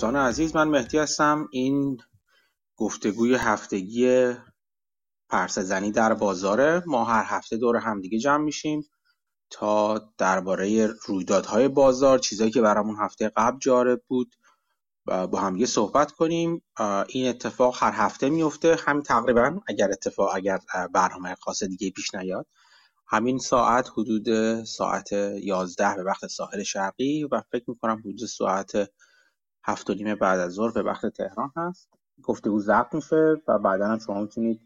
دوستان عزیز من مهدی هستم. این گفتگوی هفتگی پرسه زنی در بازاره. ما هر هفته دور همدیگه جمع میشیم تا درباره رویدادهای بازار چیزایی که برامون هفته قبل جالب بود با همدیگه صحبت کنیم. این اتفاق هر هفته میفته. همین تقریبا اگر اتفاق اگر برنامه خاص دیگه پیش نیاد همین ساعت حدود ساعت 11 به وقت ساحل شرقی و فکر می‌کنم حدود ساعت هفت و نیم بعد از ظهر به وقت تهران هست. گفتگو ضبط میشه و بعدا هم شما می‌تونید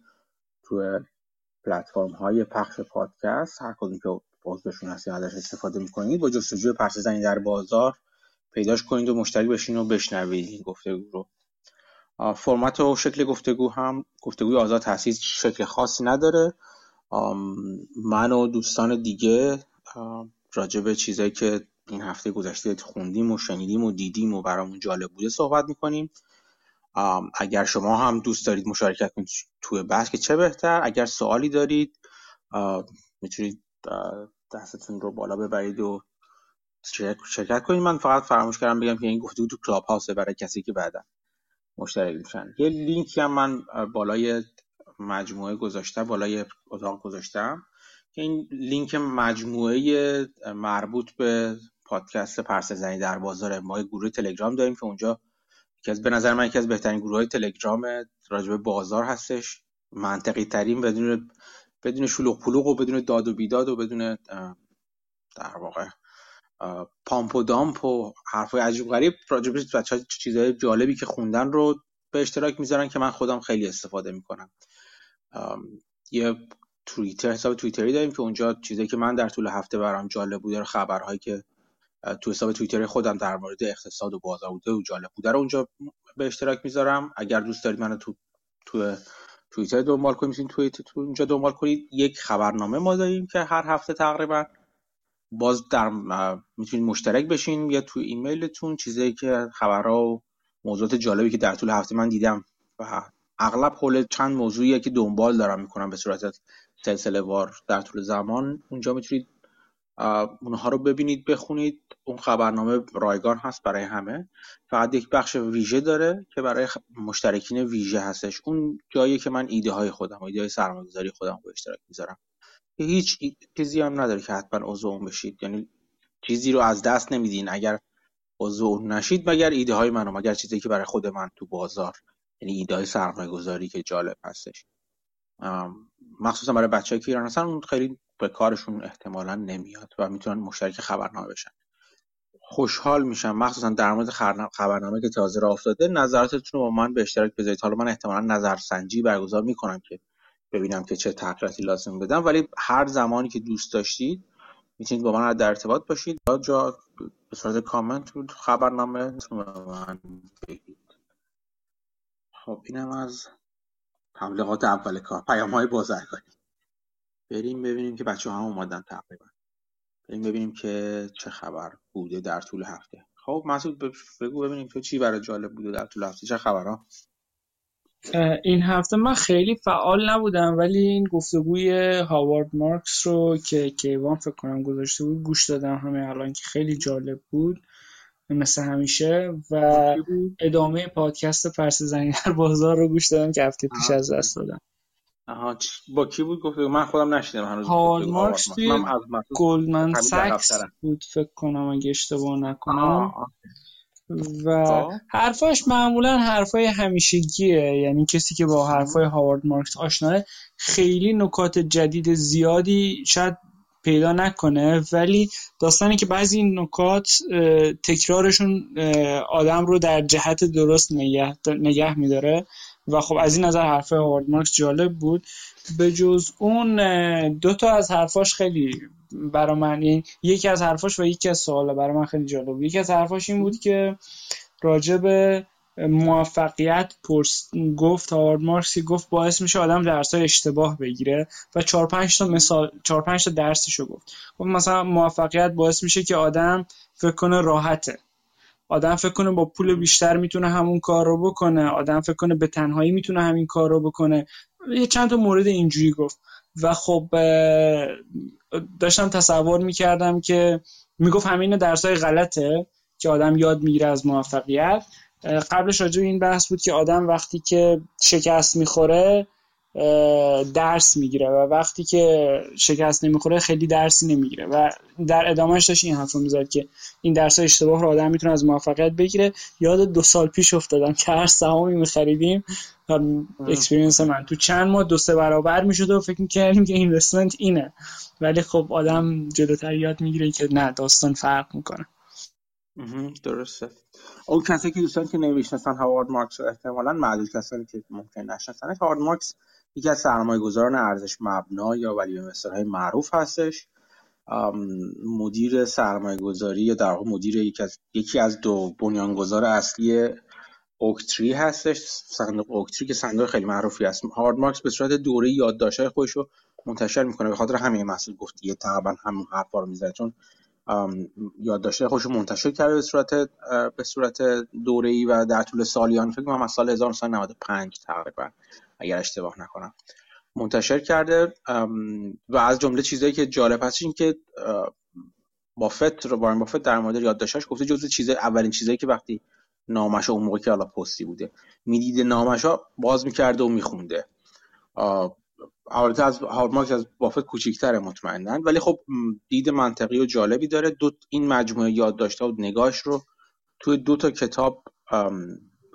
تو پلتفرم های پخش پادکست هر کدوم که عضوشون هستید ازش استفاده می‌کنید با جستجوی پرسه زنی در بازار پیداش کنید و مشترک بشین و بشنوید. این گفتگو رو. فرمت و شکل گفتگو هم گفتگوی آزاد تحصیل شکل خاصی نداره. من و دوستان دیگه راجع به چیزایی که این هفته گذشته خوندیم و شنیدیم و دیدیم و برامون جالب بوده صحبت می‌کنیم. اگر شما هم دوست دارید مشارکت کنید توی بحث که چه بهتر؟ اگر سوالی دارید می‌تونید دستتون رو بالا ببرید و شرکت کنید. من فقط فراموش کردم بگم که این گفتگو تو کلاب هاوسه برای کسی که بعدا مشترک میشن یه لینکی هم من بالای مجموعه گذاشتم بالای اتاق گذاشتم که این لینک مجموعه مربوط به پادکست پرسه زنی در بازار ما گروه تلگرام داریم که اونجا که از به نظر من یکی از بهترین گروه های تلگرام راجب بازار هستش. منطقی ترین بدون بدون شلوغ پلوغ و بدون داد و بیداد و بدون در واقع پامپ و دامپ و حرفای عجیب غریب راجب بچه چیزهای جالبی که خوندن رو به اشتراک می‌ذارن که من خودم خیلی استفاده می‌کنم. یه توییتر حساب توییتری داریم که اونجا چیزایی که من در طول هفته برام جالب بوده خبرهایی که تو حساب توییتری خودم در مورد اقتصاد و بازار بوده و جالب بوده. رو اونجا به اشتراک می‌ذارم. اگر دوست دارید منو تو تو توییتر دنبال کنید می‌تونید توییتر تو اونجا دنبال کنید. یک خبرنامه ما داریم که هر هفته تقریبا باز در می‌تونید مشترک بشین یا تو ایمیلتون. چیزایی که خبرها و موضوعات جالبی که در طول هفته من دیدم و اغلب حول چند موضوعیه که دنبال دارم می‌کنم به صورت سلسله وار در طول زمان. اونجا می‌تونید اونها رو ببینید بخونید. اون خبرنامه رایگان هست برای همه. فقط یک بخش ویژه داره که برای مشترکین ویژه هستش. اون جایی که من ایده های خودم ایده های سرمایه‌گذاری خودم رو اشتراک می‌ذارم. هیچ چیزی هم نداره که حتما عضو اون بشید. یعنی چیزی رو از دست نمیدین اگر عضو نشید مگر ایده های منو مگر چیزی که برای خود من تو بازار. یعنی ایده های سرمایه گذاری که جالب هستش. مخصوصا برای بچه که ایران هستن اون خیلی به کارشون احتمالا نمیاد و می‌تونن مشترک خبرنامه بشن. خوشحال میشم. مخصوصا در مورد خبرنامه که تازه را افتاده نظراتتون رو با من به اشتراک بذارید. حالا من احتمالا نظرسنجی برگزار می‌کنم که ببینم که چه تغییراتی لازم بدم. ولی هر زمانی که دوست داشتید می‌تونید با من در ارتباط باشید. یا جا به صورت کامنت خبرنامه من بگید. خب اینم از تبلیغات اول کار. پیام های بازرگانی. بریم ببینیم که بچه هم اومدن تقریبا. بریم ببینیم که چه خبر بوده در طول هفته. خب مسعود بگو ببینیم تو چی برای جالب بوده در طول هفته؟ چه خبرها؟ این هفته من خیلی فعال نبودم ولی این گفتگوی هاوارد مارکس رو که کیوان فکر کنم گذاشته بود گوش دادم همه الان که خیلی جالب بود مثل همیشه. و ادامه پادکست پرس زنی در بازار رو گوش دادم که هفته پیش از دست دادم. آها با کی بود گفت؟ من خودم نشیدم هنوز هاوارد مارکس گلدمن ساکس بود فکر کنم اگه اشتباه نکنم. و خب. حرفاش معمولا حرفای همیشگیه. یعنی کسی که با حرفای هاوارد مارکس آشناه خیلی نکات جدید زیادی شاید پیدا نکنه. ولی داستانی که بعضی این نکات تکرارشون آدم رو در جهت درست نگه, نگه میداره. و خب از این نظر حرفای هاوارد مارکس جالب بود. به جز اون دو تا از حرفاش خیلی برا من یعنی یکی از حرفاش و یکی از سوالا برای من خیلی جالب بود. یکی از حرفاش این بود که راجع به موفقیت پرس گفت هاوارد مارکسی گفت باعث میشه آدم درس های اشتباه بگیره و چهار پنج تا مثال چهار پنج تا درسشو گفت. گفت مثلا موفقیت باعث میشه که آدم فکر کنه راحته. آدم فکر کنه با پول بیشتر می‌تونه همون کار رو بکنه. آدم فکر کنه به تنهایی می‌تونه همین کار رو بکنه. یه چند تا مورد اینجوری گفت. و خب داشتم تصور می‌کردم که می‌گفت همین درس های غلطه که آدم یاد می‌گیره از موفقیت. قبلش راجع این بحث بود که آدم وقتی که شکست می‌خوره درس می‌گیره و وقتی که شکست نمی‌خوره خیلی درسی نمی‌گیره و در ادامهش داشت این حرف می‌زد که این درس اشتباه رو آدم می‌تونه از موفقیت بگیره. یاد دو سال پیش افتادم که هر سهامی میخریدیم. experience من. تو چند ماه دو سه برابر می‌شد و فکر می‌کردیم که investment اینه. ولی خب آدم جلوتر یاد می‌گیره که نه داستان فرق می‌کنه. درسته. اون کسی که دوستان که نمی‌شناسن هاوارد مارکس احتمالا معدود کسانی که ممکن نشناسن هاوارد مارکس یکی از سرمایه گذاران ارزش مبنا یا ولی های معروف هستش. مدیر سرمایه گذاری یا در واقع مدیر یکی از, یکی از دو بنیانگذار اصلی اوکتری هستش. صندوق اوکتری که صندوق خیلی معروفی است هارد مارکس به صورت دوره یادداشت‌های خودش رو منتشر می‌کنه به خاطر همین مسئول گفت یه تقریبا همون حرفا رو می‌زنه. چون یادداشت خودش رو منتشر کرده به صورت به صورت دوره ای و در طول سالیان. فکر کنم از سال 1995 تقریبا. اگر اشتباه نکنم. منتشر کرده و از جمله چیزهایی که جالب هست این که بافت رو بارن بافت در مورد یادداشتش گفته جزو چیز اولین چیزایی که وقتی نامش اون موقع که حالا پستی بوده. می‌دیده نامش باز می‌کرده و میخونده. البته از هارماکس از بافت کوچیکتره مطمئنا ولی خب دید منطقی و جالبی داره. دو این مجموعه یادداشت‌ها و نگاش رو توی دو تا کتاب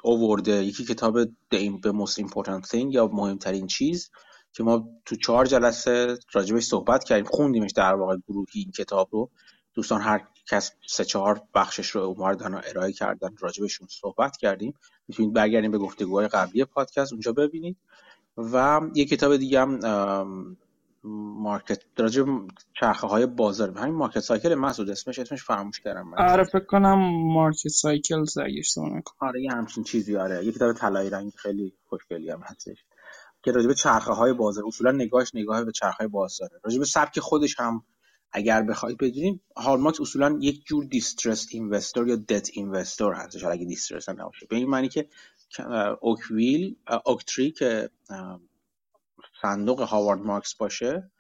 اوورده یکی کتاب The Most Important Thing یا مهمترین چیز که ما تو چهار جلسه راجبش صحبت کردیم خوندیمش در واقع گروهی این کتاب رو. دوستان هر کس سه چهار بخشش رو اومدن و ارائه کردن راجبشون صحبت کردیم. می‌تونید برگردیم به گفتگوهای قبلی پادکست اونجا ببینید. و یه کتاب دیگه هم مارکت راجع چرخه های بازار. همین مارکت سایکل مسعود اسمش اسمش فراموش کردم من آره فکر کنم market cycle اگه اشتباه آره یه همچین چیزی آره. یه کتاب طلایی رنگ خیلی خوشگلی هم هستش که راجع به چرخه های بازار اصولا نگاهش نگاه به چرخه های بازاره. راجع به سبک خودش هم اگر بخواید بدونیم هالماکس اصولا یک جور distress investor یا debt investor هستش. اگه distress نباشه. به این معنی که اوکویل Oaktree که صندوق هاوارد مارکس باشه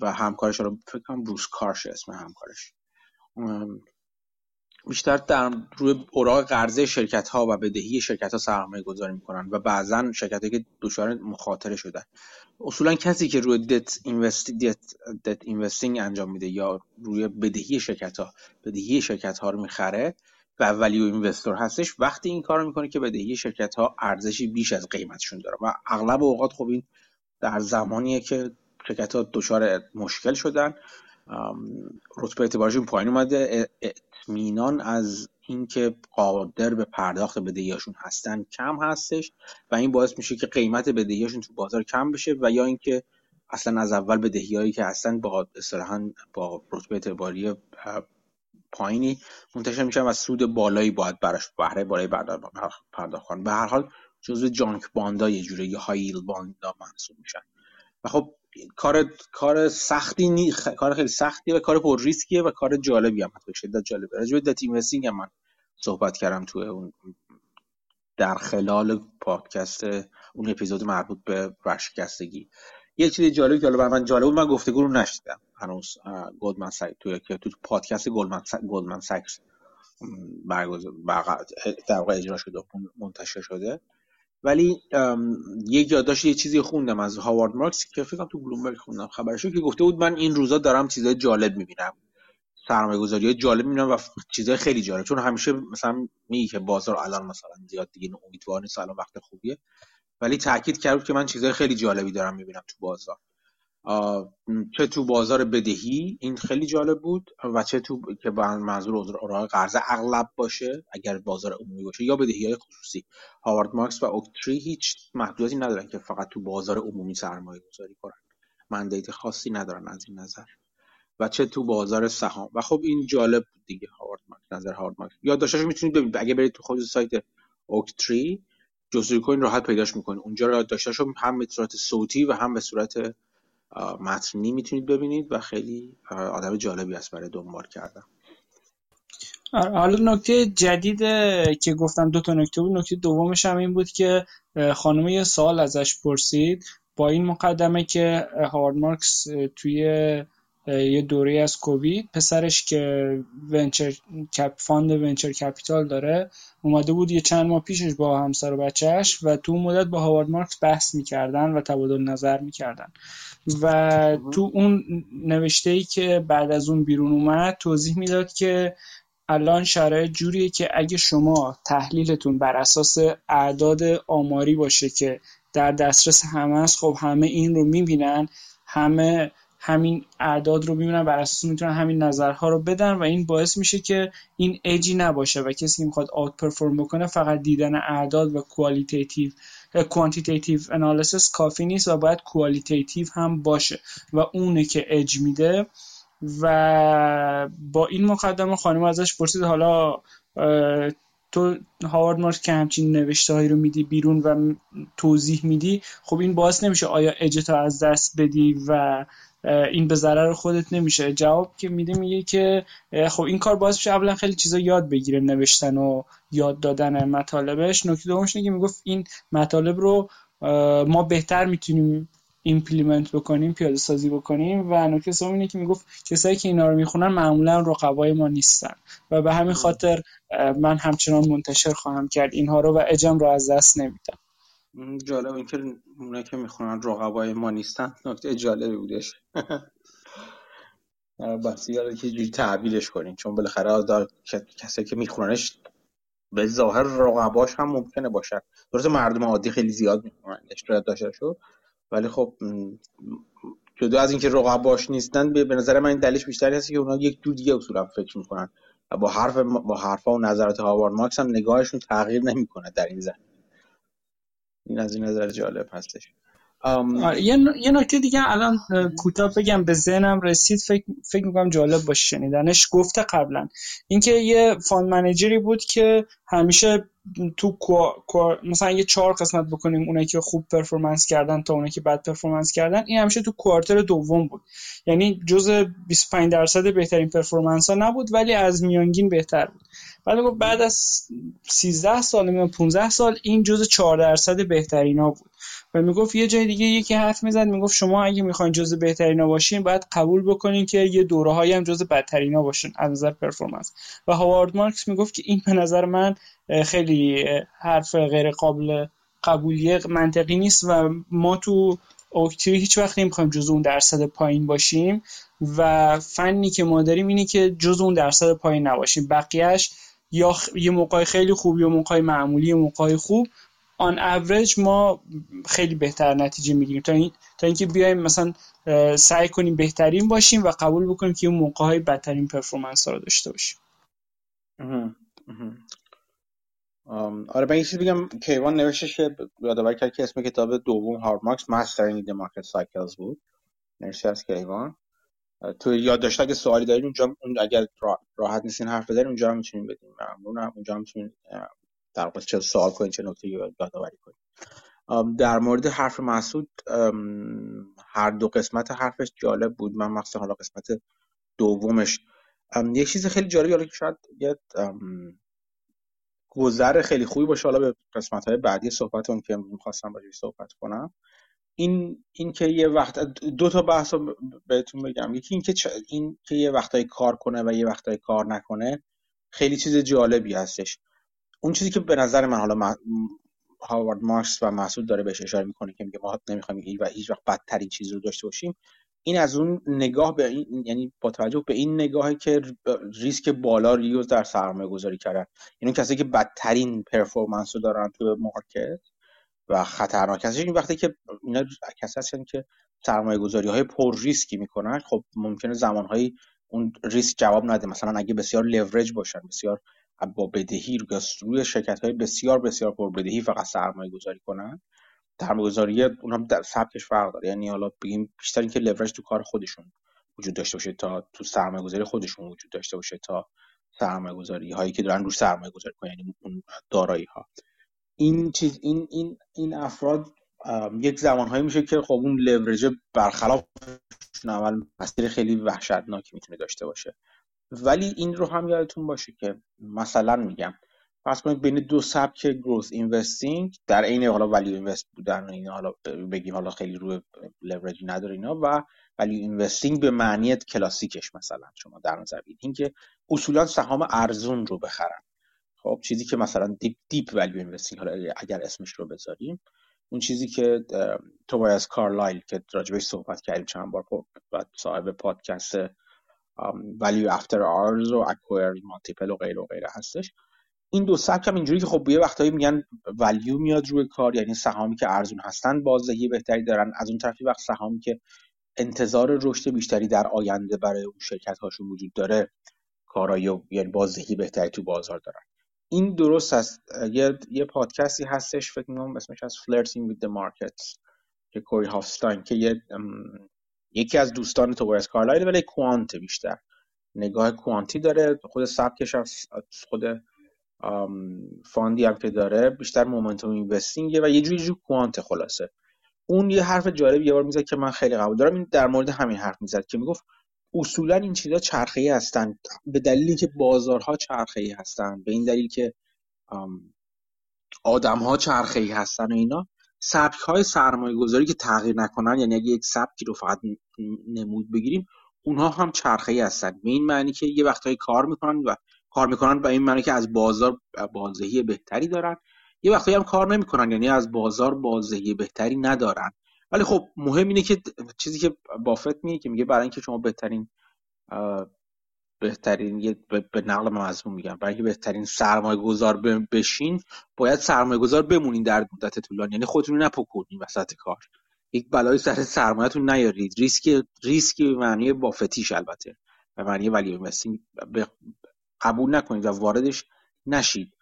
و همکارش رو فکر کنم بروس کارش اسم همکارش. بیشتر در روی اوراق قرضه شرکت ها و بدهی شرکت ها سرمایه گذاری می‌کنن و بعضا شرکت که دچار مخاطره شدن. اصولا کسی که روی دت اینوستینگ انجام میده یا روی بدهی شرکت ها بدهی شرکت ها رو می‌خره و ولیو اینوستور هستش وقتی این کار می‌کنه که بدهی شرکت ها ارزشی بیش از قیمتشون داره. و اغلب اوقات خب این در زمانیه که شرکت ها دچار مشکل شدن. رتبه اعتبارشون پایین اومده. اطمینان از اینکه قادر به پرداخت بدهیاشون هستن کم هستش و این باعث میشه که قیمت بدهیاشون تو بازار کم بشه و یا اینکه اصلا از اول بدهیایی که هستن با اصطلاحا با رتبه اعتباری پایینی. منتشر میشن و سود بالایی باید براش بهره بالایی پرداخت کنن به هر حال جزو جانک باندا یه جوره یا هایل باندا محسوب میشن. و خب کار کار سختی نی... کار خیلی سختیه و کار پر ریسکیه و کار جالبی هم به شدت جالبه. راجع به دت هم من صحبت کردم تو اون در خلال پادکست اون اپیزود مربوط به ورشکستگی. یه چیز جالبی که حالا من جالب بود من گفتگو رو نشیدم هنوز گلدمن ساک تو که تو پادکست گلدمن گلدمن ساکس برگزار در واقع اجرا شده منتشر شده. ولی یک یادداشت یه چیزی خوندم از هاوارد مارکس که فکر تو بلومبرگ خوندم خبرشو که گفته بود من این روزا دارم چیزای جالب می‌بینم. سرمایه گذاری جالب می‌بینم و چیزای خیلی جالب. چون همیشه مثلا میگه که بازار الان مثلا زیاد دیگه امیدوار نیست الان وقت خوبیه. ولی تاکید کرد که من چیزای خیلی جالبی دارم می‌بینم تو بازار. چه تو بازار بدهی این خیلی جالب بود و چه تو که با منظور اوراق قرضه اغلب باشه اگر بازار عمومی باشه یا بدهی های خصوصی. هاوارد مارکس و اوکتری هیچ محدودیتی ندارن که فقط تو بازار عمومی سرمایه گذاری کنن. مندیت خاصی ندارن از این نظر. و چه تو بازار سهام. و خب این جالب بود دیگه هاوارد مارکس نظر هاوارد مارکس. یا داشتش می‌تونید ببینید. اگه برید تو خود سایت اوکتری جستجو کوین راحت پیداش می‌کنید اونجا را داشتش هم به صورت صوتی و هم به صورت متنی می‌تونید ببینید و خیلی آدم جالبی است برای دنبال کردن. آره، حالا نکته جدید که گفتم دو تا نکته بود نکته دومش هم این بود که خانم یه سوال ازش پرسید. با این مقدمه که هاوارد مارکس توی یه دوره از کووید. پسرش که venture cap fund venture capital داره اومده بود یه چند ماه پیشش با همسر و بچهش و تو مدت با هاوارد مارکس بحث می‌کردن و تبادل نظر می‌کردن. و تو اون نوشته ای که بعد از اون بیرون اومد توضیح می‌داد که الان شرایط جوریه که اگه شما تحلیلتون بر اساس اعداد آماری باشه که در دسترس همه است خب همه این رو می‌بینن همه همین اعداد رو می‌بینن بر اساس می‌تونن همین نظرها رو بدن و این باعث میشه که این اجی نباشه و کسی که می‌خواد آوت پرفورم بکنه فقط دیدن اعداد و کوالیتیتیو quantitative analysis کافی نیست و باید qualitative هم باشه و اونه که اج میده. و با این مقدمه خانم ازش پرسید حالا تو هاوارد مارک که همچین نوشته هایی رو میدی بیرون و توضیح میدی خب این باعث نمیشه آیا اجتا از دست بدی و این به ضرر خودت نمیشه. جواب که میده میگه که خب این کار باعث میشه اولا خیلی چیزا یاد بگیره نوشتن و یاد دادن مطالبش. نکته دومش اینه که می‌گفت این مطالب رو ما بهتر می‌تونیم implement بکنیم پیاده سازی بکنیم. و نکته سوم اینه که می‌گفت کسایی که اینا رو می‌خونن معمولا رقبای ما نیستن. و به همین خاطر من همچنان منتشر خواهم کرد اینها رو و اجم رو از دست نمیدم. جالب اینکه اونایی که می‌خونن رقبای ما نیستن نکته جالبی بودش. بسی یاد که جوری تعبیرش کنین چون بالاخره کسایی که میخوننش به ظاهر رقباش هم ممکنه باشن درسته مردم عادی خیلی زیاد می‌خونن اشتراک داشته شد ولی خب جدا از اینکه رقباش نیستن به نظر من این دلیلش بیشتری هست که اونا یک جور دیگه اصولا فکر می‌کنن. با حرف با حرفا و نظرات هاوارد مارکس هم نگاهشون تغییر نمی‌کنه در این زمینه. این از این نظر جالب هستش. آره، یه, یه نکته دیگه الان کوتاه بگم به ذهنم رسید. فکر, فکر می‌کنم جالب باشه شنیدنش. گفته قبلا. اینکه یه fund manager ی بود که همیشه تو مثلا یه چهار قسمت بکنیم اونایی که خوب performance کردن تا اونایی که بد performance کردن این همیشه تو quarter دوم بود. یعنی جز 25 درصد بهترین performance ها نبود ولی از میانگین بهتر بود. ولی بعد از 13 سال 15 سال این جز 4 درصد بهترین ها بود. و می‌گفت یه جای دیگه یکی حرف می‌زد می‌گفت شما اگه می‌خواین جزء بهترینا باشین باید قبول بکنین که یه دوره هایی هم جزء بدترینا باشین از نظر پرفورمنس. و هاوارد مارکس می‌گفت که این به نظر من خیلی حرف غیر قابل قبولی منطقی نیست و ما تو اوکتری هیچ وقت نمی‌خوایم جز اون درصد پایین باشیم. و فنی که ما داریم اینه که جز اون درصد پایین نباشیم. بقیهش یا یه موقع خیلی خوب یا موقع معمولی یا موقع خوب. on average ما خیلی بهتر نتیجه می‌گیریم. تا, این، تا اینکه بیایم مثلا سعی کنیم بهترین باشیم و قبول بکنیم که اون موقع های بدترین performance ها رو داشته باشیم. آره من یه چیزی بگم. کیوان نوشتش که یادآور کرد که اسم کتاب دوم هاوارد مارکس Mastering the Market Cycles بود. مرسی از کیوان. تو یاد داشته اگه سوالی دارید اونجا اگر راحت نیستین حرف بزنید اونجا هم می‌تونیم بدیم. ممنونم. اونجا هم می‌تونید در واقع چه سوال کنید چه نکته یادآوری کنید در مورد حرف مسعود هر دو قسمت حرفش جالب بود. من مخصوصا حالا قسمت دومش. یک چیز خیلی جالبی حالا که شاید یه گذر خیلی خوبی باشه. حالا به قسمت های بعدی صحبت اون که می‌خواستم باید صحبت کنم. این این که یه وقت دو تا بحث بهتون بگم. یکی این که این که یه وقتایی کار کنه و یه وقتایی کار نکنه خیلی چیز جالبی هستش. اون چیزی که به نظر من حالا هاوارد مارکس و مسعود داره بهش اشاره می‌کنه که میگه ما نمی‌خوایم و هیچ وقت بدترین چیز رو داشته باشیم. این از اون نگاه به این یعنی با توجه به این نگاهی که ریسک بالا ریوز در سرمایه گذاری کردن. یعنی کسی که بدترین performance رو دارن تو market و خطرناک هستش این وقتی که اینا کسی هستن که سرمایه گذاری های پر ریسکی می‌کنن خب ممکنه زمانهایی اون ریسک جواب نده. مثلا اگه بسیار لورج باشن بسیار با بدهی روی شرکت های بسیار بسیار پر بدهی فقط سرمایه گذاری کنن سرمایه گذاری اون هم در سبکش فرق داره. یعنی حالا بگیم بیشتر اینکه لورج تو کار خودشون وجود داشته باشه تا تو سرمایه گذاری خودشون وجود داشته باشه تا سرمایه گذاری هایی که دارن روش سرمایه گذاری کنن یعنی اون دارایی ها این چیز این این این افراد یک زمانهایی میشه که خب اون لورج برخلاف عمل مسیر خیلی وحشتناکی می‌تونه داشته باشه. ولی این رو هم یادتون باشه که مثلا میگم فرض کنید بین دو سبک گروث اینوستینگ در عین حالا ولیو اینوست بودن اینا حالا بگیم حالا خیلی روی لورج نداره اینا و ولیو اینوستینگ به معنی کلاسیکش مثلا شما در نظر بگیرید. اینکه اصولا سهام ارزون رو بخرن. خب چیزی که مثلا دیپ دیپ ولیو اینوستینگ حالا اگر اسمش رو بذاریم اون چیزی که توبایس کارلایل که راجبش صحبت کردیم چند بار و صاحب پادکست ولیو افتر آرز و اکویر مالتیپل و غیره و غیره هستش. این دو سبک هم اینجوری که خب یه وقتایی میگن ولیو میاد روی کار یعنی سهامی که ارزون هستن بازدهی بهتری دارن. از اون طرفی وقت سهامی که انتظار رشد بیشتری در آینده برای اون شرکت هاشون وجود داره کارایی یعنی بازدهی بهتری تو بازار دارن. این درست است یه, یه پادکستی هستش فکر می‌کنم اسمش از with the Markets که کوری هافستاین که یه یکی از دوستان توبرس کارلایل ولی کوانت بیشتر. نگاه کوانتی داره خود سبکش از خود فاندی هم که داره بیشتر مومنتوم اینوستینگه و یه جوری جو کوانت خلاصه. اون یه حرف جالب یه بار می‌زد که من خیلی قبول دارم این در مورد همین حرف می‌زد که می‌گفت اصولا این چیزا چرخه‌ای هستن. به دلیلی که بازارها چرخه‌ای هستن به این دلیل که آدمها چرخه‌ای هستن و اینا سبک های سرمایه گذاری که تغییر نکنن یعنی اگه یک سبکی رو فقط نمود بگیریم اونها هم چرخه‌ای هستن. به این معنی که یه وقتهایی کار می‌کنن و کار می‌کنن به این معنی که از بازار بازدهی بهتری دارن. یه وقتایی هم کار نمی‌کنن یعنی از بازار بازدهی بهتری ندارن. ولی خب مهم اینه که چیزی که بافت میگه که میگه برای اینکه شما بهترین بهترین یه به نقل مضمون میگم. برای اینکه بهترین سرمایه گذار بشین باید سرمایه گذار بمونین در مدت طولانی. یعنی خودتون نپکنین وسط کار. یک بلای سر سرمایهتون نیارید. ریسک ریسک به معنی بافتیش البته. به معنی ولی قبول نکنید و واردش نشید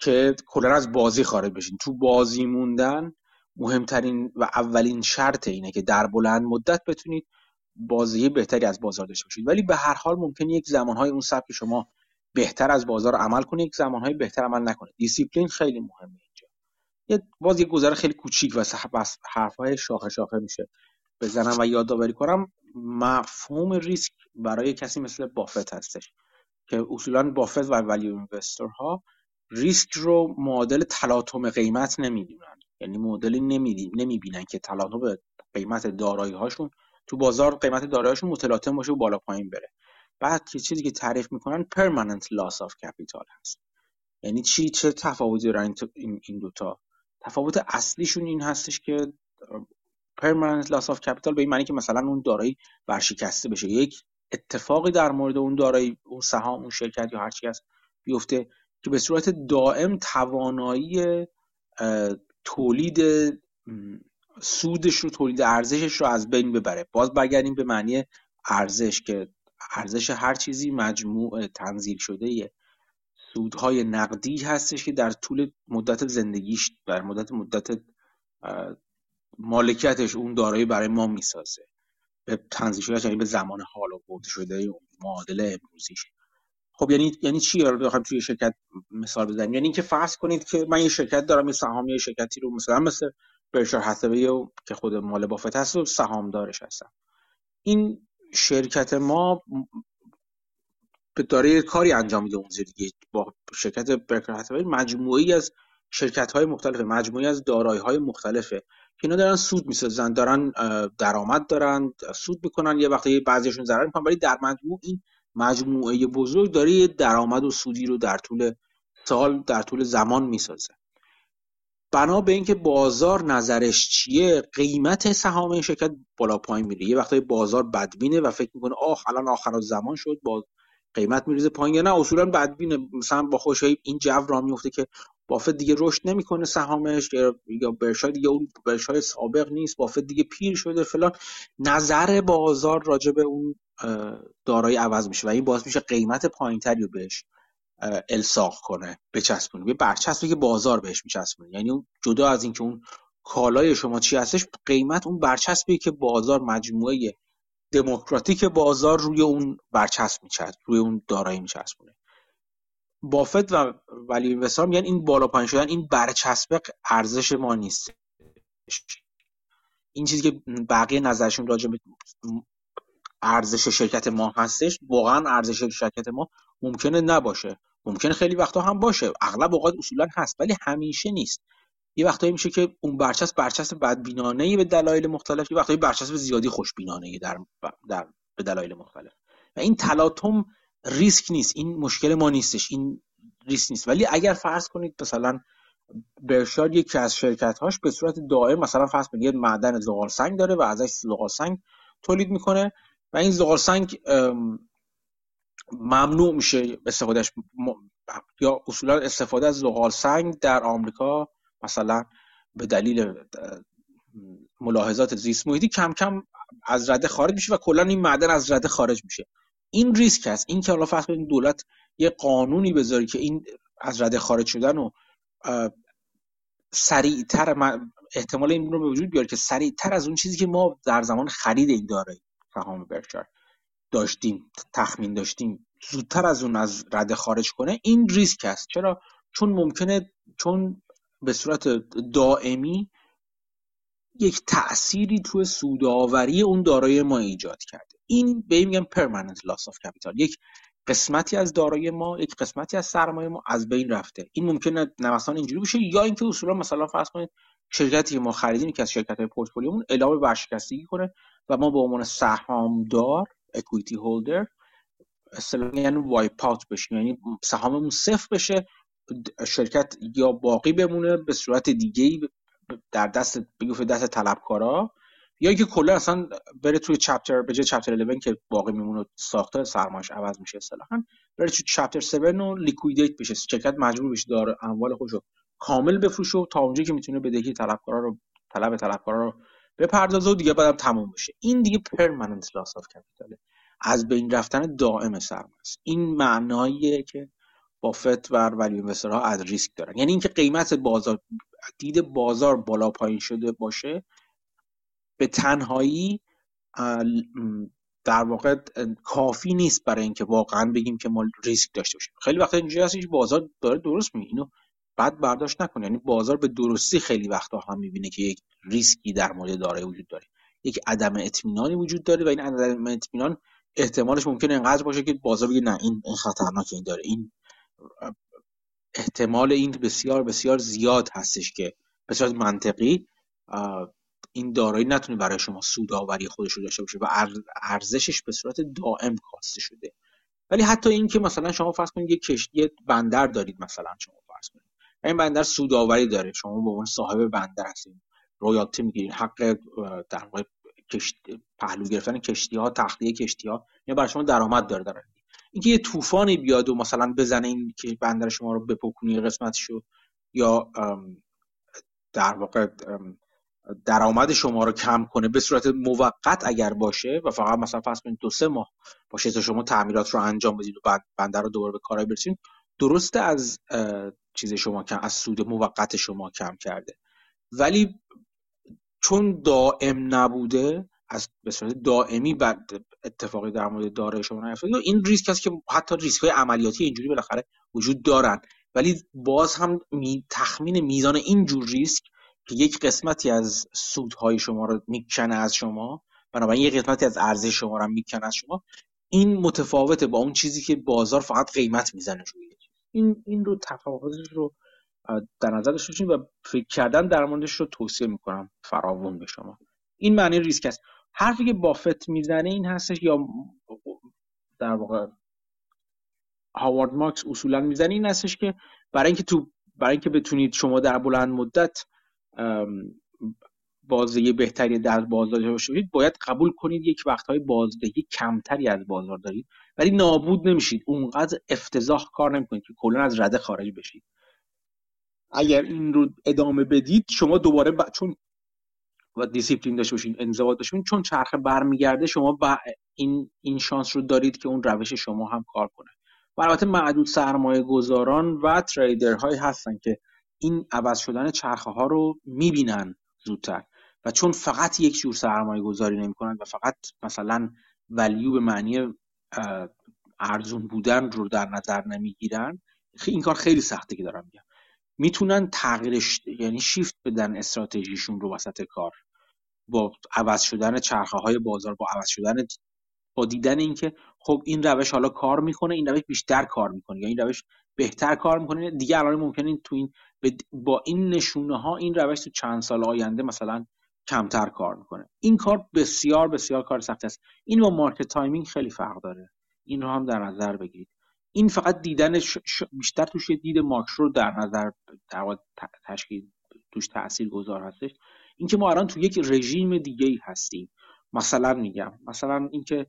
که کلا از بازی خارج بشین. تو بازی موندن مهمترین و اولین شرط اینه که در بلند مدت بتونید بازدهی بهتری از بازار داشته باشید. ولی به هر حال ممکن یک زمانهای اون سبک شما بهتر از بازار عمل کنه یک زمانهای بهتر عمل نکنه. دیسیپلین خیلی مهمه اینجا. یه باز یه خیلی کوچیک و حرفهای شاخه شاخه میشه بزنم و یادآوری کنم. مفهوم ریسک برای کسی مثل بافت هستش که اصولا بافت و value ها ریسک رو معادل تلاطم قیمت نمی‌دونن. یعنی مدلی نمی‌بینن که تلاطم قیمت دارایی هاشون تو بازار قیمت داراییشون متلاطم باشه و بالا پایین بره. بعد که چیزی که تعریف می‌کنن permanent loss of capital هست. یعنی چی؟ چه تفاوتی دارن این دوتا تفاوت اصلیشون این هستش که permanent loss of capital به این معنی که مثلا اون دارایی ورشکسته بشه. یک اتفاقی در مورد اون دارایی اون سهام اون شرکت یا هر چی هست بیفته که به صورت دائم توانایی تولید سودش رو تولید ارزشش رو از بین ببره. باز برگردیم به معنی ارزش که ارزش هر چیزی مجموع تنظیر شده سودهای نقدی هستش که در طول مدت زندگیش در مدت مدت مالکیتش اون دارایی برای ما می‌سازه. به تنظیر شده یعنی به زمان حال و برده شده معادل امروزیش. خب یعنی یعنی چی بخوام توی شرکت مثال بزنیم؟ یعنی اینکه فرض کنید که من یه شرکت دارم یه سهامی شرکتی رو مثلا مثل برشار هستوی که خود مال بافت هست و سهامدارش هستم. این شرکت ما به داره کاری انجام میده اون دیگه. با شرکت برکر هستوی مجموعی از شرکت های مختلفه مجموعی از دارایی های مختلفه که اینا دارن سود می‌سازن دارن درآمد دارن سود می‌کنن یه وقتی بعضیشون ضرر می‌کنن ولی در مجموع این مجموعه بزرگ داره یه درآمد و سودی رو در طول سال در طول زمان می‌سازه. بنا به اینکه بازار نظرش چیه قیمت سهام این شرکت بالا پایین میره. یه وقتای بازار بدبینه و فکر می‌کنه آخ الان آخر زمان شد با قیمت میریزه پایین نه. اصولا بدبینه. مثلا با خوش این جو را میفته که بافت دیگه رشد نمی‌کنه سهامش یا برشای دیگه اون برشای سابق نیست بافت دیگه پیر شده فلان. نظر بازار راجع به اون دارایی عوض میشه و این باعث میشه قیمت پایینتری رو بهش الساق کنه بچسبونه. یه برچسبی که بازار بهش میچسبونه. یعنی اون جدا از اینکه اون کالای شما چی هستش قیمت اون برچسبی که بازار مجموعه دموکراتیک بازار روی اون برچسب میچسب روی اون دارایی میچسبونه. بافت و ولی اینوستر میگن این بالا پایین شدن این برچسب ارزش ما نیست. این چیزی که بقیه نظرشون راجع به ارزش شرکت ما هستش واقعا ارزش شرکت ما ممکنه نباشه. ممکن خیلی وقتا هم باشه. اغلب اوقات اصولا هست ولی همیشه نیست. یه وقتایی میشه که اون برچسب برچسب بدبینانه به دلایل مختلف یه وقتایی برچسب زیادی خوشبینانه در, در به دلایل مختلف. و این تلاطم ریسک نیست. این مشکل ما نیستش. این ریسک نیست. ولی اگر فرض کنید مثلا برشاد یکی از شرکت هاش به صورت دائم مثلا فرض کنید معدن زغال سنگ داره و ازش زغال سنگ تولید می‌کنه و این زغال سنگ ممنوع میشه استفادهش یا اصولا استفاده از زغال سنگ در آمریکا مثلا به دلیل ملاحظات زیست محیطی کم کم از رده خارج میشه و کلا این معدن از رده خارج میشه. این ریسک هست این که حالا فرض کنید دولت یه قانونی بذاری که این از رده خارج شدن و سریعتر احتمال این رو به وجود بیاره که سریعتر از اون چیزی که ما در زمان خرید این داره سهام برچار داشتیم تخمین داشتیم زودتر از اون از رده خارج کنه این ریسک است. چرا؟ چون ممکنه چون به صورت دائمی یک تأثیری توی سوداوری اون دارایی ما ایجاد کرده. این به این میگن permanent loss of capital. یک قسمتی از دارایی ما یک قسمتی از سرمایه ما از بین رفته. این ممکنه نوسان اینجوری بشه یا اینکه اصولا مثلا فرض کنید شرکتی که ما خریدیم که از شرکت های پورتفولیومون اعلام ورشکستگی کنه و ما به عنوان سهامدار equity holder اصطلاحا یعنی wipe out بشیم. یعنی سهاممون صفر بشه شرکت یا باقی بمونه به صورت دیگه در دست بگفت دست طلبکارا. یا اینکه کلا اصلا بره توی chapter به جای chapter 11 که باقی میمونه ساختار سرمایش عوض میشه اصطلاحا بره توی chapter 7 و liquidate بشه. شرکت مجبور بشه داره اموال خودش رو کامل بفروشه تا اونجایی که می‌تونه بدهی طلبکارا رو طلب طلبکارا رو بپردازه و دیگه بعدم تموم بشه. این دیگه permanent loss of capital ه از بین رفتن دائم سرمایه این معناییه که بافت و ولی ها از ریسک دارن. یعنی اینکه قیمت بازار دید بازار بالا پایین شده باشه به تنهایی در واقع کافی نیست برای اینکه واقعا بگیم که ما ریسک داشته باشیم. خیلی وقتا اینجوری هست بازار داره درست میگه. اینو بعد برداشت نکنه یعنی بازار به درستی خیلی وقتا هم می‌بینه که یک ریسکی در مورد دارایی وجود داره. یک عدم اطمینانی وجود داره و این عدم اطمینان احتمالش ممکنه اینقدر باشه که بازار بگه نه این خطرناک این داره. این احتمال این بسیار بسیار زیاد هستش که به صورت منطقی این دارایی نتونه برای شما سودآوری خودش رو داشته باشه و ارزشش به صورت دائم کاسته شده. ولی حتی این که مثلا شما فرض کنید یک کشتی بندر دارید مثلا شما فرض کنید. این بندر سودآوری داره. شما به عنوان صاحب بندر هستید رویالتی می‌گیرید حق در واقع پهلو گرفتن کشتی ها تخلیه کشتی ها یا برای شما درآمد داره داره اینکه یه طوفانی بیاد و مثلا بزنه این که بندر شما رو بپکنی قسمتشو یا در واقع درآمد شما رو کم کنه به صورت موقت اگر باشه و فقط مثلا فرض کنید دو سه ماه باشه تا شما تعمیرات رو انجام بدید و بندر رو دوباره به کارهای برسید درسته از چیز شما کم از سود موقت شما کم کرده. ولی چون دائم نبوده از به صورت دائمی بعد اتفاقی در مورد دارای شما نیفتاده این ریسک هست که حتی ریسک های عملیاتی اینجوری بالاخره وجود دارن. ولی باز هم می تخمین میزان این جور ریسک که یک قسمتی از سودهای شما رو می‌کنه از شما بنابراین یک قسمتی از ارزش شما رو می‌کنه از شما. این متفاوته با اون چیزی که بازار فقط قیمت می‌زنه روی این این رو تفاوتش رو در نظر داشته و فکر کردن در موردش رو توصیه می‌کنم فراوون به شما. این معنی ریسک است. حرفی که بافت می‌زنه این هستش یا در واقع هاوارد مارکس اصولا می‌زنه این هستش که برای اینکه تو برای اینکه بتونید شما در بلند مدت بازدهی بهتری در بازار داشته باشید باید قبول کنید یک وقتهای بازدهی کمتری از بازار دارید. ولی نابود نمیشید. اونقدر افتضاح کار نمی‌کنید که کلا از رده خارج بشید. اگر این رو ادامه بدید شما دوباره ب... چون و دیسیپلین داشته باشین انضباط داشته چون چرخه برمیگرده شما با این این شانس رو دارید که اون روش شما هم کار کنه. و البته معدود سرمایه گذاران و تریدرهایی هستن که این عوض شدن چرخه ها رو می‌بینن زودتر. و چون فقط یک جور سرمایه گذاری نمی‌کنن و فقط مثلا ولیو به معنی ارزون بودن رو در نظر نمی‌گیرن این کار خیلی سخته که دارم میگم. می‌تونن تغییرش یعنی شیفت بدن استراتژیشون رو وسط کار. با عوض شدن چرخه های بازار با عوض شدن با دیدن اینکه خب این روش حالا کار می‌کنه این روش بیشتر کار می‌کنه. یا این روش بهتر کار می‌کنه دیگه الان ممکنه تو این با این نشونه ها این روش تو چند سال آینده مثلا کمتر کار می‌کنه. این کار بسیار بسیار کار سخت است. این با market timing خیلی فرق داره. این رو هم در نظر بگیرید. این فقط دیدن بیشتر توش دید ماکرو در نظر در تشکیل توش تاثیر گذار هستش. اینکه ما الان تو یک رژیم دیگه ای هستیم. مثلا میگم مثلا اینکه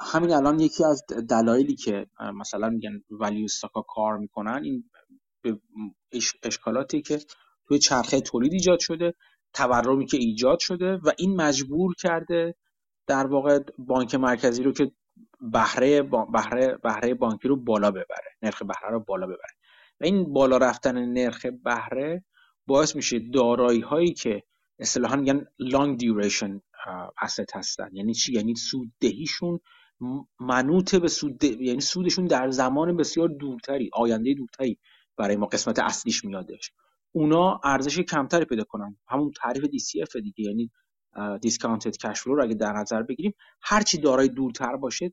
همین الان یکی از دلایلی که مثلا میگن value stock ا کار می‌کنن این اشکالاتی که توی چرخه تولید ایجاد شده تورمی که ایجاد شده و این مجبور کرده در واقع بانک مرکزی رو که بهره بهره بهره بانکی رو بالا ببره نرخ بهره رو بالا ببره. و این بالا رفتن نرخ بهره باعث میشه دارایی هایی که اصطلاحا میگن لانگ دیوریشن asset هستن. یعنی چی؟ یعنی سوددهیشون منوط به سود یعنی سودشون در زمان بسیار دورتری آینده دورتری. برای ما قسمت اصلیش میادش اونا ارزش کمتری پیدا کنن. همون تعریف DCF دیگه یعنی discounted cash flow اگه در نظر بگیریم هرچی دارای دورتر باشه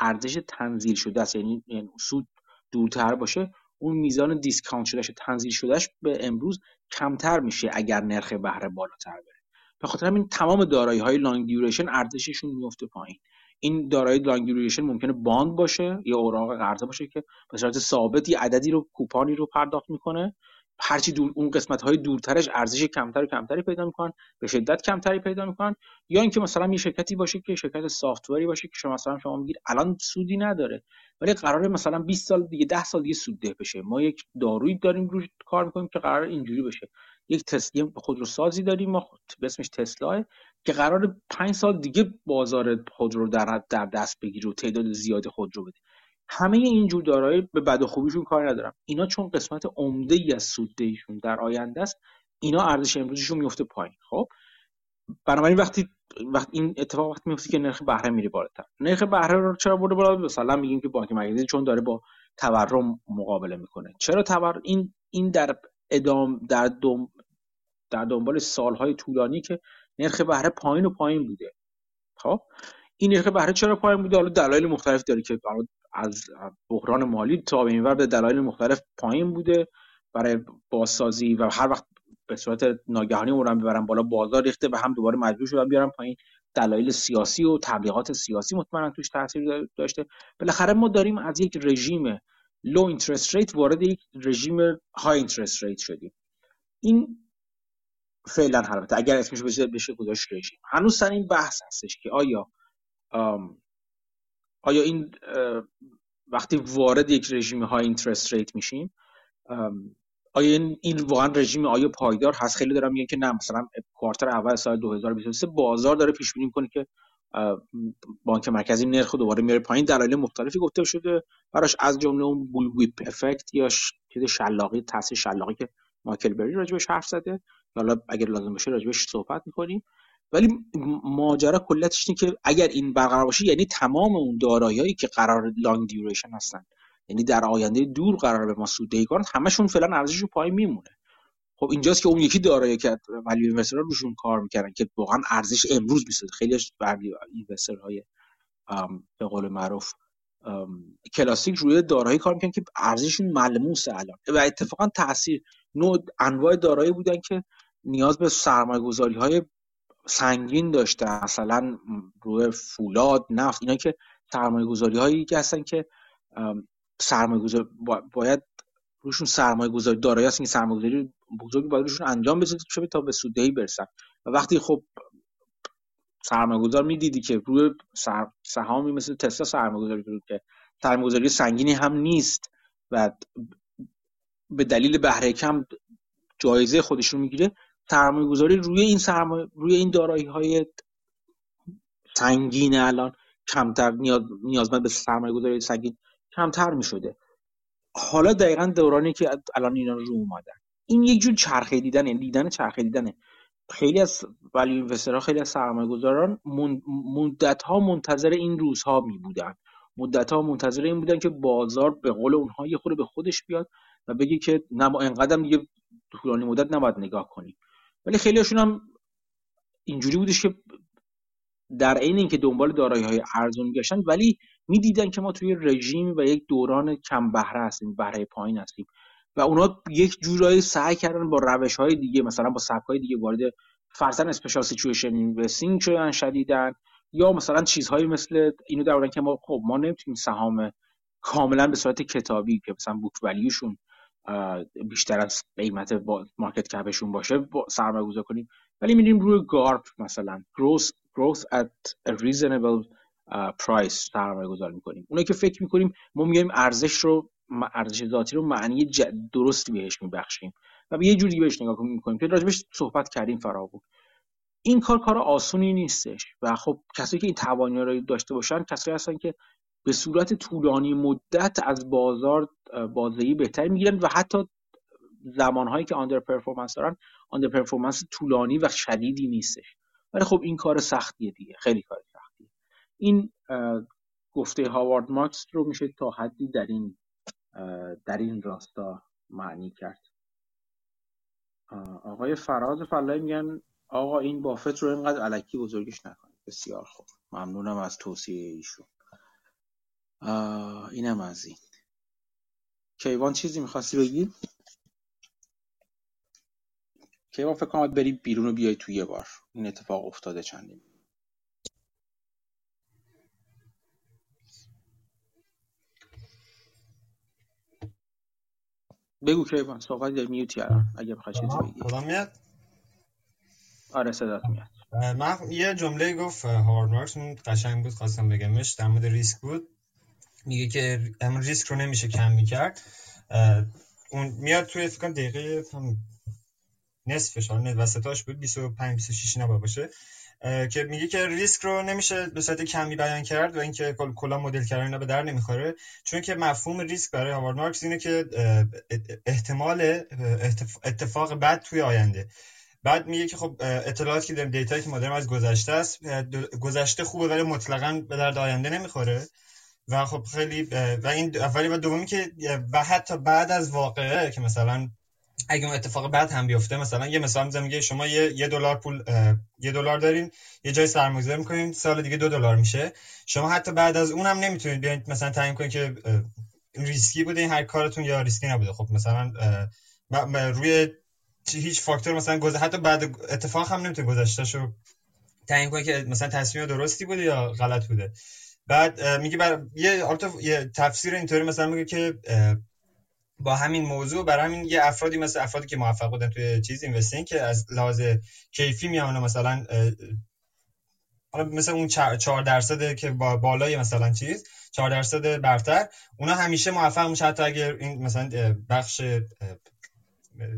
ارزش تنزیل شده است. یعنی, یعنی سود دورتر باشه اون میزان discount شدهش تنزیل شدهش به امروز کمتر میشه اگر نرخ بهره بالاتر بره. به خاطر همین تمام دارایی های long duration ارزششون میفته پایین. این دارایی long duration ممکنه bond باشه یا اوراق قرضه باشه که به صورت ثابت عددی رو کوپانی رو پرداخت می‌کنه. هرچی دور اون قسمت های دورترش ارزش کمتر و کمتری پیدا می‌کنن به شدت کمتری پیدا می‌کنن. یا اینکه مثلا یه شرکتی باشه که شرکت سافتوری باشه که شما مثلا شما میگید الان سودی نداره ولی قراره مثلا 20 سال دیگه 10 سال دیگه سودده بشه. ما یک دارویی داریم روش کار می‌کنیم که قرار اینجوری بشه. یک تسلی خودروسازی داریم ما به اسمش تسلا که قرار 5 سال دیگه بازار خودرو در در دست بگیره و تعداد زیاد خودرو بده. همه اینجور دارایی به بد و خوبیشون کار ندارم اینا چون قسمت عمده ای از سوددهیشون در آینده است اینا ارزش امروزشون میفته پایین. خب؟ بنابراین وقتی وقتی این اتفاق وقتی میفته که نرخ بهره میره بالاتر. نرخ بهره رو چرا برده بالا؟ مثلا میگیم که بانک مرکزی چون داره با تورم مقابله می‌کنه. چرا تورم این این در ادام در دوم در دنبال سالهای طولانی که نرخ بهره پایین و پایین بوده. خب؟ این نرخ بهره چرا پایین بوده؟ حالا دلایل مختلف داره که از بحران مالی تا به اینور به دلایل مختلف پایین بوده برای بازسازی و هر وقت به صورت ناگهانی اون ببرن بالا بازار ریخته و هم دوباره مجبور شدن بیارن پایین. دلایل سیاسی و تبلیغات سیاسی مطمئنا توش تاثیر داشته. بالاخره ما داریم از یک رژیم low interest rate وارد یک رژیم high interest rate شدیم. این فعلا البته اگر اسمش بشه بشه گذاشت رژیم. هنوز سر این بحث هستش که آیا آیا این وقتی وارد یک رژیم high interest rate میشیم آیا این, این واقعا رژیم آیا پایدار هست؟ خیلی دارم میگن که نه مثلا quarter اول سال 2023 بازار داره پیش بینی می‌کنه که بانک مرکزی نرخ دوباره میاره پایین. دلایل مختلفی گفته شده. براش از جمله اون bullwhip effect یا چیز شلاقی تاثیر شلاقی که مایکل بری راجبش حرف زده. حالا اگر لازم باشه راجبش صحبت می‌کنیم. ولی ماجرا کلتش اینه که اگر این برقرار باشه یعنی تمام اون داراییایی که قرار لانگ دیوریشن هستن یعنی در آینده دور قرار به ما سوددهی کنن همشون فعلا ارزششون پایین میمونه. خب اینجاست که اون یکی دارایی که ولی اینوسترها روشون کار می‌کردن که واقعا ارزش امروز می‌سازه. خیلی از های به قول معروف کلاسیک روی دارایی کار می‌کنن که ارزششون ملموسه الان. و اتفاقا تاثیر نوع انواع دارایی بودن که نیاز به سرمایه گذاری های سنگین داشته مثلا روی فولاد نفت اینا که سرمایه گذاری هایی که هستن که سرمایه گذاری باید روشون سرمایه گذاری دارایی هستن که سرمایه گذاری بزرگی باید روشون انجام بشه تا به سوددهی برسن و وقتی خب سرمایه گذار می‌دیدی که روی سهامی مثل تسلا سرمایه گذاری که سرمایه گذاری سنگینی هم نیست و به دلیل بهره کم جایزه خودش رو می‌گیره سرمایه گذاری روی این سرمایه روی این دارایی های سنگین الان کمتر نیاز نیازمند به سرمایه گذاری سنگین کمتر می شده حالا دقیقا دورانی که الان اینا رو اومدن. این یک جور چرخه دیدن یعنی دیدن چرخه دیدنه. خیلی از ولی اینوسترها خیلی از سرمایه گذاران مدت ها منتظر این روزها می بودن مدت ها منتظر این بودن که بازار به قول اونها یه خورده به خودش بیاد و بگی که نه ما انقدر دیگه طولانی مدت نباید نگاه کنیم. ولی خیلی هاشون هم اینجوری بودش که در عین اینکه دنبال دارایی های ارزون گشتن ولی می‌دیدن که ما توی رژیم و یک دوران کم بهره هستیم بهره پایین هستیم. و اونا یک جورایی سعی کردن با روش های دیگه مثلا با سبک های دیگه وارد فرضاً special situation investing شدن شدیدن یا مثلا چیزهایی مثل اینو در که ما خب ما نمی‌تونیم سهام کاملا به صورت کتابی که مثلا book value شون بیشتر از قیمت market cap شون باشه سرمایه گذار کنیم. ولی میریم روی GARP مثلا growth, growth at a reasonable price سرمایه گذار می‌کنیم. اونایی که فکر می‌کنیم ما میایم ارزش رو ارزش ذاتی رو معنی درستی بهش میبخشیم. و به یه جوری بهش نگاه می‌کنیم که راجبش صحبت کردیم فرا این کار کار آسونی نیستش. و خب کسایی که این توانی رو داشته باشن کسایی هستن که به صورت طولانی مدت از بازار بازدهی بهتری می‌گیرن و حتی زمانهایی که آندر پرفورمنس دارن آندر پرفورمنس طولانی و شدیدی نیستش. ولی خب این کار سختیه دیگه. خیلی کار این گفته هاوارد مارکس رو میشه تا حدی در این در این راستا معنی کرد. آقای فراز فلایی میگن آقا این بافت رو اینقدر علکی بزرگش نکنید. بسیار خوب. ممنونم از توصیه ایشون. اینم از این. کیوان چیزی می‌خواستی بگی؟ کیوان فکر کنم بری بیرون و بیای توی یه بار. این اتفاق افتاده چندین بگو کیوان صحبت در میوتی الان اگه بخوای چیزی بگی. میاد؟ آره صدات میاد. من یه جمله گفت هارد مارکس اون قشنگ بود خواستم بگمش در مورد ریسک بود. میگه که همون ریسک رو نمیشه کم می‌کرد. اون میاد توی فکر دقیقه هم نصفش حالا وسطاش بود 25 26 نباید باشه. که میگه که ریسک رو نمیشه به صورت کمی بیان کرد و اینکه کلا مدل کردن به در نمی‌خوره. چون که مفهوم ریسک برای هاوارد مارکس اینه که احتمال اتفاق بد توی آینده. بعد میگه که خب اطلاعاتی که داریم دیتایی که ما داریم از گذشته است گذشته خوبه ولی مطلقا به درد آینده نمی‌خوره. و خب خیلی و این اولی و دومی که و حتی بعد از واقعه که مثلا اگه اون اتفاق بعد هم بیفته مثلا یه مثال می‌زنم میگه شما یه یه دلار پول یه دلار دارین یه جای سرمایه‌گذاری می‌کنین سال دیگه دو دلار میشه. شما حتی بعد از اونم نمی‌تونید بیاین مثلا تعیین کنید که ریسکی بوده این هر کارتون یا ریسکی نبوده. خب مثلا روی هیچ فاکتور مثلا گذ... حتی بعد اتفاق هم نمی‌تونه گذشته شو تعیین کنه که مثلا تصمیم درستی بوده یا غلط بوده. بعد میگه بر یه یه تفسیر اینطوری مثلا میگه که با همین موضوع برای همین یه افرادی مثل افرادی که موفق بودن توی چیز اینوستینگ که از لحاظ کیفی میان مثلا حالا مثل اون 4 درصد که با بالای مثلا چیز 4 درصد برتر اونا همیشه موفق میشه حتی اگر این مثلا بخش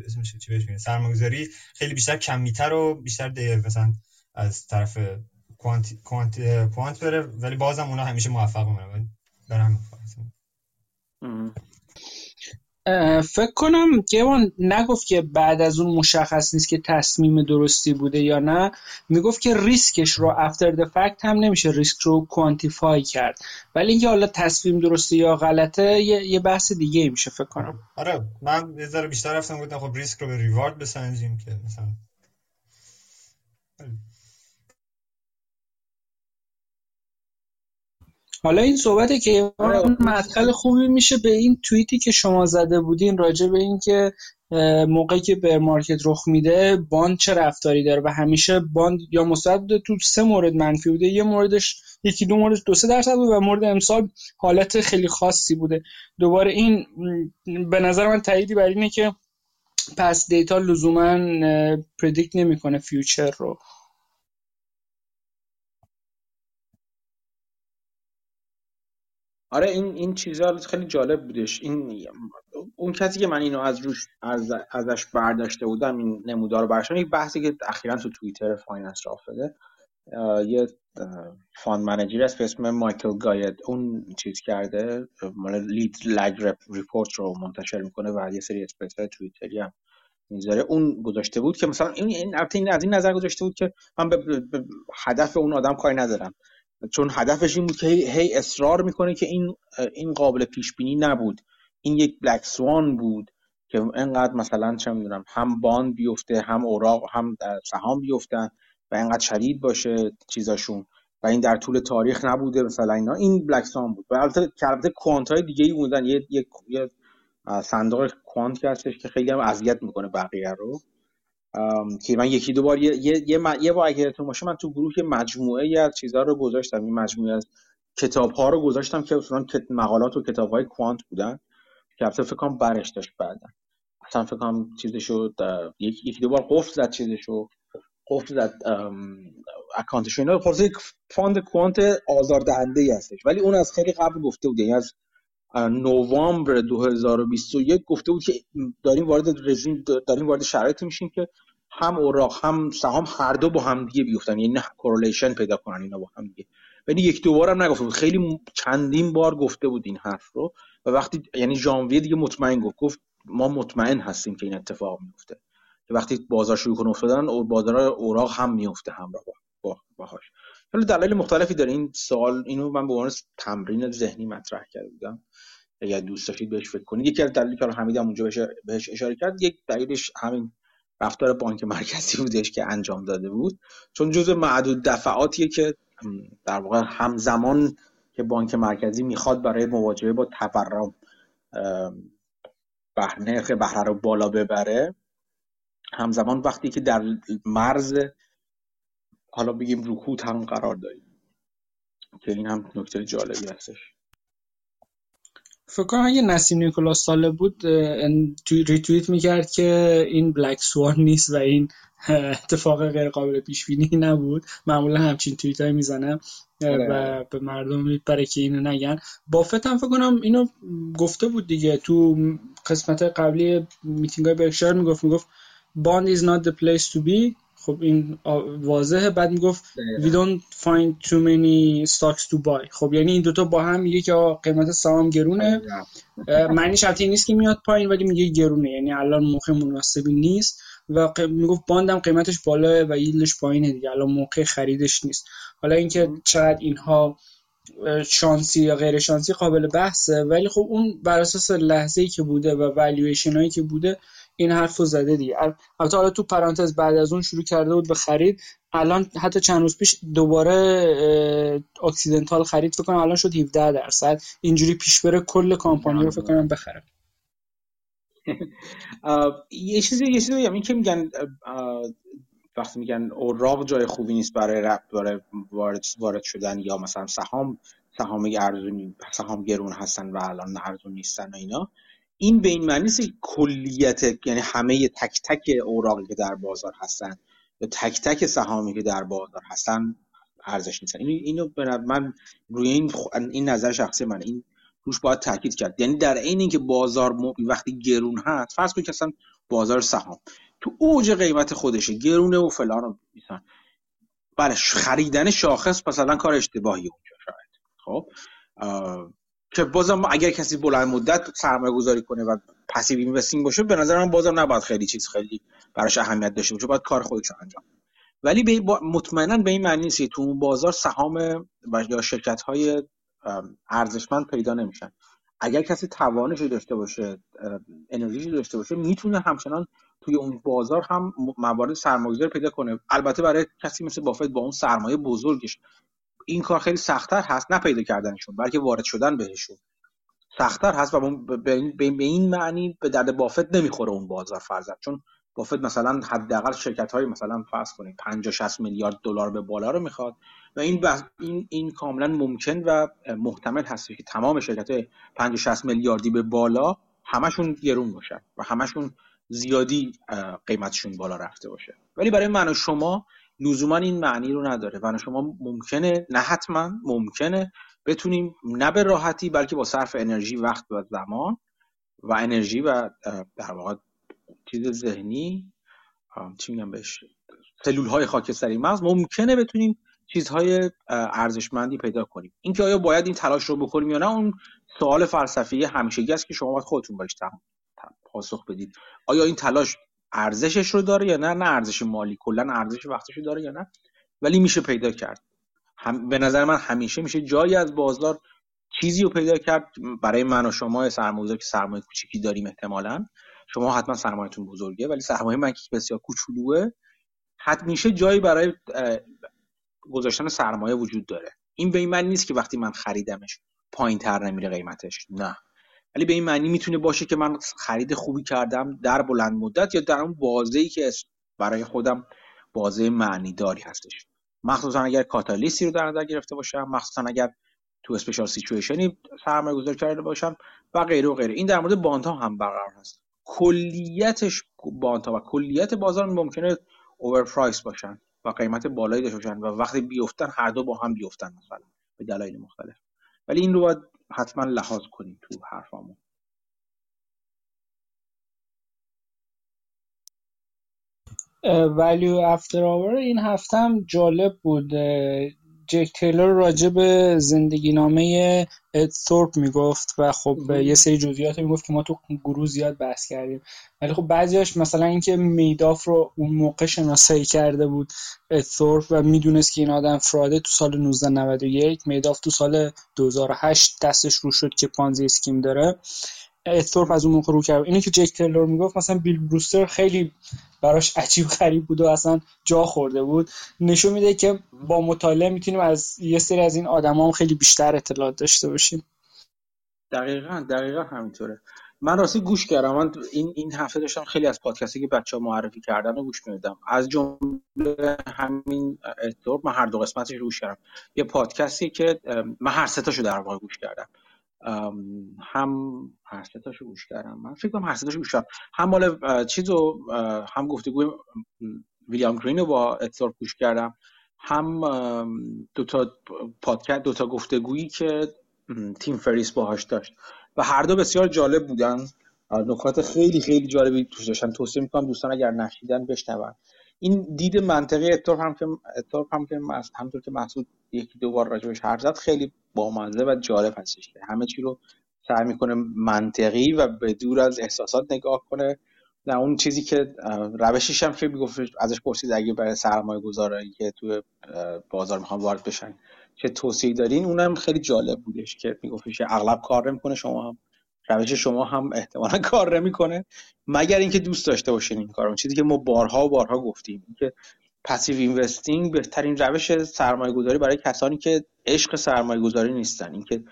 اسمش چی بهش سرمایه‌گذاری خیلی بیشتر کمیتر و بیشتر مثلا از طرف کوانت کوانت کوانت بره ولی بازم اونا همیشه موفق میمونن برام فکر کنم گیوان نگفت که بعد از اون مشخص نیست که تصمیم درستی بوده یا نه. می‌گفت که ریسکش رو افتر د فکت هم نمیشه ریسک رو کوانتیفای کرد. ولی اینکه حالا تصمیم درسته یا غلطه یه, یه بحث دیگه میشه فکر کنم. آره من یه ذره بیشتر رفتم گفتم خب ریسک رو به reward بسنجیم که مثلا حالا این صحبته که آره. مدخل خوبی میشه به این توییتی که شما زده بودین راجع به این که موقعی که bear market رخ میده bond چه رفتاری داره و همیشه bond یا مثبت بوده تو سه مورد منفی بوده یه موردش یکی دو موردش دو سه درصد بود و مورد امسال حالت خیلی خاصی بوده دوباره این به نظر من تاییدی بر اینه که پس data لزوما predict نمی‌کنه future رو آره این این چیزا خیلی جالب بودش. این اون کسی که من اینو از روش از ازش برداشته بودم این نمودار رو برشان یک بحثی که اخیرا تو توییتر finance راه افتاده. یه fund manager است به اسم مایکل گاید اون چیز کرده مال Lead-Lag Report رو منتشر می‌کنه و یه سری space های توییتری هم می‌ذاره. اون گذاشته بود که مثلا این این از این نظر گذاشته بود که من به, هدف اون آدم کاری ندارم. چون هدفش این بود که هی اصرار می‌کنه که این این قابل پیش بینی نبود. این یک black swan بود که انقدر مثلا چه می‌دونم هم bond بیفته هم اوراق هم سهام بیفتن و انقدر شدید باشه چیزاشون و این در طول تاریخ نبوده مثلا اینا. این بلک سوان بود. و البته البته کوانت های دیگه ای بودن. یه یه, یه صندوق کوانت هستش که خیلی هم اذیت می‌کنه بقیه رو. که من یکی دو بار یه یه یه, یه بار اگه باشه من تو گروه یه مجموعه ای از چیزها رو گذاشتم. این مجموعه از کتاب ها رو گذاشتم که اصلا مقالات و کتاب های کوانت بودن که البته فکر کنم برش داشت بعدا. اصلا فکر کنم چیزشو یکی دو بار قفل زد چیزشو. قفل زد account ش اینا خلاص یک fund quant آزاردهنده ای هستش. ولی اون از خیلی قبل گفته بود یعنی از نوامبر 2021 گفته بود که داریم وارد رژیم داریم وارد شرایطی میشیم که هم اوراق هم سهام هر دو با هم دیگه بیفتن. یعنی نه correlation پیدا کنن اینا با هم دیگه. ولی یک دو هم نگفته بود. خیلی چندین بار گفته بود این حرف رو. و وقتی یعنی ژانویه دیگه مطمئن گفت گفت ما مطمئن هستیم که این اتفاق میفته. که وقتی بازار شروع کنه افتادن بازار اوراق هم میفته همراه با باهاش. حالا دلایل مختلفی داره. این سوال اینو من به عنوان تمرین ذهنی مطرح کرده بودم. اگر دوست داشتید بهش فکر کنید. یکی از دلایلی که حمید هم اونجا بهش اشاره کرد یک دلیلش همین رفتار بانک مرکزی بودش که انجام داده بود. چون جزء معدود دفعاتیه که در واقع همزمان که بانک مرکزی می‌خواد برای مواجهه با تورم نرخ بهره رو بالا ببره همزمان وقتی که در مرز حالا بگیم رکود هم قرار داریم. که این هم نکته جالبی هستش. فکر کنم اگه نسیم نیکولاس ساله بود ریتویت می‌کرد که این بلک سوان نیست و این اتفاق غیر قابل پیش بینی نبود. معمولا همچین توییت های می‌زنم آره. و به مردم برای که اینو نگن. بافت هم فکر کنم اینو گفته بود دیگه. تو قسمت قبلی میتینگ های برکشایر می‌گفت می‌گفت bond is not the place to be. خب این واضحه. بعد می‌گفت we don't find too many stocks to buy. خب یعنی این دوتا با هم میگه که قیمت سهام گرونه. معنی شرطی نیست که میاد پایین ولی میگه گرونه. یعنی الان موقع مناسبی نیست و می‌گفت bond م قیمتش بالاه و yield ش پایینه دیگه. الان موقع خریدش نیست. حالا اینکه چقدر اینها شانسی یا غیر شانسی قابل بحثه. ولی خب اون بر اساس لحظه ای که بوده و والویشن هایی که بوده این حرف رو زده دیگه. البته حالا تو پرانتز بعد از اون شروع کرده بود به خرید. الان حتی چند روز پیش دوباره Occidental خرید فکر کنم الان شد 17 درصد. اینجوری پیش بره کل کامپانی رو فکر کنم بخره یه چیزی یه چیزی این که میگن وقتی میگن اوراق جای خوبی نیست برای رفت برای وارد وارد شدن یا مثلا سهام سهام ارزونی سهام گرون هستن و الان ارزون نیستن و اینا. این به این معنی که کلیت یعنی همه تک تک اوراقی که در بازار هستن یا تک تک سهامی که در بازار هستن ارزش نیستن اینو اینو من روی این این نظر شخصی من این روش باید تاکید کرد. یعنی در عین اینکه بازار وقتی گرون هست فرض کنید که اصلا بازار سهام. تو اوج قیمت خودشه گرونه و فلان رو بله خریدن شاخص مثلا کار اشتباهی اونجا شاید. خب؟ که بازم اگر کسی بلند مدت سرمایه گذاری کنه و پسیو اینوستینگ باشه به نظر من بازم نباید خیلی چیز خیلی براش اهمیت داشته باشه باید کار خودش انجام. ولی به مطمئنا به این معنی نیست تو اون بازار سهام یا شرکت های ارزشمند پیدا نمیشن. اگر کسی توانش داشته باشه انرژی داشته باشه می‌تونه همچنان توی اون بازار هم موارد سرمایه‌گذاری پیدا کنه. البته برای کسی مثل بافت با اون سرمایه بزرگش این کار خیلی سختتر هست نه پیدا کردنشون بلکه وارد شدن بهشون. سختتر هست و به این معنی به درد بافت نمی‌خوره اون بازار فرضاً. چون بافت مثلا حداقل شرکت های مثلا فرض کنید 50 60 میلیارد دلار به بالا رو می‌خواد و این این این کاملا ممکن و محتمل هست که تمام شرکت های 50 60 میلیاردی به بالا همشون گرون باشن و همشون زیادی قیمتشون بالا رفته باشه. ولی برای من و شما لزوما این معنی رو نداره. و شما ممکنه نه حتما ممکنه بتونیم نه به راحتی بلکه با صرف انرژی وقت و زمان و انرژی و در واقع چیز ذهنی چی میگم بهش سلول های خاکستری مغز ممکنه بتونیم چیزهای ارزشمندی پیدا کنیم. اینکه آیا باید این تلاش رو بکنیم یا نه اون سوال فلسفی همیشگی است که شما باید خودتون باش پاسخ بدید. آیا این تلاش ارزشش رو داره یا نه؟ نه ارزش مالی کلا ارزش وقتش رو داره یا نه؟ ولی میشه پیدا کرد. هم به نظر من همیشه میشه جایی از بازار چیزی رو پیدا کرد برای من و شما سرمایه‌گذار که سرمایه کوچیکی داریم احتمالا. شما حتما سرمایه‌تون بزرگه ولی سرمایه من که بسیار کوچولوه حتمیشه جایی برای گذاشتن سرمایه وجود داره. این به این معنی نیست که وقتی من خریدمش پایین تر نمیره قیمتش. نه. ولی به این معنی می‌تونه باشه که من خرید خوبی کردم در بلند مدت یا در اون بازه که برای خودم بازه معنی داری هستش. مخصوصا اگر کاتالیستی رو در نظر گرفته باشم مخصوصا اگر تو اسپیشال سیچویشنی سرمایه گذاری کرده باشم و غیره و غیره. این در مورد بانت ها هم برقرار هست. کلیتش بانت ها و کلیت بازار ممکنه اوورپرایس باشن و قیمت بالایی داشته باشن و وقتی بیفتن هر دو با هم بیفتن مثلا به دلایل مختلف. ولی این رو باید حتما لحاظ کنیم تو حرفامون. ولیو افتر آور این هفته هم جالب بود. جک تیلر راجع به زندگی نامه اد ثورپ می‌گفت و خب یه سری جزئیات می‌گفت که ما تو گروه زیاد بحث کردیم. ولی خب بعضیاش مثلا اینکه میداف رو اون موقع شناسایی کرده بود اد ثورپ و می‌دونست که این آدم فراده تو سال 1991 میداف تو سال 2008 دستش رو شد که پانزی اسکیم داره. اتورپ از اون موقع رو کرد. اینه که جک تیلور می‌گفت مثلا بیل بروستر خیلی براش عجیب غریب بود و اصلا جا خورده بود. نشون میده که با مطالعه می‌تونیم از یه سری از این آدما خیلی بیشتر اطلاعات داشته باشیم. دقیقا دقیقا همینطوره. من راستی گوش کردم. من این این هفته داشتم خیلی از پادکستی که بچه ها معرفی کردن رو گوش می‌دادم. از جمله همین اتور من هر دو قسمتش رو گوش کردم. یه پادکستی که من هر سه تاشو در واقع گوش کردم. هم هر تاشو گوش کردم. من فکر کنم هر تاشو گوش کردم. هم مال چیزو هم گفتگوی ویلیام گرین رو با اتسار گوش کردم. هم دو تا پادکست دو تا گفتگویی که تیم فریس باهاش داشت. و هر دو بسیار جالب بودن. نکات خیلی خیلی جالبی توش داشتن. توصیه می‌کنم دوستان اگر نشیدن بشنون. این دید منطقی اتور هم که اتور هم که همطور که محسود یکی دو بار راجبش حرف زد خیلی بامزه و جالب هستش که همه چی رو سعی می‌کنه منطقی و به دور از احساسات نگاه کنه. نه اون چیزی که روشش هم که می‌گفت ازش پرسید اگه برای سرمایه گذارایی که توی بازار می‌خوان وارد بشن چه توصیه دارین؟ اونم خیلی جالب بودش که میگفتش اغلب کار نمی‌کنه شما هم روش شما هم احتمالا کار نمی‌کنه مگر اینکه دوست داشته باشین این کارو. چیزی که ما بارها و بارها گفتیم که پسیو اینوستینگ بهترین روش سرمایه گذاری برای کسانی که عشق سرمایه گذاری نیستن. اینکه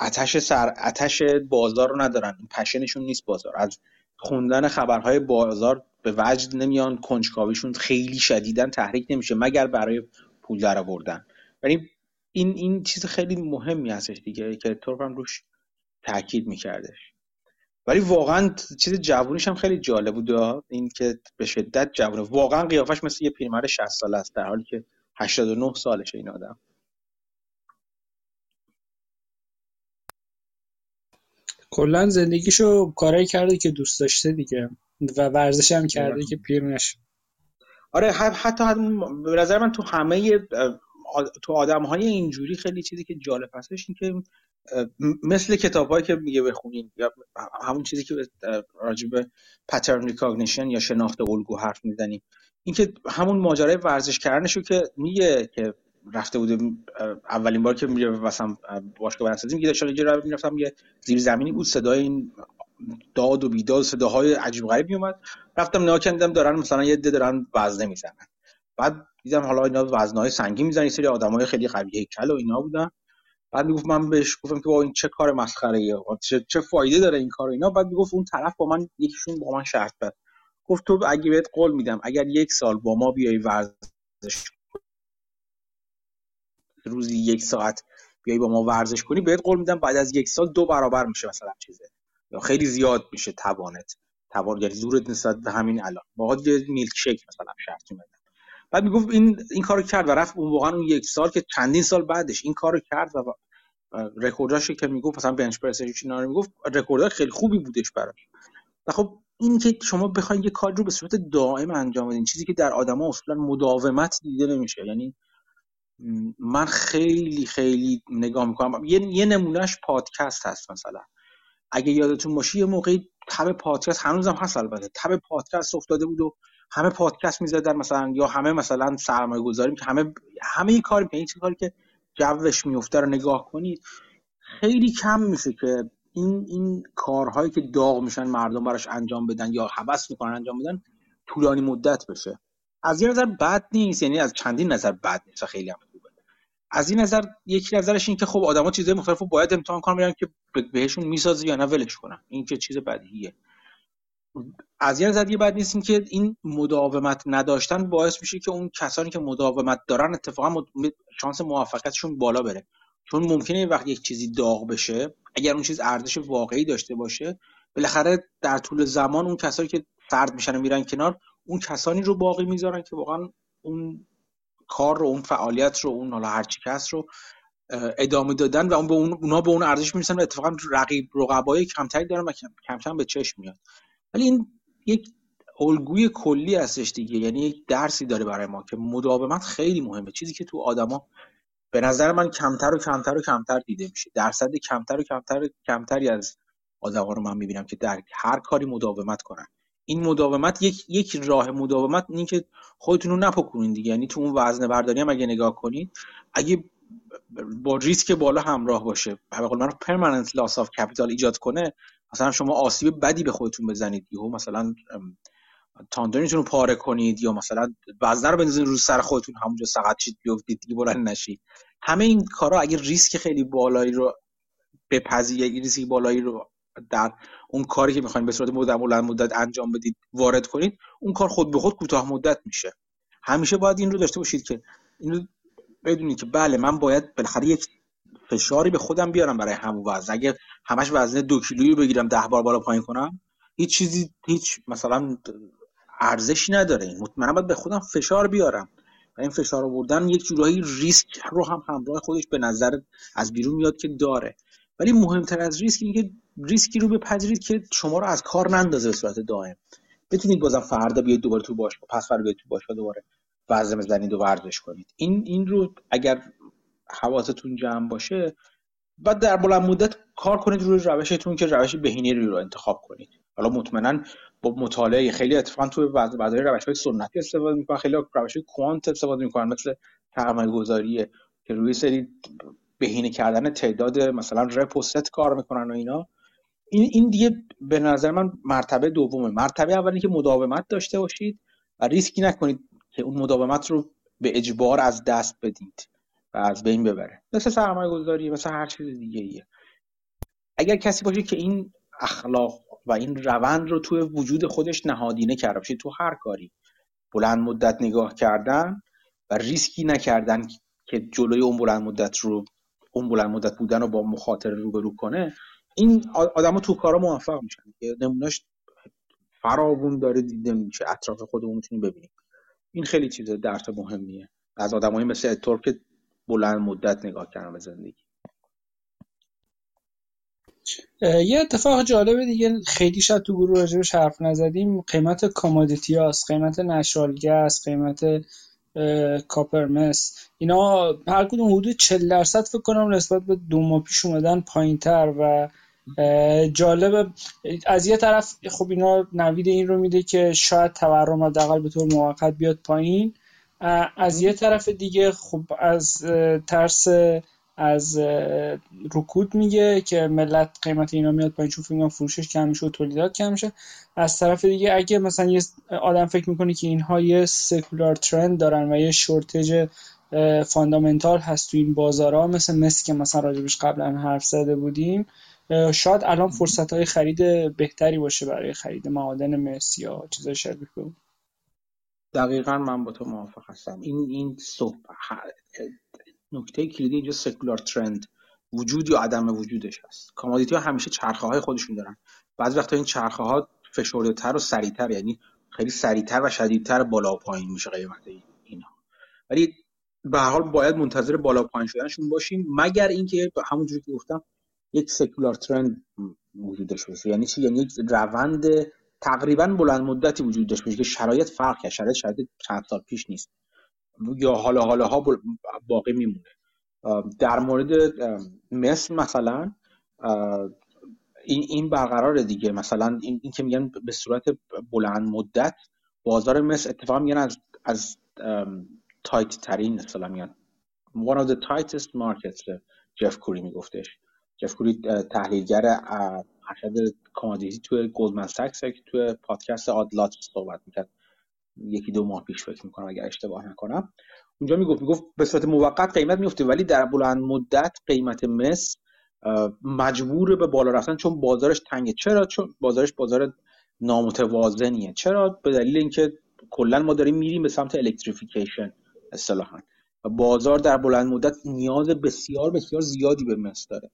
اتش سر اتش بازار رو ندارن. پشنشون نیست بازار. از خوندن خبرهای بازار به وجد نمیان کنجکاویشون خیلی شدیدن تحریک نمیشه مگر برای پول در آوردن ولی این این چیز خیلی مهمی هستش دیگه که هم روش تاکید میکردش. ولی واقعا چیز جوونیش هم خیلی جالب بود این که به شدت جوونه. واقعا قیافش مثل یه پیرمرد 60 ساله است در حالی که 89 سالشه این آدم. کلا زندگیشو کارایی کرده که دوست داشته دیگه و ورزش هم کرده که پیر نشه. آره حتی به نظر من تو همه تو آدم های اینجوری خیلی چیزی که جالب هستش این که مثل کتابهایی که میگه بخونین یا همون چیزی که راجع به pattern recognition یا شناخت الگو حرف می‌زنیم. اینکه همون ماجرای ورزش کردنشو که میگه که رفته بوده اولین بار که میره مثلا باشگاه برنامه‌سازی میگه داشتم اینجا می‌رفتم یه زیر زمینی بود صدای این داد و بیداد صداهای عجیب غریب میومد رفتم نگاه کردم دارن مثلا یه ده دارن وزنه می‌زنن. بعد دیدم حالا اینا وزنهای سنگین می‌زنن سری آدمای خیلی قوی هیکل و اینا بودن. بعد می‌گفت من بهش گفتم که با این چه کار مسخره ای چه چه فایده داره این کار اینا؟ بعد می‌گفت اون طرف با من یکیشون با من شرط بست گفت تو اگه بهت قول میدم اگر یک سال با ما بیای ورزش روزی یک ساعت بیای با ما ورزش کنی بهت قول میدم بعد از یک سال دو برابر میشه مثلا چیزه. یا خیلی زیاد میشه توانت. توان یعنی زورت نسبت به همین الان. با یه میلک شیک مثلا شرط میدم. بعد می‌گفت این این کارو کرد و رفت اون واقعا اون یک سال که چندین سال بعدش این کارو کرد و رکورداش که می‌گفت مثلا بنچ پرس اینا رو می‌گفت رکوردای خیلی خوبی بودش براش. و خب این که شما بخواید یه کار رو به صورت دائم انجام بدین چیزی که در آدما اصلا مداومت دیده نمیشه. یعنی من خیلی خیلی نگاه می‌کنم. یه, یه نمونهش پادکست هست مثلا. اگه یادتون باشه یه موقعی تب پادکست هنوزم هست البته. تب پادکست افتاده بود و همه پادکست می‌زدن مثلا یا همه مثلا سرمایه گذاریم که همه همه این کاری این کاری که جوش میفته رو نگاه کنید خیلی کم میشه که این این کارهایی که داغ میشن مردم براش انجام بدن یا حبس می‌کنن انجام بدن طولانی مدت بشه. از یه نظر بد نیست یعنی از چندین نظر بد نیست خیلی هم خوبه. از این نظر یکی نظرش این که خب آدما چیزای مختلف باید امتحان کنن ببینن که بهشون می‌سازه یا نه ولش کنن. این که چیز بدیهیه. از یه یه بد نیست که این مداومت نداشتن باعث میشه که اون کسانی که مداومت دارن اتفاقا شانس موفقیتشون بالا بره. چون ممکنه وقتی یک چیزی داغ بشه اگر اون چیز ارزش واقعی داشته باشه بالاخره در طول زمان اون کسانی که سرد میشن و میرن کنار اون کسانی رو باقی می‌ذارن که واقعا اون کار رو اون فعالیت رو اون حالا هر کس رو ادامه دادن و اون به اون اونا به اون ارزش می‌رسن و اتفاقا رقیب رقبای کمتری دارن و کم کم به چشم میاد. ولی این یک الگوی کلی هستش دیگه. یعنی یک درسی داره برای ما که مداومت خیلی مهمه. چیزی که تو آدما به نظر من کمتر و کمتر و کمتر دیده میشه. درصد کمتر و کمتر کمتری از آدما رو من می‌بینم که در هر کاری مداومت کنن. این مداومت یک یک راه مداومت این که خودتون رو نپکنین دیگه. یعنی تو اون وزنه برداری هم اگه نگاه کنید اگه با ریسک بالا همراه باشه به قول من permanent loss of capital ایجاد کنه مثلا شما آسیب بدی به خودتون بزنید یهو مثلا تاندونتون رو پاره کنید یا مثلا وزنه رو بندازید رو سر خودتون همونجا سقط شید بیفتید دیگه بلند نشید. همه این کارا اگه ریسک خیلی بالایی رو بپذیرید ریسک بالایی رو در اون کاری که می‌خواین به صورت مدت بلند مدت انجام بدید وارد کنید اون کار خود به خود کوتاه مدت میشه. همیشه باید این رو داشته باشید که این رو بدونید که بله من باید بالاخره یک فشاری به خودم بیارم برای همون وزن. اگه همش وزن دو کیلویی بگیرم ده بار بالا پایین کنم هیچ چیزی هیچ مثلا ارزشی نداره. مطمئنا باید به خودم فشار بیارم. و این فشار آوردن یک جورایی ریسک رو هم همراه خودش به نظر از بیرون میاد که داره. ولی مهمتر از ریسک اینه که ریسکی رو بپذیرید که شما رو از کار نندازه به صورت دائم. بتونید بازم فردا بیاید دوباره تو باشگاه پس فردا بیاید تو باشگاه دوباره وزن بزنید و ورزش کنید. این این رو اگر حواستون جمع باشه بعد در بلند مدت کار کنید روی روشتون که روش بهینه رو انتخاب کنید. حالا مطمئنا با مطالعه خیلی اتفاقا تو بعضی روش های سنتی استفاده می‌کنن خیلی روش های کوانت استفاده می‌کنن مثل سرمایه گذاریه که روی سری بهینه کردن تعداد مثلا رپوست کار می‌کنن و اینا. این این دیگه به نظر من مرتبه دومه. مرتبه اولی که مداومت داشته باشید و ریسکی نکنید که اون مداومت رو به اجبار از دست بدید. و از بین ببره. مثل سرمایه گذاری مثل هر چیز دیگه ایه. اگر کسی باشه که این اخلاق و این روند رو توی وجود خودش نهادینه کرده باشه تو هر کاری. بلند مدت نگاه کردن و ریسکی نکردن که جلوی اون بلند مدت رو اون بلند مدت بودن رو با مخاطره روبرو کنه این آدما تو کارا موفق میشن. که نمونهش فراوون داره دیده میشه. اطراف خودمون می‌تونیم ببینیم. این خیلی چیز درس مهمیه. از آدمایی مثل اتور که بلند مدت نگاه کردن به زندگی. یه اتفاق جالب دیگه خیلی شاید تو گروه راجبش حرف نزدیم. قیمت commodity هاست قیمت natural gas قیمت copper مس اینا هر کدوم حدود 40 درصد فکر کنم نسبت به دو ماه پیش اومدن پایین تر و جالب از یه طرف خب اینا نوید این رو میده که شاید تورم حداقل به طور موقت بیاد پایین. از یه طرف دیگه خب از ترس از رکود میگه که ملت قیمت اینا میاد پایین چون فکر فروشش کم میشه و تولیدات کم میشه. از طرف دیگه اگه مثلا یه آدم فکر می‌کنه که اینها یه secular trend دارن و یه shortage fundamental هست تو این بازارها مثل مسی که مثلا راجبش قبلا حرف زده بودیم شاید الان فرصت های خرید بهتری باشه برای خرید معادن مس یا چیزای شبیه به دقیقا من با تو موافق هستم. این این صبح نکته کلیدی اینجا secular trend وجود یا عدم وجودش هست. commodity ها همیشه چرخه های خودشون دارن. بعضی وقتا این چرخه ها فشرده تر و سریعتر یعنی خیلی سریعتر و شدیدتر بالا و پایین میشه قیمت اینها ولی به هر حال باید منتظر بالا پایین شدنشون باشیم مگر اینکه همونجوری که گفتم یک سکولار ترند وجودش باشه. یعنی چی؟ یعنی یک روند تقریبا بلند مدتی وجود باشه که شرایط فرق کرد. شرایط شرایط چند سال پیش نیست. یا حالا حالا ها باقی میمونه. در مورد مصر مثلا این این برقرار دیگه. مثلا این, این که میگن به صورت بلند مدت بازار مصر اتفاقا میگن از از تایت ترین مثلا میگن. One of the tightest markets Jeff Currie میگفتش. Jeff Currie تحلیلگر ارشد commodity توی Goldman Sachs که توی پادکست Odd Lots صحبت می‌کرد. یکی دو ماه پیش فکر می‌کنم اگر اشتباه نکنم. اونجا می‌گفت می‌گفت به صورت موقت قیمت میفته ولی در بلند مدت قیمت مس مجبور به بالا رفتن چون بازارش تنگه. چرا؟ چون بازارش بازار نامتوازنیه. چرا؟ به دلیل اینکه کلا ما داریم میریم به سمت electrification اصطلاحا. بازار در بلند مدت نیاز بسیار بسیار زیادی به مس داره.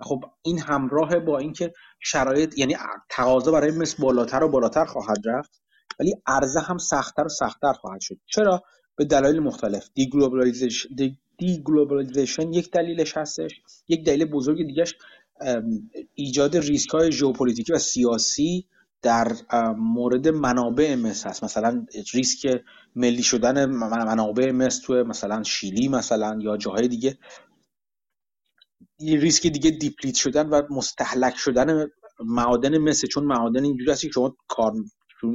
خب این همراه با اینکه شرایط یعنی تقاضا برای مس بالاتر و بالاتر خواهد رفت ولی عرضه هم سختتر و سختتر خواهد شد. چرا؟ به دلایل مختلف. deglobalization یک دلیلش هستش. یک دلیل بزرگ دیگهش ایجاد ریسک های ژئوپلیتیکی و سیاسی در مورد منابع مس هست مثلا ریسک ملی شدن منابع مس تو مثلا شیلی مثلا یا جاهای دیگه. یه ریسک دیگه deplete شدن و مستهلک شدن معادن مس چون معادن اینجوری هست که شما کار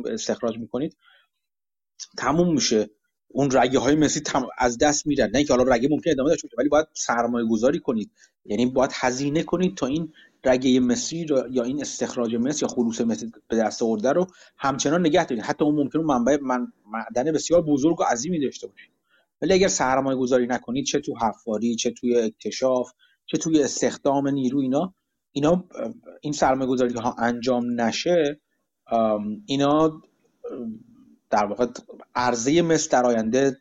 استخراج می‌کنید تموم میشه. اون رگه های مسی از دست میرن. نه اینکه حالا رگه ممکن ادامه داشته باشه ولی باید سرمایه گذاری کنید. یعنی باید هزینه کنید تا این رگه مسی یا این استخراج مس یا خلوص مسی به دست آورده رو همچنان نگه دارید. حتی اون ممکنه منبع من معدن بسیار بزرگ و عظیمی داشته باشه ولی اگر سرمایه گذاری نکنید چه تو حفاری چه توی اکتشاف چه توی استخدام نیرو اینا اینا این سرمایه گذاری ها انجام نشه اینا در واقع عرضه مثل در آینده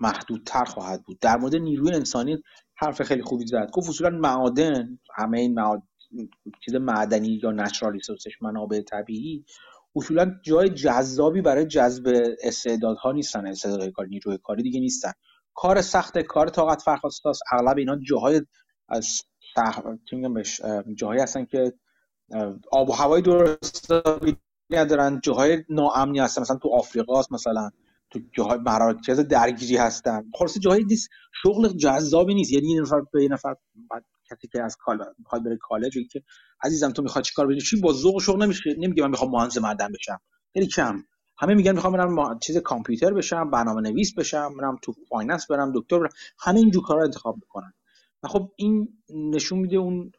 محدودتر خواهد بود. در مورد نیروی انسانی حرف خیلی خوبی زد. گفت اصولا معادن همه این معادن چیز معدنی یا نچرال ریسورسش منابع طبیعی اصولا جای جذابی برای جذب استعدادها نیستن استعدادهای کاری نیروی کاری دیگه نیستن. کار سخت کار طاقت فرخواسته است اغلب اینا جاهای از جاهایی هستن که آب و هوای درست ندارن جاهای ناامنی هستن. مثلا تو آفریقا هست مثلا تو جاهای مراکز درگیری هستن. خلاص جاهای نیست. شغل جذابی نیست. یعنی یه نفر به یه نفر کسی که از کال می‌خواد بره کالج که عزیزم تو می‌خواد چیکار بکنی؟ چی با ذوق شغل نمیشه نمیگه من می‌خوام مهندس معدن بشم. خیلی کم. همه میگن می‌خوام برم چیز کامپیوتر بشم برنامه نویس بشم برم تو finance برم دکتر برم. همه اینجور کارا انتخاب می‌کنن. و خب این نشون میده اون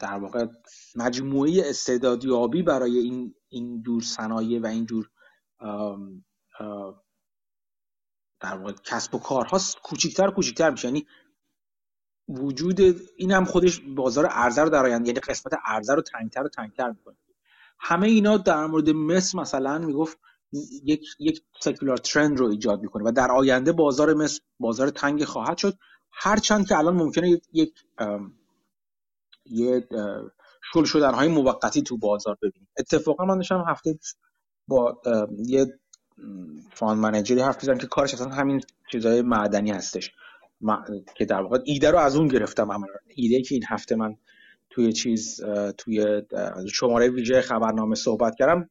در واقع مجموعه استعدادیابی برای این این جور صنایع و این جور در واقع کسب و کارها کوچیکتر کوچیکتر میشه. یعنی وجود این هم خودش بازار ارزه رو در آینده یعنی قسمت ارزه رو تنگتر و تنگتر می‌کنه. همه اینا در مورد مصر مثلا می‌گفت یک یک سکولار ترند رو ایجاد می‌کنه و در آینده بازار مصر بازار تنگ خواهد شد. هرچند که الان ممکنه یک یه شل شدن های موقتی تو بازار ببینیم. اتفاقا من داشتم هفته با یه فان منیجری حرف بزنم که کارش اصلا همین چیزای معدنی هستش. که در واقع ایده رو از اون گرفتم هم. ایده که این هفته من توی چیز توی شماره ویژه خبرنامه صحبت کردم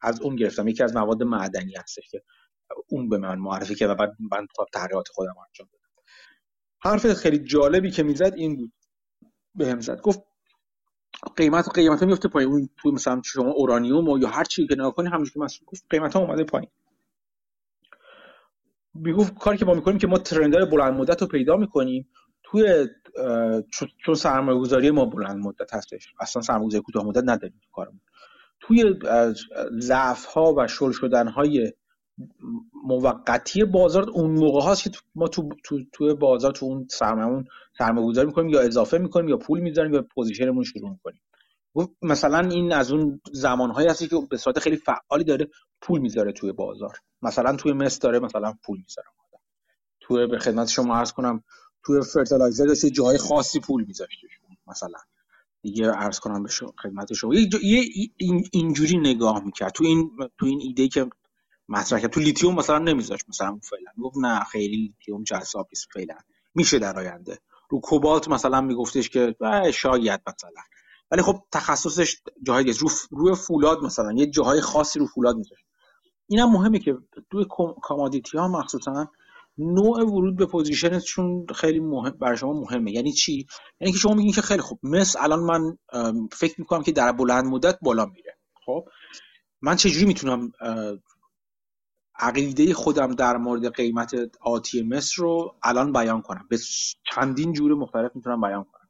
از اون گرفتم. یکی از مواد معدنی هستش که اون به من معرفی کرد و بعد من تحقیقات خودم انجام دادم حرف خیلی جالبی که می‌زد این بود. بهم زد. گفت قیمت قیمت میفته پایین. اون تو مثلا شما اورانیوم و یا هر چی که نگاه کنی همونجوری که مثلا گفت قیمت ها اومده پایین. می‌گفت کاری که ما می‌کنیم که ما trend های بلند مدت رو پیدا می‌کنیم. توی چون سرمایه گذاری ما بلند مدت هستش. اصلا سرمایه گذاری کوتاه مدت نداریم تو کارمون. توی ضعف ها و شل شدن های موقتی بازار اون موقع هاست که ما تو تو توی بازار تو اون سرمایه گذاری می‌کنیم یا اضافه می‌کنیم یا پول می‌ذاریم یا position مون شروع می‌کنیم. مثلا این از اون زمانهایی هستی که به صورت خیلی فعالی داره پول می‌ذاره توی بازار. مثلا توی مس داره مثلا پول می‌ذاره. توی به خدمت شما عرض کنم توی fertilizer داشته جای خاصی پول میذاشته مثلا. دیگه عرض کنم به خدمت شما. یه اینجوری نگاه می‌کرد. تو این تو این ایده که مطرح کرد. تو لیتیوم مثلا نمیذاشت مثلا فعلا. گفت نه خیلی لیتیوم جذاب نیست فعلا. میشه در آینده. رو کوبالت مثلا میگفتش که شاید مثلا. ولی خب تخصصش جاهای رو روی فولاد مثلا. یه جاهای خاصی رو فولاد میذاشت. اینم مهمه که توی commodity ها مخصوصا نوع ورود به position شون خیلی مهم برای شما مهمه. یعنی چی؟ یعنی که شما میگین که خیلی خوب مس الان من فکر می‌کنم که در بلند مدت بالا میره. خب؟ من چجوری می‌تونم عقیده خودم در مورد قیمت آتی مصر رو الان بیان کنم. به چندین جور مختلف می‌تونم بیان کنم.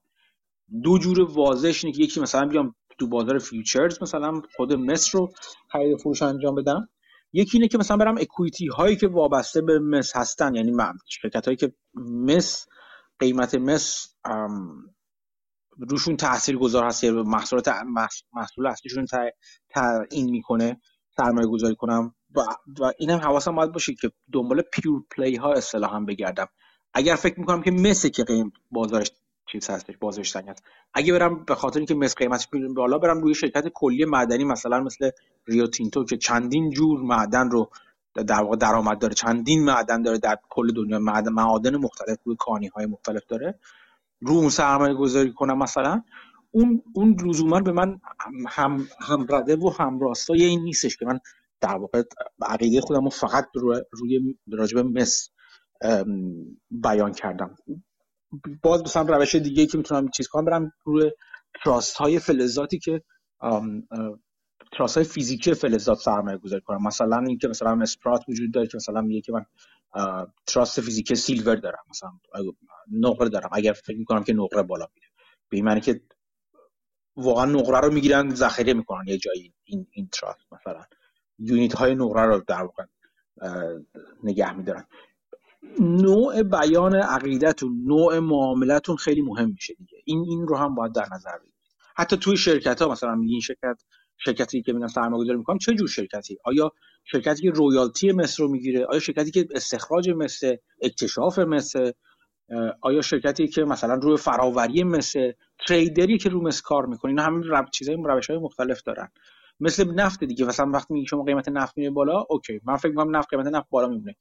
دو جور واضحش اینه که یکی مثلا بیام تو بازار فیوچرز مثلا خود مصر رو خرید فروش انجام بدم. یکی اینه که مثلا برم اکویتی هایی که وابسته به مس هستن یعنی شرکت هایی که مس قیمت مس روشون تاثیر گذار هست یا محصولات محصول اصلیشون تعیین می‌کنه سرمایه گذاری کنم. و, و اینم حواسم باید باشه که دنبال پیور پلی ها اصطلاحا بگردم. اگر فکر می‌کنم که مثل که قیم بازارش چیز هستش بازارش تنگ هست. اگه برم به خاطر اینکه مثل قیمتش بالا برم روی شرکت کلی معدنی مثلا مثل ریو تینتو که چندین جور معدن رو در واقع درآمد داره چندین معدن داره در کل دنیا معدن معادن مختلف روی کانی های مختلف داره. رو اون سرمایه گذاری کنم مثلا اون اون لزوما به من هم هم رده و هم راستای این نیستش که من در واقع عقیده خودم رو فقط روی, روی راجب مس بیان کردم. باز مثلا روش دیگه که می‌تونم چیز کنم برم روی trust های فلزاتی که trust های فیزیکی فلزات سرمایه گذاری کنم. مثلا اینکه مثلا Sprott وجود داره که مثلا میگه که من trust فیزیکی silver دارم. مثلا نقره دارم. اگر فکر می‌کنم که نقره بالا میره. به این معنی که واقعا نقره رو می‌گیرن ذخیره می‌کنن یه جایی این این تراست مثلا. یونیت های نقره رو در واقع نگه میدارن. نوع بیان عقیدتون نوع معاملتون خیلی مهم میشه دیگه. این این رو هم باید در نظر بگیرید. حتی توی شرکت ها مثلا این شرکت شرکتی که میگن سرمایه گذاری می‌کنم چه جور شرکتی؟ آیا شرکتی که رویالتی مصر رو می‌گیره؟ آیا شرکتی که استخراج مثل اکتشاف مثل آیا شرکتی که مثلا روی فراوری مثل تریدری که رو مس کار می‌کنه اینا همین رب چیزای روش های مختلف دارن. مثل نفت دیگه. مثلا وقتی میگه شما قیمت نفت میره بالا اوکی. من فکر می‌کنم نفت قیمت نفت بالا میمونه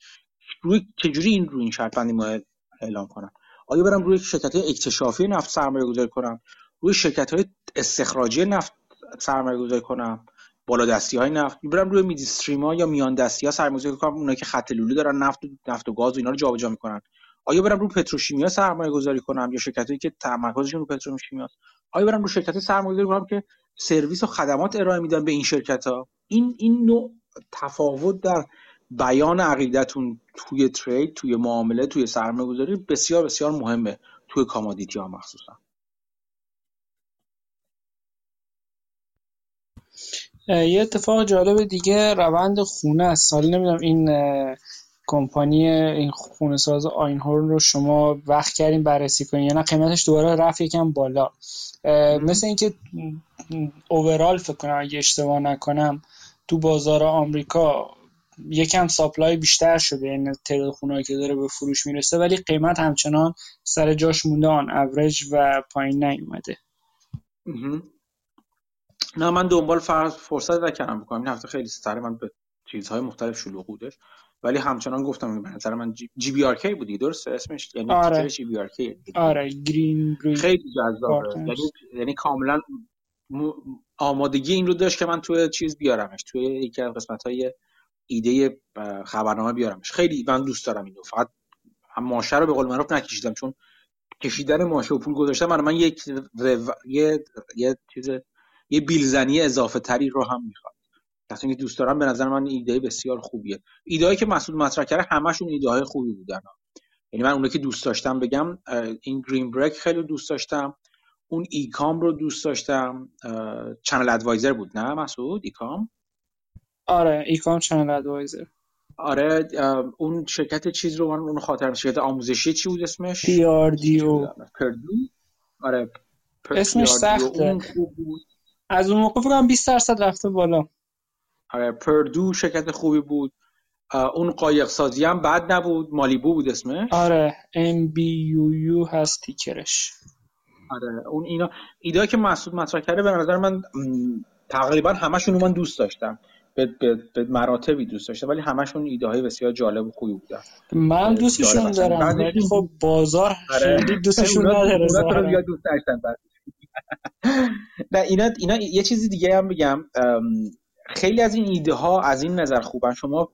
روی چجوری این رو این شرط بندی ما اعلام کنم آیا برم روی شرکت های اکتشافی نفت سرمایه گذاری کنم؟ روی شرکت های استخراجی نفت سرمایه گذاری کنم؟ بالا دستی های نفت. برم روی میدیستریم ها یا میان دستی ها سرمایه گذاری کنم؟ اونایی که خط لوله دارن نفت نفت و گاز و اینا رو جابجا می‌کنن. آیا برم رو پتروشیمیا سرمایه گذاری کنم یا شرکتی که تمرکزشون رو پتروشیمیا آیا برم رو شرکت سرمایه گذاری کنم که سرویس و خدمات ارائه میدن به این شرکت ها این این نوع تفاوت در بیان عقیدتون توی trade توی معامله توی سرمایه گذاری بسیار بسیار مهمه توی commodity ها مخصوصا. یه اتفاق جالب دیگه روند خونه است. سال نمی‌دونم این کمپانی این خونه ساز آینهورن رو شما وقت کردین بررسی کنین. یا نه قیمتش دوباره رفت یکم بالا. مثل اینکه اوورال فکر کنم اگه اشتباه نکنم تو بازار آمریکا یکم ساپلای بیشتر شده این یعنی تعداد خونه که داره به فروش می‌رسه ولی قیمت همچنان سر جاش مونده. آن اوریج و پایین نیومده. نه من دنبال فرصت نکردم بکنم این هفته خیلی سر من به چیزهای مختلف شلوغ بودش ولی همچنان گفتم به نظر من جی بی آر کی بودی درست اسمش یعنی آره. جی بی آر کی آره گرین خیلی جذابه. یعنی یعنی کاملا آمادگی این رو داشت که من توی چیز بیارمش توی یکی از قسمت های ایده خبرنامه بیارمش. خیلی من دوست دارم اینو. فقط هم ماشه رو به قول معروف نکشیدم چون کشیدن ماشه و پول گذاشتم من من یک یه یه چیز یه بیلزنی اضافه تری رو هم می‌خواد. کسی که دوست دارم به نظر من ایده بسیار خوبیه. ایده که مسعود مطرح کرده همشون ایده های خوبی بودن. یعنی من اونایی که دوست داشتم بگم این Greenbrick خیلی دوست داشتم. اون ECOM رو دوست داشتم. ChannelAdvisor بود نه مسعود؟ ECOM؟ آره ECOM ChannelAdvisor. آره اون شرکت چیز رو من اون خاطرم شرکت آموزشی چی بود اسمش؟ PRDO پردو آره اسمش سخته. از اون موقع فکر 20 درصد رفته بالا. پردو شرکت خوبی بود. اون قایق سازی هم بد نبود. مالیبو بود اسمش. آره ام بی یو یو هست تیکرش. آره اون اینا. ایده که مسعود مطرح کرده به نظر من تقریبا همشون من دوست داشتم. به, به, به مراتبی دوست داشتم ولی همشون ایده های بسیار جالب و خوبی بودن. من دوستشون دارم ولی خب بازار آره. خیلی دوستشون نداره دوست داشتن نه اینا اینا یه چیزی دیگه هم بگم. خیلی از این ایده ها از این نظر خوبن. شما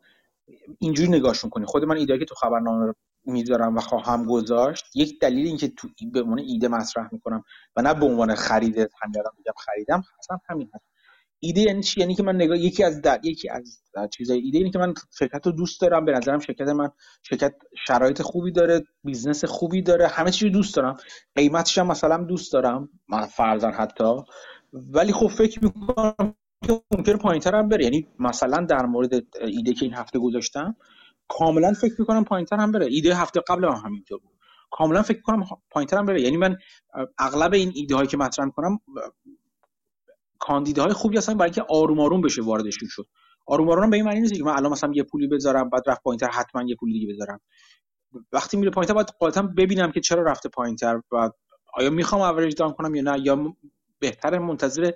اینجوری نگاهشون کنید خود من ایده که تو خبرنامه می‌ذارم و خواهم گذاشت یک دلیل اینکه تو به عنوان ایده مطرح می‌کنم و نه به عنوان خرید همین میگم خریدم اصلا همین هست. ایده یعنی چی؟ یعنی که من نگاه یکی از در... یکی از چیزای ایده اینه که من شرکت رو دوست دارم. به نظرم شرکت من شرکت شرایط خوبی داره business خوبی داره همه چیز دوست دارم. قیمتش هم مثلا دوست دارم. من فرضاً حتی. ولی خب فکر می‌کنم ممکنه پایینتر هم بره. یعنی مثلا در مورد ایده که این هفته گذاشتم کاملا فکر می‌کنم پایینتر هم بره. ایده هفته قبل هم همینطور بود. کاملا فکر کنم پایینتر هم بره. یعنی من اغلب این ایده هایی که مطرح کنم کاندیداهای خوبی هستن برای اینکه آروم آروم بشه واردشون شد. آروم آروم به این معنی نیست که من الان مثلا یه پولی بذارم بعد رفت پایینتر حتما یه پولی دیگه بذارم. وقتی میره پایینتر باید قاطعا ببینم که چرا رفته پایینتر و آیا می‌خوام اوریج دام کنم یا نه یا بهتر منتظر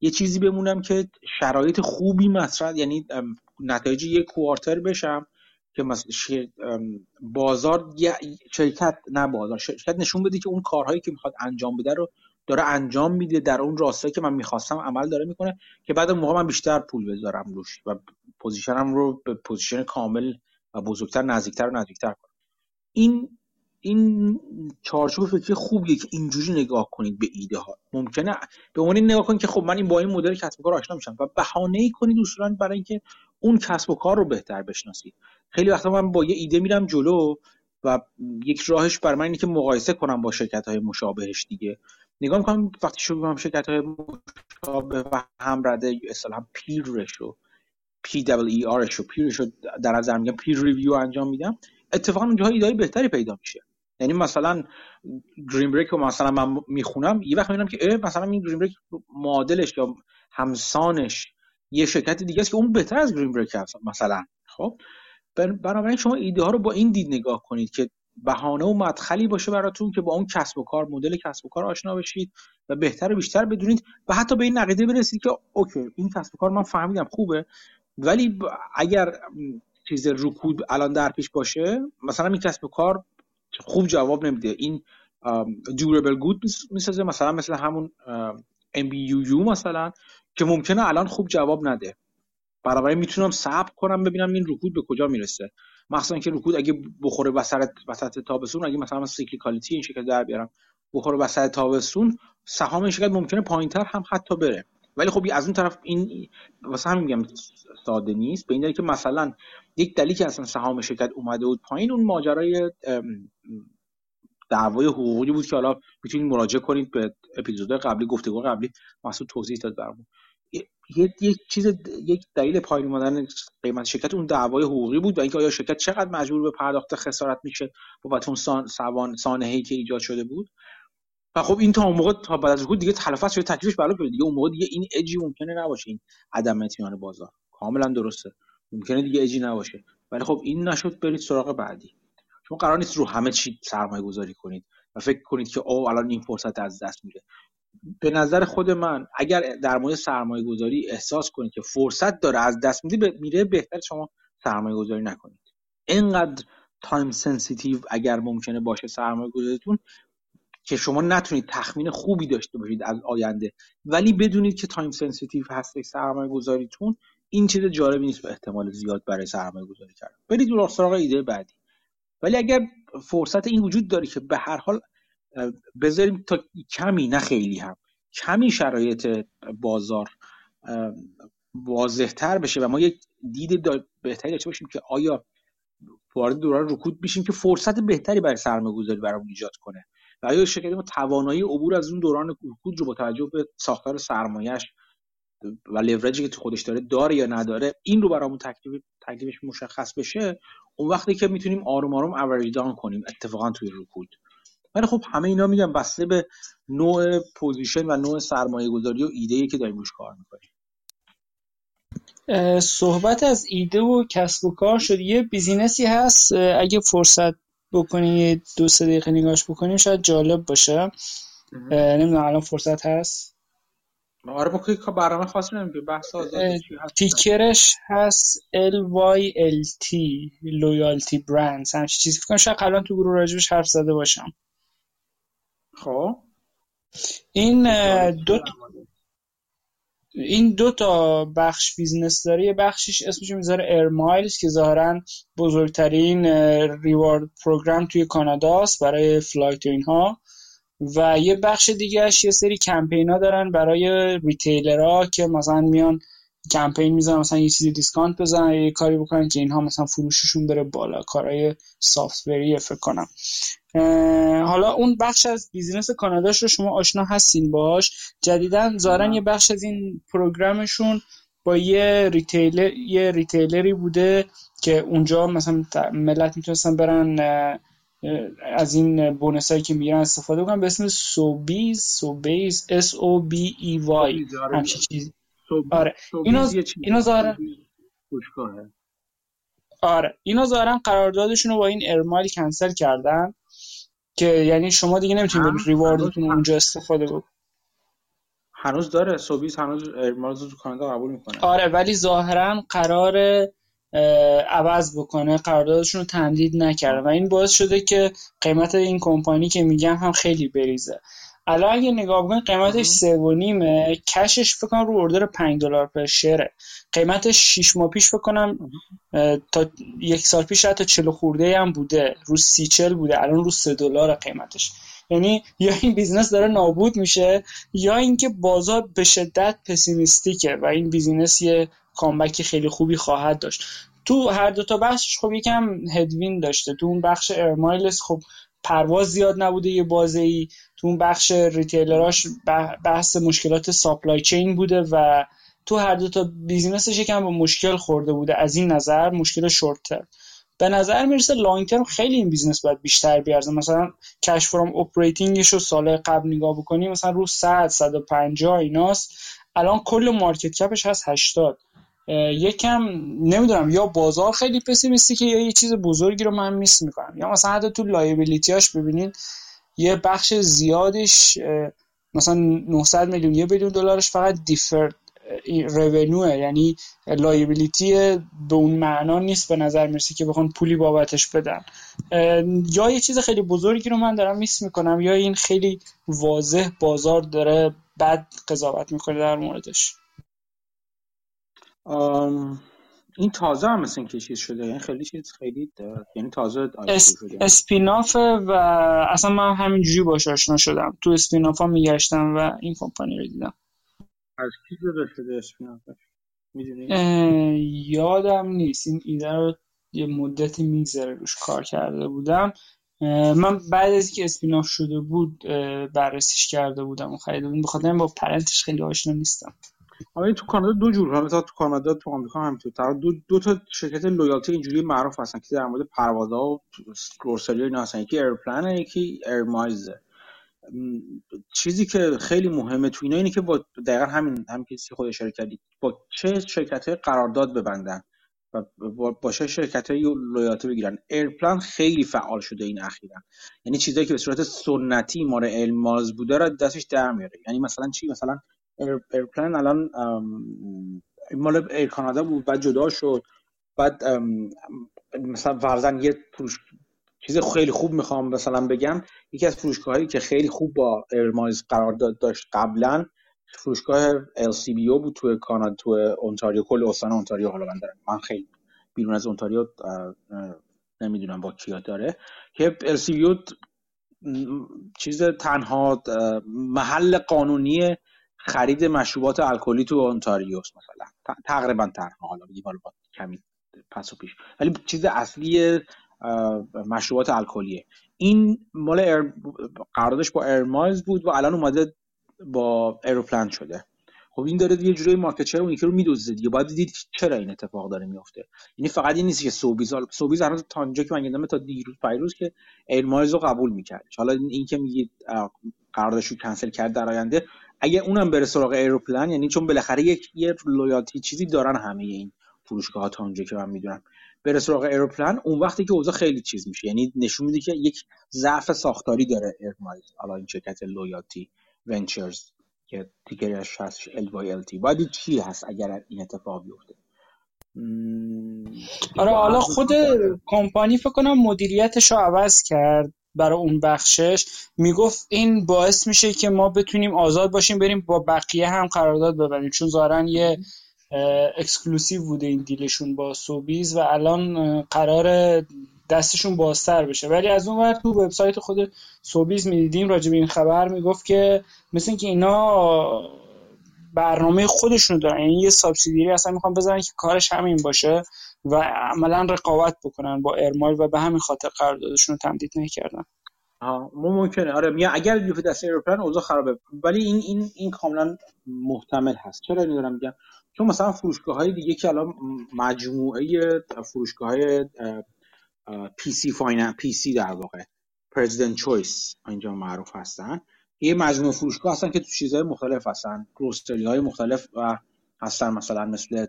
یه چیزی بمونم که شرایط خوبی مطرح یعنی نتایج یک کوارتر بشم که مثلا بازار شرکت نه بازار شرکت نشون بده که اون کارهایی که می‌خواد انجام بده رو داره انجام میده در اون راستایی که من می‌خواستم عمل داره می‌کنه که بعد موقع من بیشتر پول بذارم روش و position م رو به position کامل و بزرگتر نزدیکتر و نزدیکتر کنم. این این چارچوب فکری خوبیه که اینجوری نگاه کنید به ایده ها ممکنه به اون نگاه کنید که خب من این با این مدل کسب و کار آشنا میشم و بهانه ای کنید اصولا برای اینکه اون کسب و کار رو بهتر بشناسید. خیلی وقتا من با یه ایده میرم جلو و یک راهش برای من اینه که مقایسه کنم با شرکت های مشابهش دیگه. نگاه می‌کنم وقتی شروع کنم شرکت های مشابه و هم رده اصلا peer هاشو P double E R رو رو در نظر میگم peer review انجام میدم. اتفاقا اونجاها ایده بهتری پیدا میشه. یعنی مثلا Green Brick رو مثلا من می‌خونم یه وقت می‌بینم که مثلا این Green Brick معادلش یا همسانش یه شرکت دیگه است که اون بهتر از Green Brick هست مثلا. خب؟ بنابراین شما ایده ها رو با این دید نگاه کنید که بهانه و مدخلی باشه براتون که با اون کسب و کار مدل کسب و کار آشنا بشید و بهتر و بیشتر بدونید و حتی به این نقیده برسید که اوکی این کسب و کار من فهمیدم خوبه ولی اگر چیز رکود الان در پیش باشه؟ مثلا این کسب کار خوب جواب نمیده. این durable گود می‌سازه مثلا مثل همون MBUU مثلا که ممکنه الان خوب جواب نده. برای می‌تونم صبر کنم ببینم این رکود به کجا می‌رسه. مخصوصا که رکود اگه بخوره وسط وسط تابستون اگه مثلا سیکلیکالیتی این شکل در بیارم بخوره وسط تابستون سهام این شکل ممکنه پایینتر هم حتی بره. ولی خب از اون طرف این واسه هم میگم ساده نیست. به این دلیل که مثلا یک دلیلی که اصلا سهام شرکت اومده بود پایین اون ماجرای دعوای حقوقی بود که حالا می‌تونید مراجعه کنید به اپیزود قبلی گفتگو قبلی. محسوب توضیح داد برامون. یک چیز یک دلیل پایین اومدن قیمت شرکت اون دعوای حقوقی بود و اینکه آیا شرکت چقدر مجبور به پرداخت خسارت میشه بابت اون سان سانحه‌ای که ایجاد شده بود. و خب این تا اون موقع تا بعد از دیگه تلفات شده تکلیفش بالا دیگه اون موقع دیگه این اجی ممکنه نباشه این عدم اطمینان بازار. کاملا درسته. ممکنه دیگه اجی نباشه. ولی خب این نشد برید سراغ بعدی. چون قرار نیست رو همه چی سرمایه گذاری کنید و فکر کنید که او الان این فرصت از دست میره. به نظر خود من اگر در مورد سرمایه گذاری احساس کنید که فرصت داره از دست میده میره بهتر شما سرمایه گذاری نکنید. اینقدر time sensitive اگر ممکنه باشه سرمایه گذاریتون که شما نتونید تخمین خوبی داشته باشید از آینده. ولی بدونید که time sensitive هست سرمایه گذاریتون این چیز جالبی نیست به احتمال زیاد برای سرمایه گذاری کردن. برید سراغ ایده بعدی. ولی اگر فرصت این وجود داره که به هر حال بذاریم تا کمی نه خیلی هم کمی شرایط بازار واضحتر بشه و ما یک دید بهتری داشته باشیم که آیا وارد دوران رکود بشیم که فرصت بهتری برای سرمایه گذاری برامون ایجاد کنه و آیا شرکت ما توانایی عبور از اون دوران رکود رو با توجه به ساختار سرمایهش و لورجی که تو خودش داره داره یا نداره این رو برامون تکلیف تکلیفش مشخص بشه اون وقتی که می‌تونیم آروم آروم average down کنیم اتفاقا توی رکود ولی خب همه اینا میگم بسته به نوع position و نوع سرمایه گذاری و ایده که داریم روش کار می‌کنیم. صحبت از ایده و کسب و کار شد. یه business ی هست. اگه فرصت بکنی دو سه دقیقه نگاش بکنیم شاید جالب باشه. نمی‌دونم الان فرصت هست. آره با که برنامه خاصی نمیگه بحث ticker ش هست LYLT Loyalty Brands همچین چیزی فکر کنم شاید الان تو گروه راجبش حرف زده باشم. خب. این دو این دو تا بخش business داره. یه بخشش اسمش می‌ذاره Air Miles که ظاهرا بزرگترین reward program توی کاناداست برای flight و اینها. و یه بخش دیگهش یه سری کمپینا دارن برای retailer ها که مثلا میان کمپین می‌زنن مثلا یه چیزی discount بزنن یه کاری بکنن که اینها مثلا فروششون بره بالا کارهای software ی فکر کنم. حالا اون بخش از business کاناداش رو شما آشنا هستین باش. جدیدا ظاهرا یه بخش از این program شون با یه retailer یه retailer ی بوده که اونجا مثلا ملت می‌تونستن برن از این bonus هایی که می‌گیرن استفاده کنن به اسم Sobeys Sobeys S O B E Y همچین چیزی. آره. اینا اینا ظاهرا آره. اینا ظاهرا قراردادشون رو با این ارمایل کنسل کردن که یعنی شما دیگه نمی‌تونید ریواردتون اونجا استفاده بکنید. هنوز داره. سوبیز هنوز ارمایل تو کانادا قبول می‌کنه. آره. ولی ظاهرا قرار عوض بکنه قراردادشون رو تمدید نکرده. و این باعث شده که قیمت این کمپانی که میگم هم خیلی بریزه. الان اگه نگاه بکنید قیمتش سه و نیمه. cash ش فکر کنم رو order 5 دلار per share ه قیمتش 6 ماه پیش فکر کنم تا یک سال پیش حتی 40 خورده هم بوده. رو سی چل بوده. الان رو 3 دلار قیمتش. یعنی یا این business داره نابود میشه یا اینکه بازار به شدت pessimistic ه و این business یه comeback خیلی خوبی خواهد داشت. تو هر دو تا بخشش خب یکم headwind داشته. تو اون بخش Air Miles خب پرواز زیاد نبوده یه بازه ای تو اون بخش retailer اش بحث مشکلات supply chain بوده و تو هر دو تا business ش یکم با مشکل خورده بوده. از این نظر مشکل شورت به نظر می‌رسه long term خیلی این business باید بیشتر بیارزه. مثلا cash from operating ش رو سال قبل نگاه بکنیم مثلا رو 100 150 ایناست. الان کل market cap ش هست 80 یکم نمی‌دونم یا بازار خیلی pessimistic ه یا یه چیز بزرگی رو من miss می‌کنم. یا مثلا حتی تو liability اش ببینید یه بخش زیادش مثلا 900 میلیون یه بیلیون دلارش فقط دیفرد رونوه یعنی لایبیلیتی به اون معنا نیست به نظر می‌رسی که بخوان پولی بابتش بدن. یا یه چیز خیلی بزرگی رو من دارم میس می‌کنم یا این خیلی واضح بازار داره بد قضاوت می‌کنه در موردش. این تازه هم مثل اینکه چیز شده. یعنی خیلی چیز خیلی یعنی تازه اس... spin-off و اصلا من همینجوری باش آشنا شدم. تو spin-off ها میگشتم و این کمپانی رو دیدم. از کی جدا شده spin-off یادم نیست. این ایده رو یه مدتی میگذره روش کار کرده بودم. من بعد از اینکه spin-off شده بود بررسیش کرده بودم. و خریده بودم. بخاطر با parent ش خیلی آشنا نیستم. آره تو کانادا دو جور مثلا تو کانادا تو آمریکا هم تو دو, دو تا شرکت loyalty اینجوری معروف هستن که در مورد پروازها و grocery اینا هستن. یکی Aeroplan یکی Air Miles چیزی که خیلی مهمه تو اینا اینه که با دقیقا همین هم کسی خود اشاره کردید. با چه شرکت های قرارداد ببندن و با چه شرکت های loyalty بگیرن. Aeroplan خیلی فعال شده این اخیرا. یعنی چیزایی که به صورت سنتی مال Air Miles بوده از دستش در میاره. یعنی مثلا چی؟ مثلا Aeroplan الان مال Air Canada بود بعد جدا شد. بعد مثلا فرضاً یه فروش چیز خیلی خوب می‌خوام مثلا بگم. یکی از فروشگاهایی که خیلی خوب با Air Miles قرار داشت قبلا فروشگاه LCBO بود توی کانادا تو اونتاریو. کل استان اونتاریو حالا من دارم. من خیلی بیرون از اونتاریو نمی‌دونم با کیا داره. که LCBO چیز تنها محل قانونی خرید مشروبات الکلی تو اونتاریو مثلا. تقریبا تنها. حالا بگیم حالا کمی پس و پیش. ولی چیز اصلی مشروبات الکلیه. این مال ایر... قراردادش با ایرمایلز بود و الان اومده با ایروپلن شده. خب این داره یه جوری market share اون یکی رو میدزده دیگه. باید دید چرا این اتفاق داره میفته یعنی فقط این نیست که سوبیز سوبیز هنوز تا اینجا که من تا دیروز پریروز که ایرمایلز رو قبول می‌کرد حالا این که میگید قراردادش رو کنسل کرد در آینده اگه اونم بره سراغ ایروپلن یعنی چون بالاخره یک یه loyalty چیزی دارن همه این فروشگاه ها تا اونجا که من می‌دونم. بره سراغ ایروپلن اون وقتی که اوضاع خیلی چیز میشه. یعنی نشون میده که یک ضعف ساختاری داره ایرمایلز حالا این شرکت لویالتی ونچرز که ticker ش هست LYLT باید چی هست اگر این اتفاق بیفته؟ آره حالا خود کمپانی فکر کنم مدیریتش رو عوض کرد. برای اون بخشش. می‌گفت این باعث میشه که ما بتونیم آزاد باشیم بریم با بقیه هم قرارداد ببندیم چون ظاهرا یه exclusive بوده این deal شون با سوبیز و الان قرار دستشون بازتر بشه. ولی از اون ور تو وبسایت خود سوبیز می‌دیدیم راجع به این خبر می‌گفت که مثل اینکه اینا برنامه خودشون دارن. یعنی یه subsidiary اصلا می‌خوان بزنن که کارش همین باشه و عملا رقابت بکنن با ایرمایلز و به همین خاطر قراردادشون رو تمدید نکردن. ممکنه. آره میگم اگر بیفته دست ایروپلن اوضاع خرابه. ولی این این این کاملا محتمل هست. چرا اینو میگم؟ چون مثلا فروشگاه های دیگه که الان مجموعه فروشگاه های PC Finan PC در واقع President's Choice اینجا معروف هستن. یه مجموعه فروشگاه هستن که تو چیزهای مختلف هستن. grocery های مختلف و هستن. مثلا مثل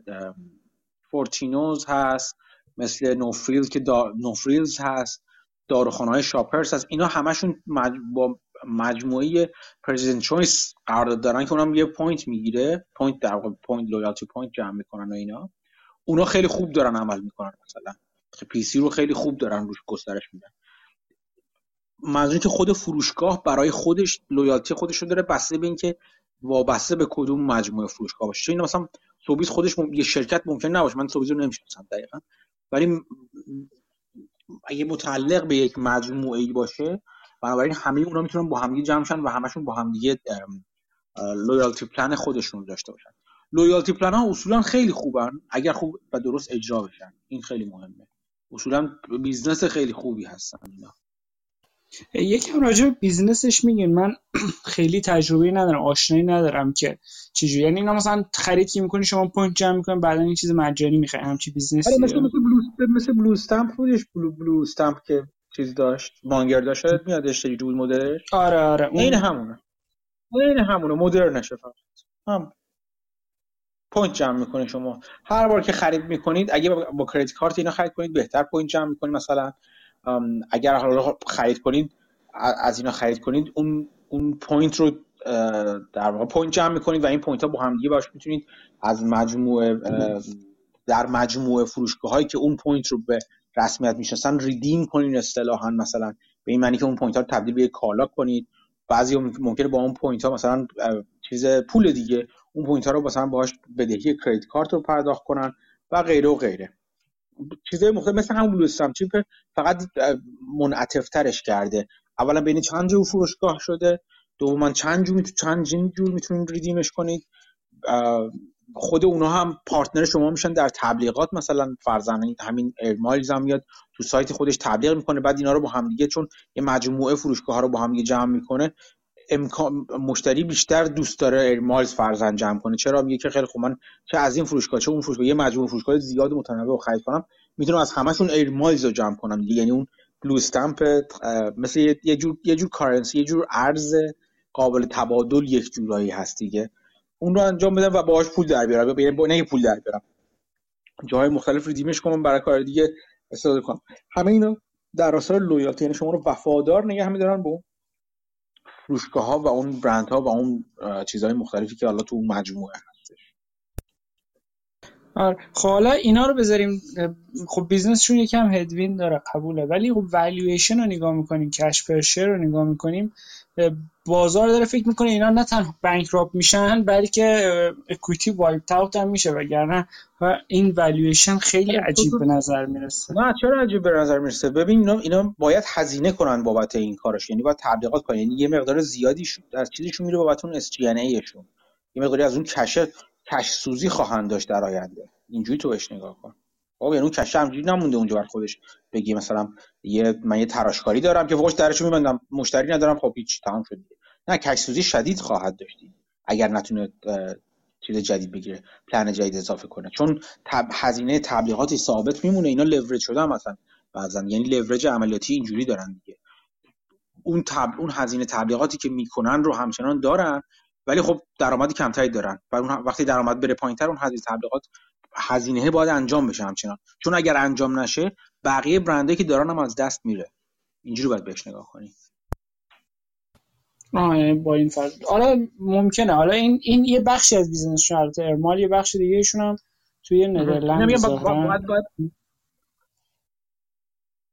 فورتینوز هست مثل نوفریلز که دا... نوفریلز هست داروخانه های شاپرز هست. اینا همشون با مجموعه President's Choice قرارداد دارن که اونم یه point می‌گیره. point در واقع point loyalty point جمع می‌کنن و اینا. اونا خیلی خوب دارن عمل می‌کنن مثلا. PC رو خیلی خوب دارن روش گسترش میدن. منظور که خود فروشگاه برای خودش loyalty خودش رو داره بسته به اینکه وابسته به کدوم مجموعه فروشگاه باشه. این مثلا سوبیز خودش یه شرکت ممکن نباشه. من سوبیز رو نمی‌شناسم دقیقا. ولی اگه متعلق به یک مجموعه ای باشه بنابراین همه اونا می‌تونن با همدیگه جمع شن و همشون با همدیگه loyalty plan خودشون داشته باشن. loyalty plan ها اصولا خیلی خوبن. اگر خوب و درست اجرا بشن. این خیلی مهمه. اصولا business خیلی خوبی هستن اینا. یکم راجع به business ش میگین من خیلی تجربه ندارم آشنایی ندارم که چجوری. یعنی اینا مثلا خرید که می‌کنی شما point جمع می‌کنی بعدا این چیز مجانی می‌خوای همچی business ی. آره مثل مثل blue مثل blue stamp بودش blue blue stamp که چیز داشت. مانگر داشت. شاید میادش جول مدلش. آره آره اون... این همونه. این همونه. مدرنشه فقط. هم. point جمع می‌کنه شما. هر بار که خرید می‌کنید اگه با credit card اینا خرید کنید بهتر point جمع می‌کنید مثلا. اگر حالا خرید کنید از اینا خرید کنید اون اون point رو در واقع point جمع می‌کنید و این point ها با هم دیگه باش می‌تونید از مجموعه در مجموعه فروشگاه هایی که اون point رو به رسمیت می‌شناسن redeem کنید اصطلاحا. مثلا به این معنی که اون point ها رو تبدیل به کالا کنید. بعضی ممکنه با اون point ها مثلا چیز پول دیگه اون point ها رو مثلا باهاش بدهی credit card رو پرداخت کنن و غیره و غیره. چیزای مختلف مثل همون blue chip فقط منعطف ترش کرده. اولا بین چند جور فروشگاه شده دوما چند جور چند جور می‌تونید redeem ش کنید. خود اونا هم partner شما میشن در تبلیغات. مثلا فرضا همین ایرمایلز هم میاد تو سایت خودش تبلیغ می‌کنه بعد اینا رو با هم دیگه چون یه مجموعه فروشگاه ها رو با هم دیگه جمع می‌کنه. امکان مشتری بیشتر دوست داره ایرمایلز فرضا جمع کنه. چرا؟ میگه که خیلی خوب من چه از این فروشگاه چه اون فروشگاه یه مجموعه فروشگاه زیاد متنوع خرید کنم می‌تونم از همشون ایرمایلز رو جمع کنم. یعنی اون blue stamp مثل یه جور یه جور currency یه جور ارز قابل تبادل یک جورایی هست دیگه. اون رو انجام بدم و باهاش پول در بیارم. یعنی با نه پول در بیارم. جاهای مختلف redeem ش کنم برای کار دیگه استفاده کنم. همه اینا در اثر loyalty یعنی شما رو وفادار نگه میدارن به فروشگاه ها و اون برند ها و اون چیزهای مختلفی که حالا تو اون مجموعه آره. خب حالا اینا رو بذاریم. خب business شون یکم headwind داره قبوله. ولی خب والویشن رو نگاه می‌کنیم cash per رو نگاه می‌کنیم. بازار داره فکر می‌کنه اینا نه تنها bankrupt میشن بلکه equity wipe out هم میشه وگرنه این والویشن خیلی عجیب به نظر می‌رسه. نه چرا عجیب به نظر می‌رسه؟ ببین اینا اینا باید هزینه کنن بابت این کارش. یعنی باید تبلیغات کنن. یعنی یه مقدار زیادی شد در چیزشون میره بابت اون اس شون یه مقداری از اون کشه کش سوزی خواهند داشت در آینده. اینجوری تو بهش نگاه کن. خب یعنی اون کشه همجوری نمونده اونجا بر خودش. بگی مثلا یه من یه تراشکاری دارم که فوقش درشو میبندم. مشتری ندارم. خب هیچ تمام شد نه کش سوزی شدید خواهد داشتی اگر نتونه چیز جدید بگیره پلن جدید اضافه کنه. چون تب هزینه تبلیغاتی ثابت میمونه. اینا لورج شده مثلا بعضا. یعنی لورج عملیاتی اینجوری دارن دیگه. اون تب... اون هزینه تبلیغاتی که می‌کنن رو همچنان دارن ولی خب درآمدی کمتری دارن. و اون وقتی درآمد بره پایینتر اون هزینه تبلیغات هزینه باید انجام بشه همچنان. چون اگر انجام نشه بقیه برندی که دارن هم از دست میره. اینجوری باید بهش نگاه کنیم آه با این فرض حالا ممکنه. حالا این این یه بخشی از business البته ایرمایلز یه بخش دیگه ایشون هم توی ندرلند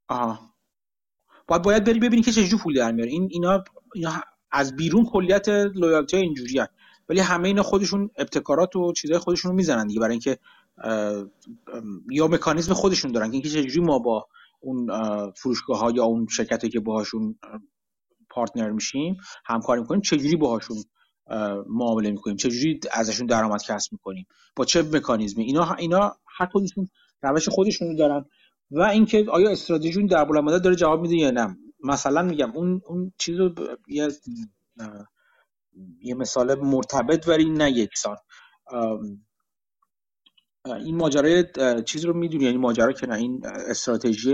آها. باید باید بری ببینی که چجوری پول در میاره. این اینا, اینا از بیرون کلیت لویالتی اینجوری هست ولی همه اینا خودشون ابتکارات و چیزهای خودشون رو می‌زنن دیگه. برای اینکه یا مکانیزم خودشون دارن که اینکه چجوری ما با اون فروشگاه ها یا اون شرکتی که باهاشون پارتنر میشیم همکاری می‌کنیم چجوری باهاشون معامله می‌کنیم؟ چجوری ازشون درآمد کسب می‌کنیم؟ با چه مکانیزمی؟ اینا اینا هر کدومشون روش خودشون دارن. و اینکه آیا استراتژیشون در بلند مدت داره جواب میده یا نه؟ مثلا میگم اون اون چیز رو یه یه مثال مرتبط ولی نه یکسان این ماجرای چیز رو می‌دونی؟ یعنی ماجرا که نه این استراتژی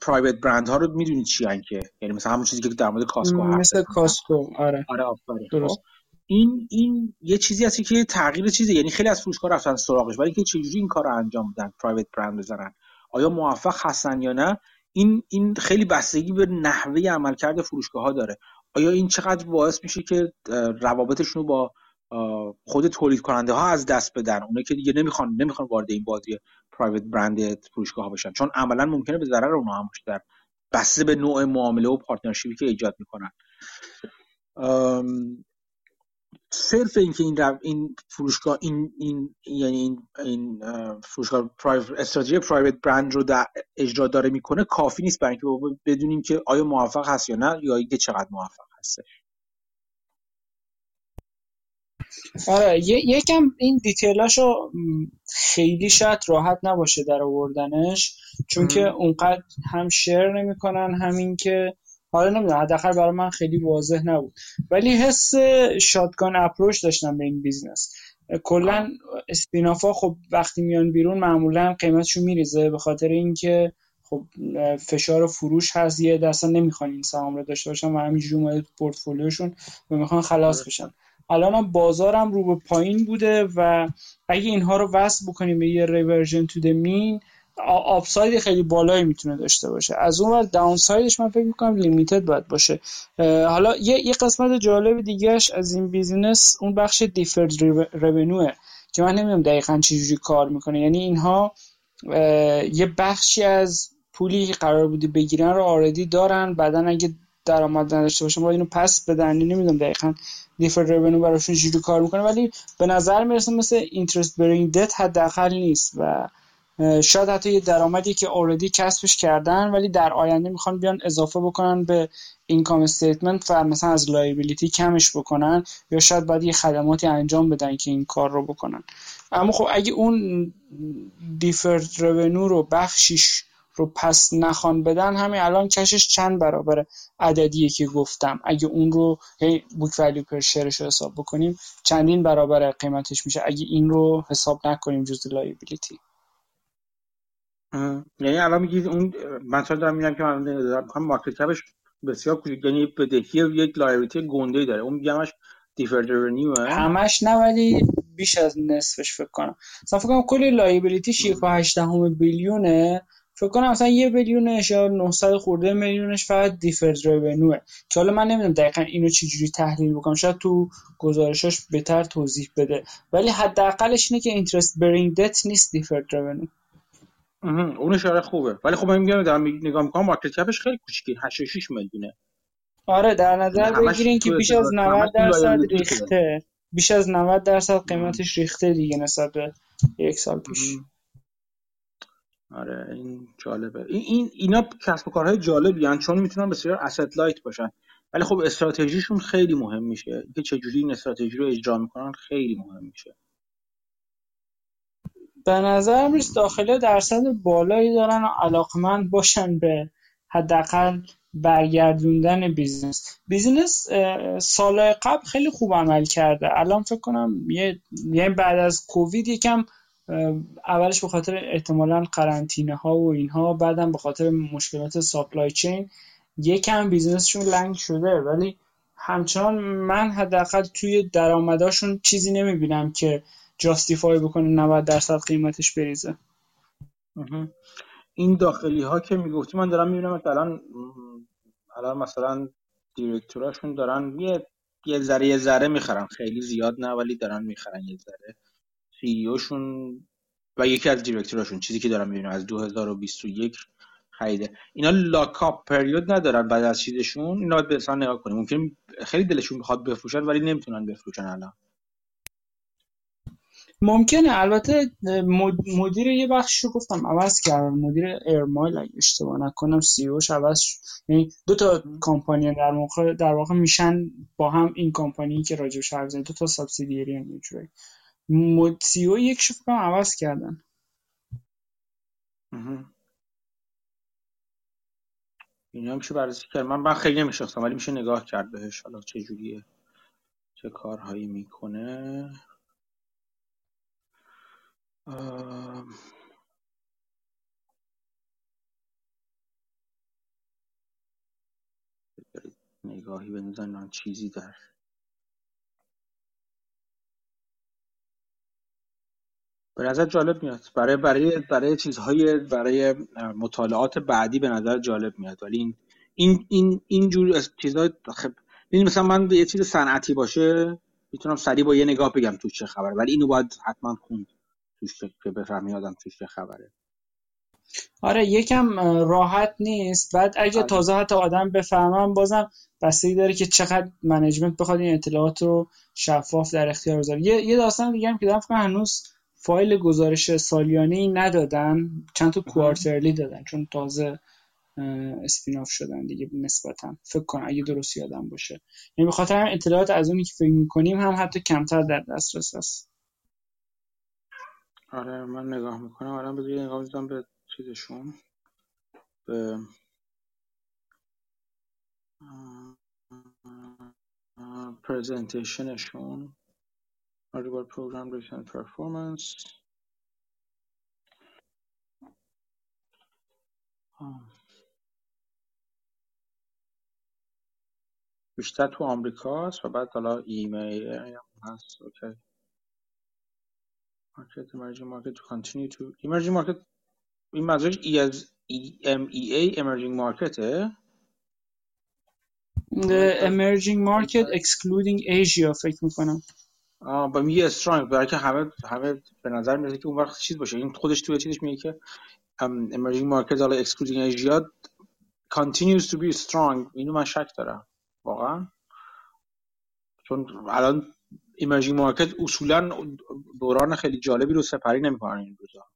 پرایوت برند ها رو می‌دونی چی که؟ یعنی مثلا همون چیزی که در مورد کاسکو هست مثل کاسکو آره. آره درست خب. این این یه چیزی هستی که تغییر چیزه. یعنی خیلی از فروشگاه رفتن سراغش ولی که چجوری این کار رو انجام بدن پرایوت برند بزنن. آیا موفق هستن یا نه؟ این این خیلی بستگی به نحوه عملکرد فروشگاه ها داره. آیا این چقدر باعث میشه که روابطشون رو با خود تولید کننده ها از دست بدن. اونایی که دیگه نمی‌خوان نمی‌خوان وارد این بازی private brand فروشگاه ها بشن. چون عملا ممکنه به ضرر اونها هم باشه بسته به نوع معامله و partnership ی که ایجاد می‌کنن. صرف اینکه این این فروشگاه این این یعنی این این فروشگاه استراتژی private brand رو در اجرا داره می‌کنه کافی نیست برای اینکه بدونیم که آیا موفق هست یا نه یا اینکه چقدر موفق هستش آره یکم این detail اشو خیلی شاید راحت نباشه در آوردنش چون که اونقدر هم share نمی‌کنن همین که حالا نمی‌دونم حداقل برای من خیلی واضح نبود. ولی حس shotgun approach داشتم به این business کلا spinoff ا خب وقتی میان بیرون معمولا قیمتشون میریزه به خاطر اینکه خب فشار فروش هست یه دستا نمی‌خوان این سهام رو داشته باشن و همینجوری اومده پورتفولیوشون و می‌خوان خلاص بشن. الان هم بازارم رو به پایین بوده و اگه اینها رو وصل بکنیم به یه reversion to mean upside خیلی بالایی می‌تونه داشته باشه. از اون ور downside ش من فکر می‌کنم limited باید باشه. حالا یه, یه قسمت جالب دیگهش از این business اون بخش deferred revenue ه که من نمی‌دونم دقیقا چجوری کار می‌کنه. یعنی اینها یه بخشی از پولی که قرار بودی بگیرن رو already دارن. بعدا اگه درآمد نداشته باشن باید اینو پس بدن. نمی‌دونم دقیقا deferred revenue براشون چجوری کار می‌کنه ولی به نظر می‌رسه مثل interest bearing debt حداقل نیست و شاید حتی یه درآمدی که already کسبش کردن ولی در آینده می‌خوان بیان اضافه بکنن به income statement و مثلا از liability کمش بکنن یا شاید باید یه خدماتی انجام بدن که این کار رو بکنن. اما خب اگه اون deferred revenue رو بخشیش رو پس نخوان بدن همین الان cash ش چند برابر عددیه که گفتم. اگه اون رو book value per share ش رو حساب بکنیم چندین برابر قیمتش میشه. اگه این رو حساب نکنیم جز liability یعنی الان میگید اون من دارم میگم که من دارم مارکت کپش بسیار کوچیک یعنی بدهی یک liability گنده داره. اون میگمش deferred revenue همش نه ولی بیش از نصفش فکر کنم. مثلا فکر کنم کلی liability 6.8 billion ه. فکر کنم مثلا یه billion ش یا 900 خورده میلیونش فقط deferred revenue ه که حالا من نمی‌دونم دقیقا اینو چجوری تحلیل بکنم. شاید تو گزارشاش بهتر توضیح بده. ولی حداقلش اینه که interest bearing debt نیست deferred revenue اون اشاره خوبه. ولی خب من میگم دارم نگاه می‌کنم مارکت کپش خیلی کوچیکه. 86 میلیونه. آره در نظر بگیرین که بیش از 90 درصد ریخته. بیش از 90 درصد قیمتش ریخته دیگه نسبت به یک سال پیش. آره این جالبه. این, این اینا کسب و کارهای جالبی هن چون می‌تونن بسیار اسید لایت باشن. ولی خب استراتژیشون خیلی مهم میشه. که چجوری این استراتژی رو اجرا می‌کنن خیلی مهم میشه. به نظر میرسه داخله درصد بالایی دارن و علاقمند باشن به حداقل برگردوندن business business سال قبل خیلی خوب عمل کرده. الان فکر کنم یه یعنی بعد از کووید یکم اولش به خاطر احتمالا قرنطینه ها و اینها بعدم به خاطر مشکلات supply chain یکم business شون لنگ شده. ولی همچنان من حداقل توی درآمداشون چیزی نمی‌بینم که جاستیفای بکنه 90 درصد قیمتش بریزه. این داخلی ها که می‌گفتی من دارم می‌بینم الان الان مثلا دیرکتوراشون دارن یه یه ذره یه ذره می‌خرن. خیلی زیاد نه ولی دارن می‌خرن یه ذره. سی شون و یکی از دیرکتوراشون چیزی که دارم می‌بینم از 2021 خریده. اینا لاکاپ پریود ندارن بعد از چیزشون. اینا باید به نگاه کنیم. ممکن خیلی دلشون بخواد بفروشن ولی نمی‌تونن بفروشن الان. ممکنه. البته مدیر یه بخش رو گفتم عوض کردن مدیر ایرمایل اگه اشتباه نکنم سی اوش عوض یعنی دو تا کمپانی در واقع در واقع میشن با هم این کمپانی که راجع حرف دو تا سابسیدیری اینجوری. مد سی او یک عوض کردن. اینا میشه بررسی کرد من من خیلی نمی‌شناسم ولی میشه نگاه کرد بهش. حالا چه جوریه؟ چه کارهایی می‌کنه؟ نگاهی بندازن چیزی در به نظر جالب میاد. برای برای برای چیزهای برای مطالعات بعدی به نظر جالب میاد. ولی این این این اینجور چیزا خب مثلا من یه چیز صنعتی باشه می‌تونم سریع با یه نگاه بگم توش چه خبره ولی اینو باید حتما خوند توش که بفهمی آدم توش چه خبره. آره یکم راحت نیست. بعد اگه آره. تازه حتی آدم بفهمم بازم بستگی داره که چقدر منیجمنت بخواد این اطلاعات رو شفاف در اختیار بذاره. یه, یه داستان دیگه هم که دارم هنوز فایل گزارش سالیانه ای ندادن چند تا کوارترلی دادن چون تازه اسپیناف شدن دیگه نسبتا. فکر کنم اگه درست یادم باشه. یعنی به خاطر اطلاعات از اونی که فکر می‌کنیم هم حتی کمتر در دسترس هست آره من نگاه می‌کنم. الان بذار نگاه می‌زنم به چیزشون. به پرزنتیشنشون Audible program recent performance بیشتر تو آمریکاست و بعد حالا ایمیل هم هست اوکی market emerging market to continue to emerging market این منظورش ای از EMEA emerging market The emerging market excluding Asia فکر می‌کنم آه با میگه استرانگ برای که همه همه به نظر میاد که اون وقت چیز باشه. این خودش توی چیزش میگه که emerging market حالا excluding Asia continues to be strong. اینو من شک دارم. واقعا. چون الان emerging market اصولا دوران خیلی جالبی رو سپری نمی‌کنن این روزا.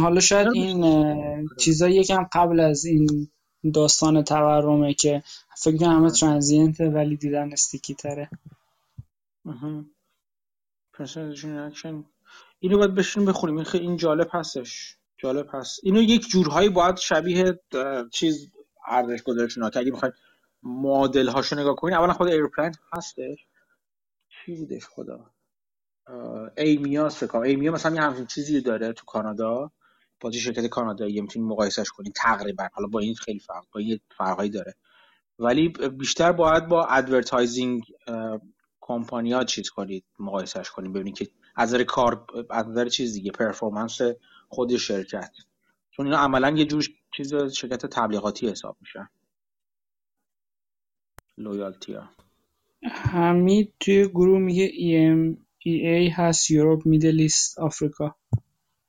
حالا شاید این چیزا یکم قبل از این داستان تورمه که فکر کنم همه transient ه ولی دیدن sticky تره. اینو باید بشین بخونیم. این خیلی این جالب هستش. جالب هست. اینو یک جورهایی باید شبیه چیز ارزش گذارشون که اگه بخواید معادل هاشو نگاه کنین اولا خود Aeroplan هستش. چی بودش خدا؟ Aimia فکر Aimia مثلا یه همچین چیزی داره تو کانادا. با شرکت کانادایی می‌تونید مقایسش کنین تقریبا. حالا با این خیلی فرق با این فرقایی داره. ولی بیشتر باید با advertising company ا چیز کنید مقایسش کنید ببینید که از کار از نظر چیز دیگه performance خود شرکت. چون اینا عملا یه جور چیز شرکت تبلیغاتی حساب میشن. loyalty ها. حمید توی گروه میگه ای هست یوروپ میدل ایست آفریقا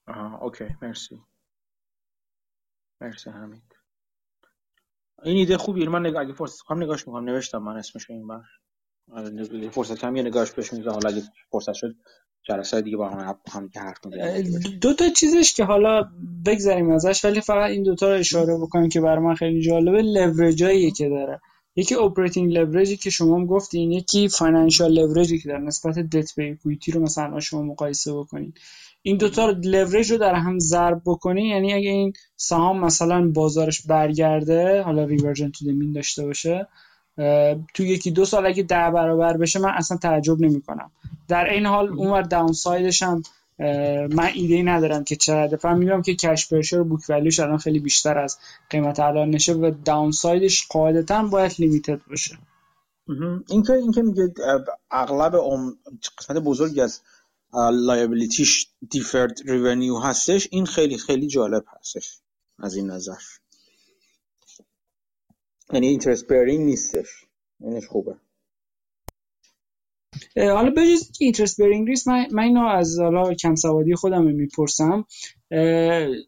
آها اوکی مرسی. مرسی حمید. این ایده خوبیه من نگاه اگه فرصت کنم نگاش می‌کنم نوشتم من اسمش این بار فرصت کم یه نگاش بهش می‌ذارم حالا اگه فرصت شد جلسه دیگه با هم هم که حرف دو تا چیزش که حالا بگذریم ازش ولی فقط این دوتا رو اشاره بکنم که برای خیلی جالبه. لورجایی که داره. یکی operating leverage ی که شما هم گفتین یکی financial leverage ی که در نسبت debt به equity رو مثلا شما مقایسه بکنین. این دوتا لورج رو در هم ضرب بکنین یعنی اگه این سهام مثلا بازارش برگرده حالا reversion to the mean داشته باشه تو یکی دو سال اگه ده برابر بشه من اصلا تعجب نمی کنم. در این حال اونور downside ش هم من ایده ای ندارم که چقدر فهمیدم که cash per share book value ش الان خیلی بیشتر از قیمت الان نشه و downside ش قاعدتا باید limited باشه. این که این که میگه اغلب قسمت بزرگی از liability ش deferred revenue هستش. این خیلی خیلی جالب هستش از این نظر. یعنی interest bearing نیستش. اینش خوبه. حالا بجز interest bearing ریس من, من اینو از حالا کم سوادی خودم می‌پرسم.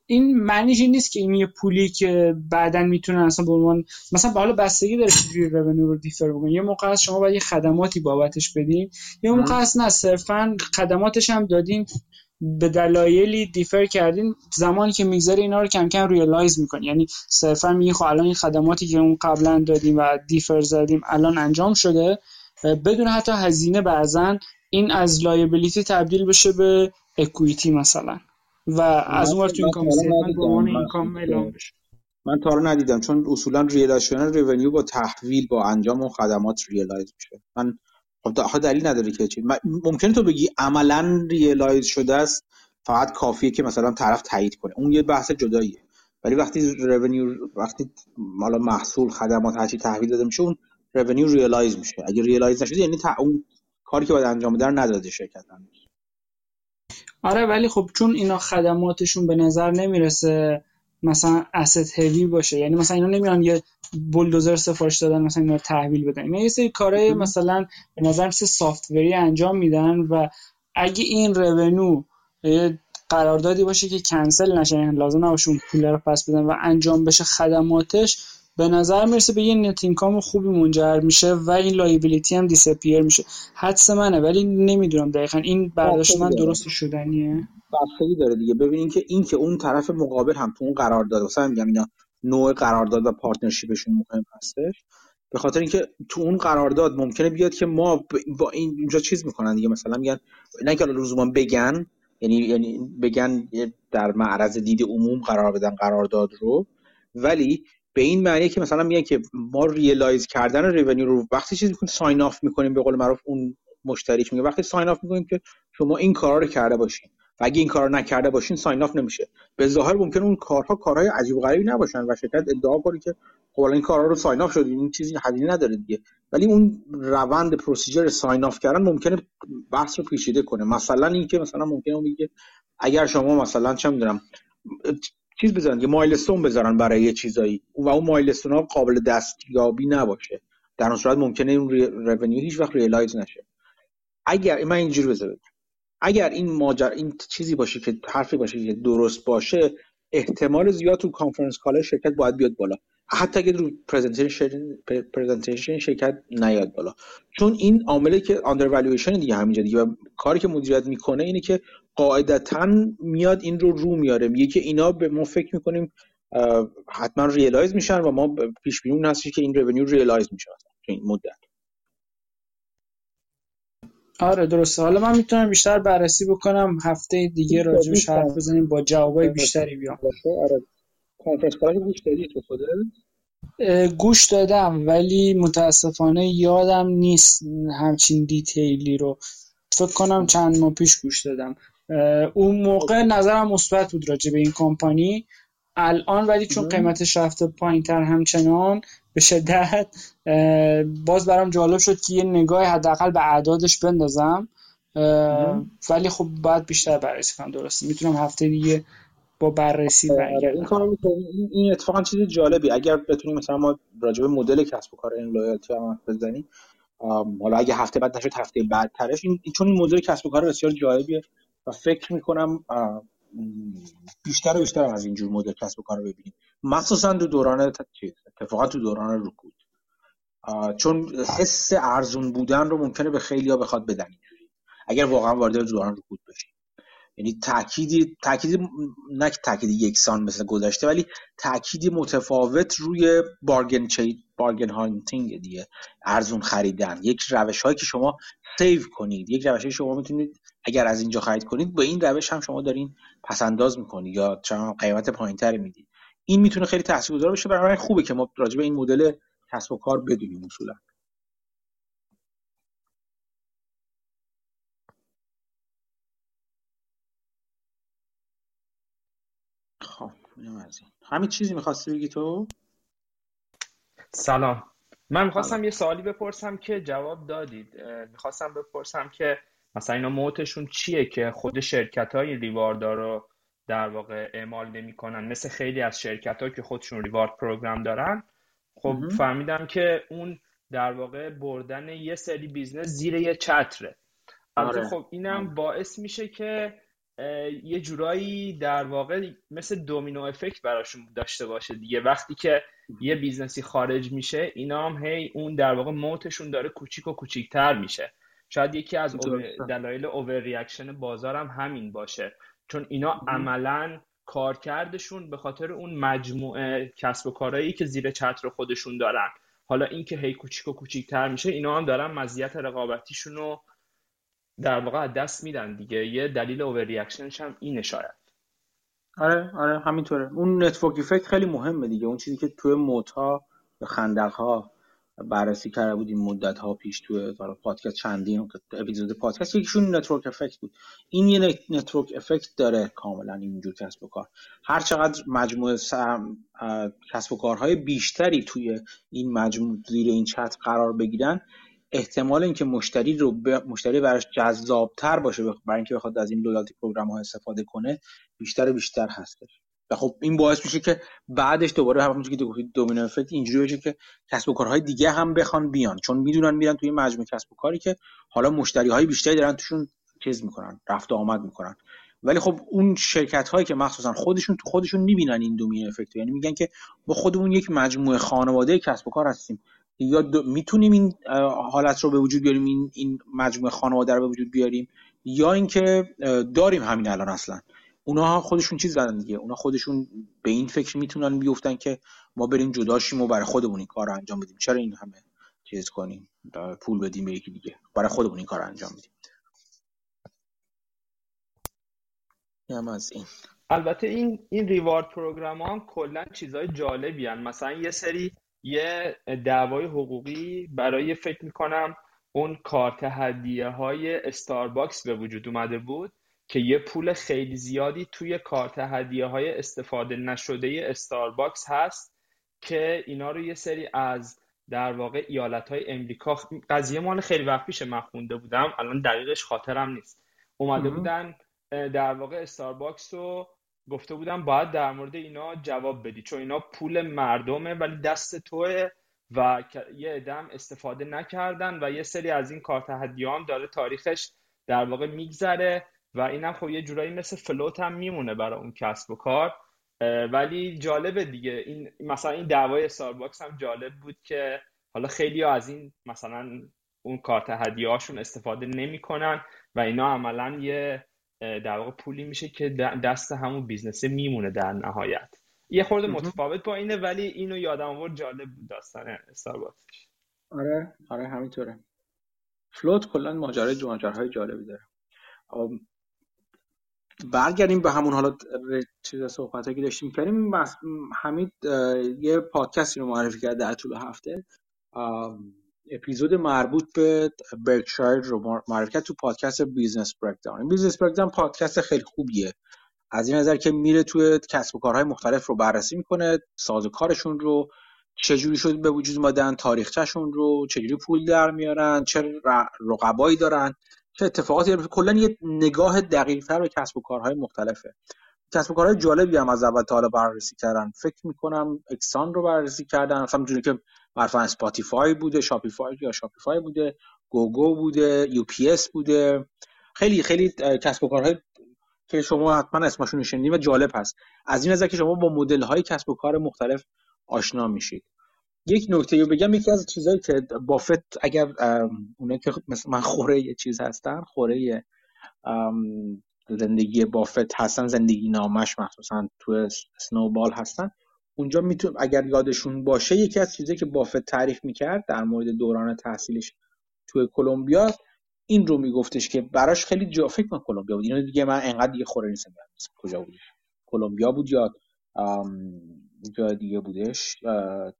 این معنیش این نیست که این یه پولی که بعدا می‌تونن اصلا به عنوان مثلا حالا بستگی داره چجوری revenue رو defer بکنید یه موقع از شما باید یه خدماتی بابتش بدین. یه موقع هست نه صرفا خدماتش هم دادین به دلایلی defer کردین. زمانی که میگذره اینا رو کم کم realize می‌کنی. یعنی صرفا میگی خب الان این خدماتی که اون قبلا دادیم و defer زدیم الان انجام شده. بدون حتی هزینه بعضا این از liability تبدیل بشه به equity مثلا. و از اون تو income اعلام بشه. من تا رو ندیدم چون اصولا شدن revenue با تحویل با انجام اون خدمات realize میشه. من خب دلیل نداره که چی. ممکنه تو بگی عملا realize شده است فقط کافیه که مثلا طرف تایید کنه. اون یه بحث جداییه. ولی وقتی revenue وقتی مالا محصول خدمات هرچی تحویل داده میشه اون revenue realize میشه. اگه realize نشده یعنی اون کاری که باید انجام بده نداده شرکت آره ولی خب چون اینا خدماتشون به نظر نمی‌رسه مثلا asset heavy باشه یعنی مثلا اینا نمیان یه بولدوزر سفارش دادن مثلا اینا تحویل بدن. اینا یه سری کارهای مثلا به نظر مثل software ی انجام میدن و اگه این revenue قراردادی باشه که کنسل نشه یعنی لازم نباشه اون پول رو پس بدن و انجام بشه خدماتش به نظر می‌رسه به یه net income خوبی منجر میشه و این liability هم disappear میشه. حدس منه ولی نمی‌دونم دقیقا. این برداشت من درست شدنیه؟ بستگی داره دیگه. ببینین که این که اون طرف مقابل هم تو اون قرارداد مثلا میگم اینا نوع قرارداد و partnership شون مهم هستش. به خاطر اینکه تو اون قرارداد ممکنه بیاد که ما با این اینجا چیز می‌کنن دیگه. مثلا میگن نه که لزوما بگن یعنی یعنی بگن در معرض دید عموم قرار بدن قرارداد رو ولی به این معنی که مثلا میگن که ما realize کردن revenue رو وقتی چیزی می‌کنیم sign off می‌کنیم به قول معروف اون مشتریش میگه. وقتی sign off می‌کنیم که شما این کارا رو کرده باشین. و اگه این کار نکرده باشین sign off نمیشه. به ظاهر ممکن اون کارها کارهای عجیب غریبی نباشن و شرکت ادعا کنه که خب این کارها رو sign off شد این چیزی هزینه نداره دیگه. ولی اون روند procedure sign off کردن ممکنه بحث رو پیچیده کنه. مثلا اینکه مثلا ممکنه اون بگه اگر شما مثلا چه می‌دونم چیز بزنن یه milestone بذارن برای یه چیزایی. و اون milestone ها قابل دستیابی نباشه. در اون صورت ممکنه اون revenue هیچ وقت realize نشه. اگر من اینجوری بذارم. اگر این ماجر این چیزی باشه که حرفی باشه که درست باشه احتمال زیاد تو conference call شرکت باید بیاد بالا. حتی اگه رو presentation شرکت نیاد بالا. چون این عاملی که under دیگه همینجا دیگه و کاری که مدیریت می‌کنه اینه که قاعدتا میاد این رو رو میاره. میگه که اینا به ما فکر می‌کنیم حتما realize میشن و ما پیش بینی هستی که این revenue realize میشه تو این مدت. آره درسته. حالا من می‌تونم بیشتر بررسی بکنم هفته دیگه راجبش حرف بزنیم با جوابای بیشتری بیام. آره. کنفرنس گوش دادی تو خودت؟ گوش دادم ولی متاسفانه یادم نیست همچین detail ی رو. فکر کنم چند ماه پیش گوش دادم. اون موقع نظرم مثبت بود راجع به این کمپانی. الان ولی چون قیمتش رفته پایین تر همچنان به شدت باز برام جالب شد که یه نگاه حداقل به اعدادش بندازم. ولی خب باید بیشتر بررسی کنم درسته. می‌تونم هفته دیگه با بررسی آره، برگردم. این این اتفاقا چیز جالبی. اگر بتونیم مثلا ما راجع به مدل کسب و کار این لویالتی هم بزنیم حالا اگه هفته بعد نشد هفته بعدترش. این چون این مدل کسب و کار بسیار جالبیه و فکر می‌کنم بیشتر و بیشتر از اینجور مدل کسب و کار رو ببینیم. مخصوصا تو دوران اتفاقا تو دوران رکود. چون حس ارزون بودن رو ممکنه به خیلی ها بخواد بدن اگر واقعا وارد دوران رکود بشیم یعنی تأکیدی تأکیدی نه تأکیدی یکسان مثل گذشته ولی تأکیدی متفاوت روی بارگن چی بارگن هانتینگ دیگه ارزون خریدن. یک روش هایی که شما سیو کنید یک روش شما می‌تونید اگر از اینجا خرید کنید با این روش هم شما دارین پس انداز می‌کنید یا چون قیمت پایینتری می‌دید. این می‌تونه خیلی تاثیرگذار باشه برای خوبه که ما راجع به این مدل کسب و کار بدونیم اصولا. خب همین چیزی می‌خواستی بگی تو؟ سلام. من می‌خواستم یه سوالی بپرسم که جواب دادید. می‌خواستم بپرسم که مثلا اینا moat شون چیه که خود شرکت های reward دار رو در واقع اعمال نمی‌کنن؟ مثل خیلی از شرکت ها که خودشون reward program دارن. خب فهمیدم که اون در واقع بردن یه سری business زیر یه چتره. آره. خب اینم باعث میشه که یه جورایی در واقع مثل domino effect براشون داشته باشه دیگه. وقتی که یه business ی خارج میشه اینا هم هی اون در واقع moat شون داره کوچیک و کوچیکتر میشه. شاید یکی از دلایل overreaction بازار هم همین باشه. چون اینا عملا کارکردشون به خاطر اون مجموعه کسب و کارهایی که زیر چتر خودشون دارن. حالا اینکه هی کوچیک و کوچیکتر میشه اینا هم دارن مزیت رقابتیشون رو در واقع دست میدن دیگه. یه دلیل overreaction ش هم اینه شاید. آره آره همینطوره. اون network effect خیلی مهمه دیگه. اون چیزی که توی moat ا یا خندق ها بررسی کرده بودیم مدت ها پیش توی پادکست چندین اپیزود پادکست یکیشون network effect بود. این یه network effect داره کاملا اینجور کسب و کار. هر چقدر مجموعه کسب و کارهای بیشتری توی این مجموع زیر این چتر قرار بگیرن احتمال اینکه مشتری رو ب... مشتری براش جذابتر باشه برای اینکه بخواد از این loyalty program ها استفاده کنه بیشتر و بیشتر هستش. و خب این باعث میشه که بعدش دوباره همونجوری که گفتید دومینو افکت اینجوری بشه که کسب و کارهای دیگه هم بخوان بیان. چون می‌دونن میرن توی مجموعه کسب و کاری که حالا مشتری های بیشتری دارن توشون چیز می‌کنن رفت و آمد می‌کنن. ولی خب اون شرکت هایی که مخصوصا خودشون تو خودشون می‌بینن این دومینو افکت یعنی میگن که ما خودمون یک مجموعه خانواده کسب و کار هستیم. یا می‌تونیم این حالت رو به وجود بیاریم این این مجموعه خانواده رو به وجود بیاریم یا اینکه داریم همین الان اصلا. اونا خودشون چیز دارن دیگه. اونا خودشون به این فکر می‌تونن بیفتن که ما بریم جداشیم و برای خودمون این کار رو انجام بدیم. چرا این همه چیز کنیم؟ پول بدیم به یکی دیگه. برای خودمون این کار رو انجام بدیم. هم از این. البته این این ریوارد پروگرام ها کلا چیزای جالبی هن. مثلا یه سری یه دعوای حقوقی برای فکر می‌کنم اون کارت هدیه های استارباکس به وجود اومده بود که یه پول خیلی زیادی توی کارت هدیه های استفاده نشده استارباکس هست که اینا رو یه سری از در واقع ایالت های امریکا قضیه مال خیلی وقت پیش من خونده بودم الان دقیقش خاطرم نیست. اومده بودن در واقع استارباکس رو گفته بودم باید در مورد اینا جواب بدی چون اینا پول مردمه ولی دست توئه و یه ادم استفاده نکردن و یه سری از این کارت هدیه داره تاریخش در واقع میگذره و اینم خب یه جورایی مثل float هم میمونه برای اون کسب و کار. ولی جالبه دیگه. این مثلا این دعوای استارباکس هم جالب بود که حالا خیلی از این مثلا اون کارت هدیه هاشون استفاده نمی‌کنن و اینا عملا یه در واقع پولی میشه که دست همون business ه میمونه در نهایت. یه خورده متفاوت با اینه ولی اینو یادم آورد جالب بود داستان استارباکسش آره آره همینطوره. float کلا ماجرای ماجراهای جالبی داره. برگردیم به همون حالا چیز صحبت که داشتیم کردیم. حمید یه پادکستی رو معرفی کرد در طول هفته. اپیزود مربوط به برکشایر رو معرفی کرد تو پادکست Business Breakdown این Business Breakdown پادکست خیلی خوبیه. از این نظر که میره توی کسب و کارهای مختلف رو بررسی می‌کنه ساز کارشون رو چجوری شد به وجود اومدن تاریخچهشون رو چجوری پول در میارن چه رقبایی دارن. چه اتفاقاتی کلا یه نگاه دقیقتر به کسب و کارهای مختلفه. کسب و کارهای جالبی هم از اول تا حالا بررسی کردن. فکر می‌کنم اکسون رو بررسی کردن. مثلا که مثلا Spotify بوده Shopify یا Shopify بوده گوگو بوده UPS بوده. خیلی خیلی کسب و کارهای که شما حتما اسمشون شنیدین و جالب هست. از این نظر که شما با مدل های کسب و کار مختلف آشنا میشید. یک نکته رو بگم یکی از چیزهایی که بافت اگر اونه که مثل من خوره یه چیز هستن خوره زندگی بافت هستن زندگی نامش مخصوصا تو سنوبال هستن. اونجا میتون اگر یادشون باشه یکی از چیزایی که بافت تعریف می‌کرد در مورد دوران تحصیلش توی کلمبیا این رو میگفتش که براش خیلی جا فکر من کلمبیا بود. اینو دیگه من انقدر دیگه خوره نیستم. کجا بود کلمبیا بود یا جای دیگه بودش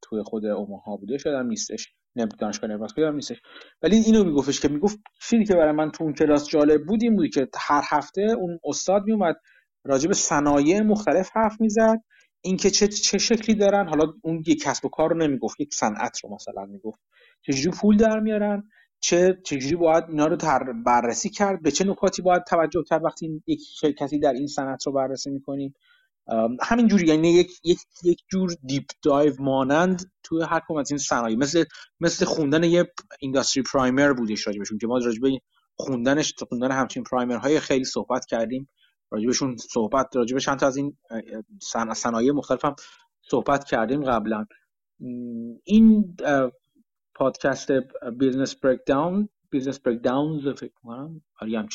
توی خود اوماها بودش یادم نیستش. دانشگاه نبراسکا یادم نیستش. ولی اینو میگفتش که می‌گفت چیزی که برای من تو اون کلاس جالب بود این بود که هر هفته اون استاد میومد راجع به صنایع مختلف حرف می‌زد. اینکه چه چه شکلی دارن. حالا اون یک کسب و کار رو نمی‌گفت یک صنعت رو مثلا می‌گفت. چجوری پول در میارن؟ چه چجوری باید اینا رو بررسی کرد؟ به چه نکاتی باید توجه کرد وقتی یک شرکتی در این صنعت رو بررسی می‌کنیم همین جوری. یعنی یک یک یک جور دیپ دایو مانند توی هر کدوم از این صنایع. مثل مثل خوندن یه اینداستری پرایمر بودش راجبشون که ما راجبه خوندنش خوندن همچین پرایمر های خیلی صحبت کردیم. راجبشون صحبت راجب چند تا از این صنایع مختلف هم صحبت کردیم قبلا. این پادکست Business Breakdowns Business Breakdowns فکر کنم آره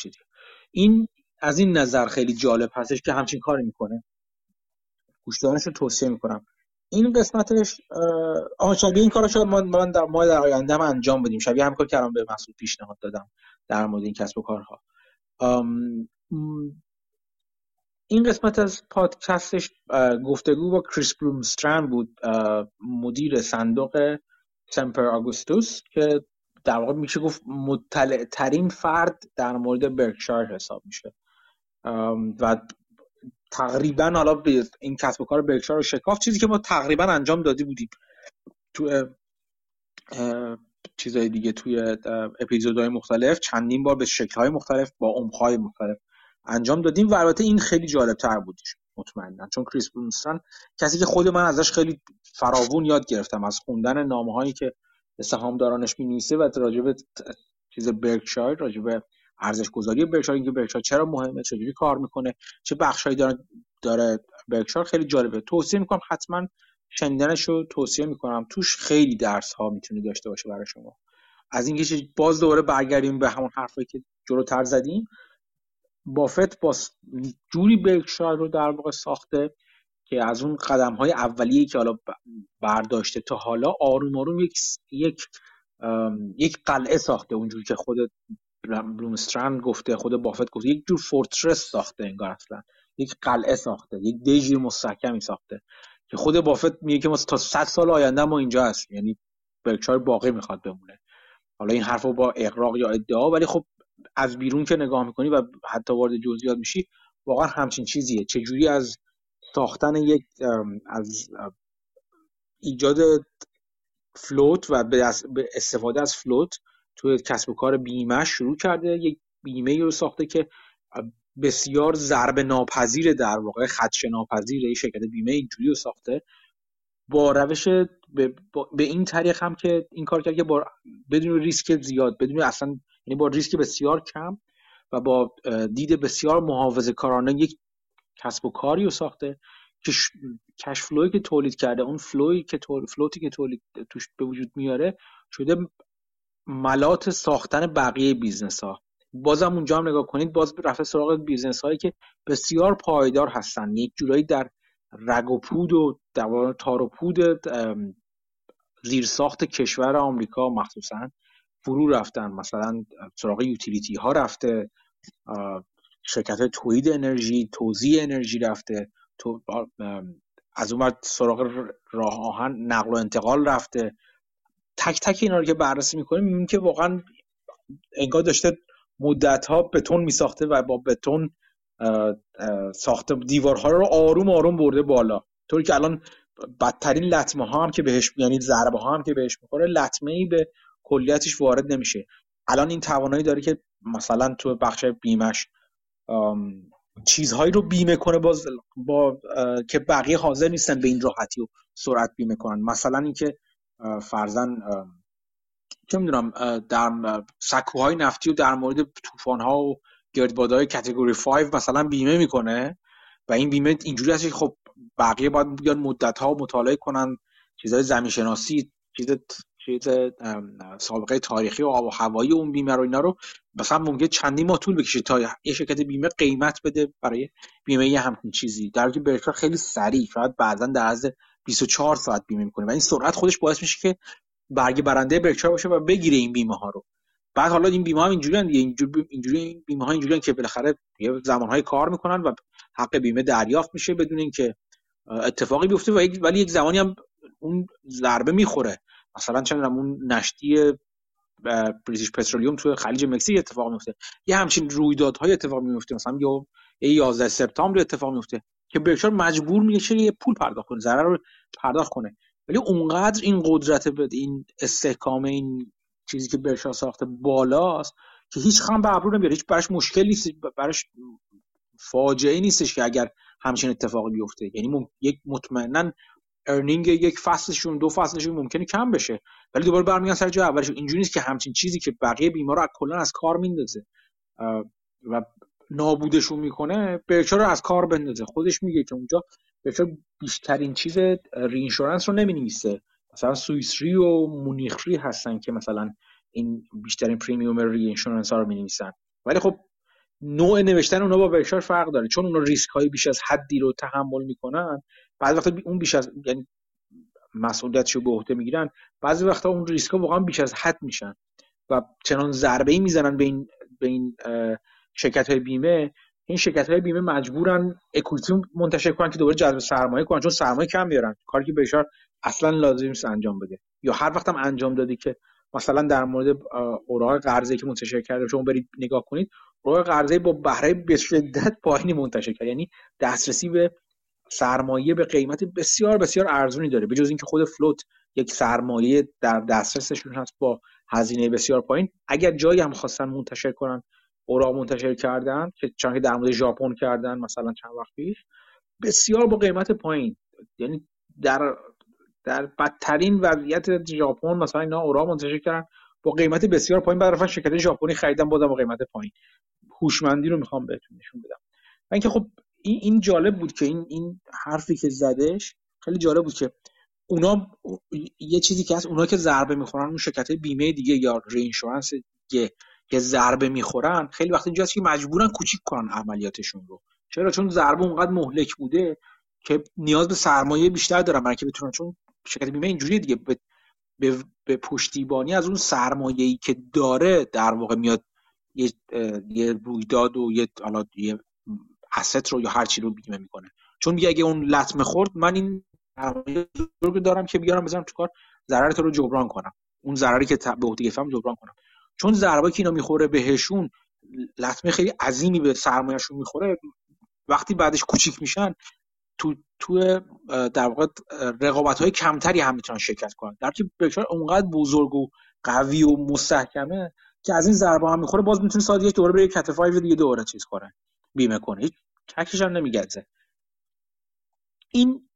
این از این نظر خیلی جالب هستش که همچین کاری می‌کنه. گوش دادنش رو توصیه می‌کنم. این قسمتش آها شبیه این کارو شاید من در ماه در آینده هم انجام بدیم. شبیه هم کار کردم به مسئول پیشنهاد دادم در مورد این کسب و کارها. این قسمت از پادکستش گفتگو با کریس بلومسترن بود مدیر صندوق سمپر آگوستوس که در واقع میشه گفت مطلع ترین فرد در مورد برکشایر حساب میشه. و تقریبا حالا این کسب و کار برکشایر رو شکاف چیزی که ما تقریبا انجام دادی بودیم. تو چیزهای دیگه توی اپیزودهای مختلف چندین بار به شکلهای مختلف با عمقهای مختلف انجام دادیم و البته این خیلی جالب تر بودش مطمئنا. چون کریس برونستن کسی که خود من ازش خیلی فراوون یاد گرفتم از خوندن نامه هایی که سهامدارانش می نویسه و راجب چیز برکشایر راجب ارزش گذاری برکشایر اینکه برکشایر چرا مهمه چجوری کار می‌کنه چه بخشایی داره داره برکشایر خیلی جالبه. توصیه می‌کنم حتما شنیدنش رو توصیه می‌کنم. توش خیلی درس ها می‌تونه داشته باشه برای شما. از اینکه باز دوباره برگردیم به همون حرفایی که جلوتر زدیم. بافت با جوری برکشایر رو در واقع ساخته که از اون قدم های اولیه‌ای که حالا برداشته تا حالا آروم آروم یک یک یک قلعه ساخته. اونجوری که خود بلومسترند گفته خود بافت گفته یک جور فورترس ساخته انگار اصلا. یک قلعه ساخته یک دیجی مستحکمی ساخته که خود بافت میگه که ما تا 100 سال آینده ما اینجا هست یعنی برکشایر باقی می‌خواد بمونه. حالا این حرف با اقراق یا ادعا ولی خب از بیرون که نگاه می‌کنی و حتی وارد جزئیات میشی واقعا همچین چیزیه. چجوری از ساختن یک از ایجاد فلوت و به استفاده از فلوت توی کسب و کار بیمه شروع کرده یک بیمه رو ساخته که بسیار ضرب ناپذیر در واقع خدش ناپذیر شرکت بیمه اینجوری رو ساخته. با روش به, به این طریق هم که این کار کرد که بدون ریسک زیاد بدون اصلا یعنی با ریسک بسیار کم و با دید بسیار محافظه کارانه یک کسب و کاری رو ساخته که cash flow ی که تولید کرده اون flow ی که flow تی که تولید توش به وجود میاره شده ملات ساختن بقیه business ها بازم اونجا هم نگاه کنید باز رفته سراغ business هایی که بسیار پایدار هستن. یک جورایی در رگ و پود و در تار و پود زیرساخت کشور آمریکا مخصوصا. فرو رفتن. مثلا سراغ یوتیلیتی ها رفته شرکت تولید انرژی توزیع انرژی رفته تو از اون سراغ راه آهن نقل و انتقال رفته. تک تک اینا رو که بررسی می‌کنیم می‌بینیم که واقعا انگار داشته مدت ها بتون میساخته و با بتون ساخته دیوارها رو آروم آروم برده بالا. طوری که الان بدترین لطمه ها هم که بهش یعنی ضربه ها هم که بهش می‌خوره لطمه ای به کلیتش وارد نمیشه. الان این توانایی داره که مثلا تو بخش بیمش چیزهایی رو بیمه کنه باز با که بقیه حاضر نیستن به این راحتی و سرعت بیمه کنن. مثلا اینکه فرزن چه می‌دونم در سکوهای نفتی و در مورد طوفان ها و گردبادهای کتگوری 5 مثلا بیمه می‌کنه و این بیمه اینجوری هست که خب بقیه باید بیان مدت ها مطالعه کنن چیزهای زمین شناسی چیز چیز سابقه تاریخی و آب و هوایی اون بیمه رو اینا رو مثلا ممکن چندی ما طول بکشه تا یه شرکت بیمه قیمت بده برای بیمه یه همچین چیزی. در که خیلی سریع شاید بعدا در عرض 24 ساعت بیمه می‌کنه. و این سرعت خودش باعث میشه که برگ برنده برکشار باشه و بگیره این بیمه ها رو. بعد حالا این بیمه ها اینجوری اینجوری اینجوری بیمه ها اینجوری که بالاخره یه زمانهای کار می‌کنن و حق بیمه دریافت میشه بدون اینکه اتفاقی بیفته ولی یک زمانی هم اون ضربه می‌خوره. مثلا چه اون نشتی بریتیش پترولیوم تو خلیج مکزیک اتفاق میفته یه همچین رویدادهای اتفاق میفته مثلا یا 11 سپتامبر اتفاق میفته که برکشار مجبور میشه یه پول پرداخت کنه ضرر رو پرداخت کنه. ولی اونقدر این قدرت این استحکام این چیزی که برشا ساخته بالاست که هیچ خم به ابرو نمیاره هیچ براش مشکل نیست. براش فاجعه نیستش که اگر همچین اتفاقی بیفته. یعنی یک مطمئنا ارنینگ یک فصلشون دو فصلشون ممکنه کم بشه. ولی دوباره برمیگردن سر جای اولش اینجوری نیست که همچین چیزی که بقیه بیمارا از کلا از کار میندازه. و نابودشون می‌کنه برکشا رو از کار بندازه. خودش میگه که اونجا برکشا بیشترین چیز reinsurance رو نمی‌نویسه. مثلا Swiss Re و Munich Re هستن که مثلا این بیشترین premium reinsurance ها رو می‌نویسن. ولی خب نوع نوشتن اونا با برکشایر فرق داره. چون اونا ریسک های بیش از حدی رو تحمل می‌کنن. بعضی وقتا اون بیش از یعنی مسئولیتش رو به عهده می‌گیرن. بعضی وقتا اون ریسک ها واقعا بیش از حد میشن و چنان ضربه ای می‌زنن به این به این شرکت های بیمه. این شرکت های بیمه مجبورن اکویتی منتشر کنن که دوباره جذب سرمایه کنن چون سرمایه کم بیارن کاری که بشار اصلا لازم نیست انجام بده. یا هر وقتم انجام دادی که مثلا در مورد اوراق قرضه که منتشر کرده شما برید نگاه کنید اوراق قرضه با بهره به شدت پایینی منتشر کرد. یعنی دسترسی به سرمایه به قیمت بسیار بسیار ارزونی داره به جز اینکه خود فلوت یک سرمایه در دسترسشون هست با هزینه بسیار پایین. اگر جایی هم خواستن منتشر کنن اوراق منتشر کردن که چون که در مورد ژاپن کردن مثلا چند وقت پیش بسیار با قیمت پایین. یعنی در در بدترین وضعیت ژاپن مثلا اینا اوراق منتشر کردن با قیمت بسیار پایین. رفتن شرکت ژاپنی خریدن بازم با قیمت پایین. هوشمندی رو می‌خوام بهتون نشون بدم. و اینکه خب این این جالب بود که این این حرفی که زدش خیلی جالب بود که اونا یه چیزی که هست اونا که ضربه می‌خورن اون شرکت بیمه دیگه یا رینشورنس که که ضربه می‌خورن خیلی وقت اینجاست که مجبورن کوچیک کنن عملیاتشون رو. چرا؟ چون ضربه اونقدر مهلک بوده که نیاز به سرمایه بیشتر دارن برای که بتونن چون شرکت بیمه اینجوری دیگه به, به, به پشتیبانی از اون سرمایه‌ای که داره در واقع میاد یه, یه رویداد و یه حالا یه asset رو یا هر چی رو بیمه می‌کنه. چون میگه اگه اون لطمه خورد من این رو دارم که بیارم بزنم تو کار ضرر رو جبران کنم. اون ضرری که به عهده گرفتم جبران کنم. چون ضربه که اینا می‌خوره بهشون لطمه خیلی عظیمی به سرمایهشون می‌خوره. وقتی بعدش کوچیک میشن تو تو در واقع رقابت های کمتری هم می‌تونن شرکت کنن. در که بکشار اونقدر بزرگ و قوی و مستحکمه که از این ضربه هم می‌خوره باز می‌تونه ساعت دوباره بره کتفای دیگه دوباره چیز کنه بیمه کنه. هیچ چکش هم نمیگذه این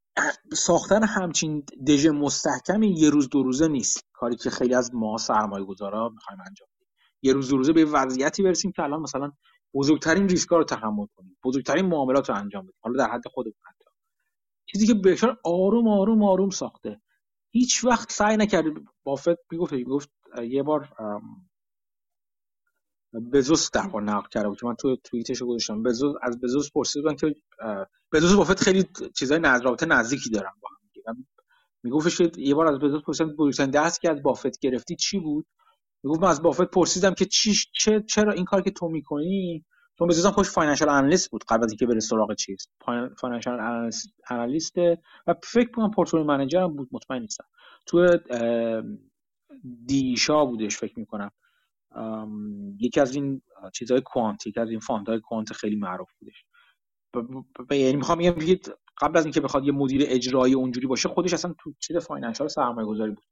ساختن همچین دژ مستحکمی یه روز دو روزه نیست. کاری که خیلی از ما سرمایه گذارا می‌خوایم انجام بدیم. یه روز دو روزه به وضعیتی برسیم که الان مثلا بزرگترین ریسکا رو تحمل کنیم. بزرگترین معاملات رو انجام بدیم. حالا در حد خودمون حتی. چیزی که بشار آروم آروم آروم ساخته. هیچ وقت سعی نکرد بافت می‌گفت می‌گفت یه بار بزوس در واقع نقل کرده بود که من تو توییتش گذاشتم. بزوس از بزوس پرسیدن که بزوس بافت خیلی چیزای رابطه نزدیکی دارن با هم میگفتش که یه بار از بزوس پرسیدم بزرگترین درس که از بافت گرفتی چی بود؟ می‌گفت من از بافت پرسیدم که چی چه چرا این کار که تو می‌کنی؟ چون بزوس هم خودش financial analyst بود قبل از اینکه بره سراغ چیز. financial analyst و فکر کنم portfolio manager هم بود مطمئن نیستم. تو دی‌ئی شا بودش فکر می‌کنم. یکی از این چیزهای quant یکی از این fund های quant خیلی معروف بودش. یعنی می‌خوام بگم قبل از اینکه بخواد یه مدیر اجرایی اونجوری باشه خودش اصلا تو چیز financial سرمایه گذاری بود.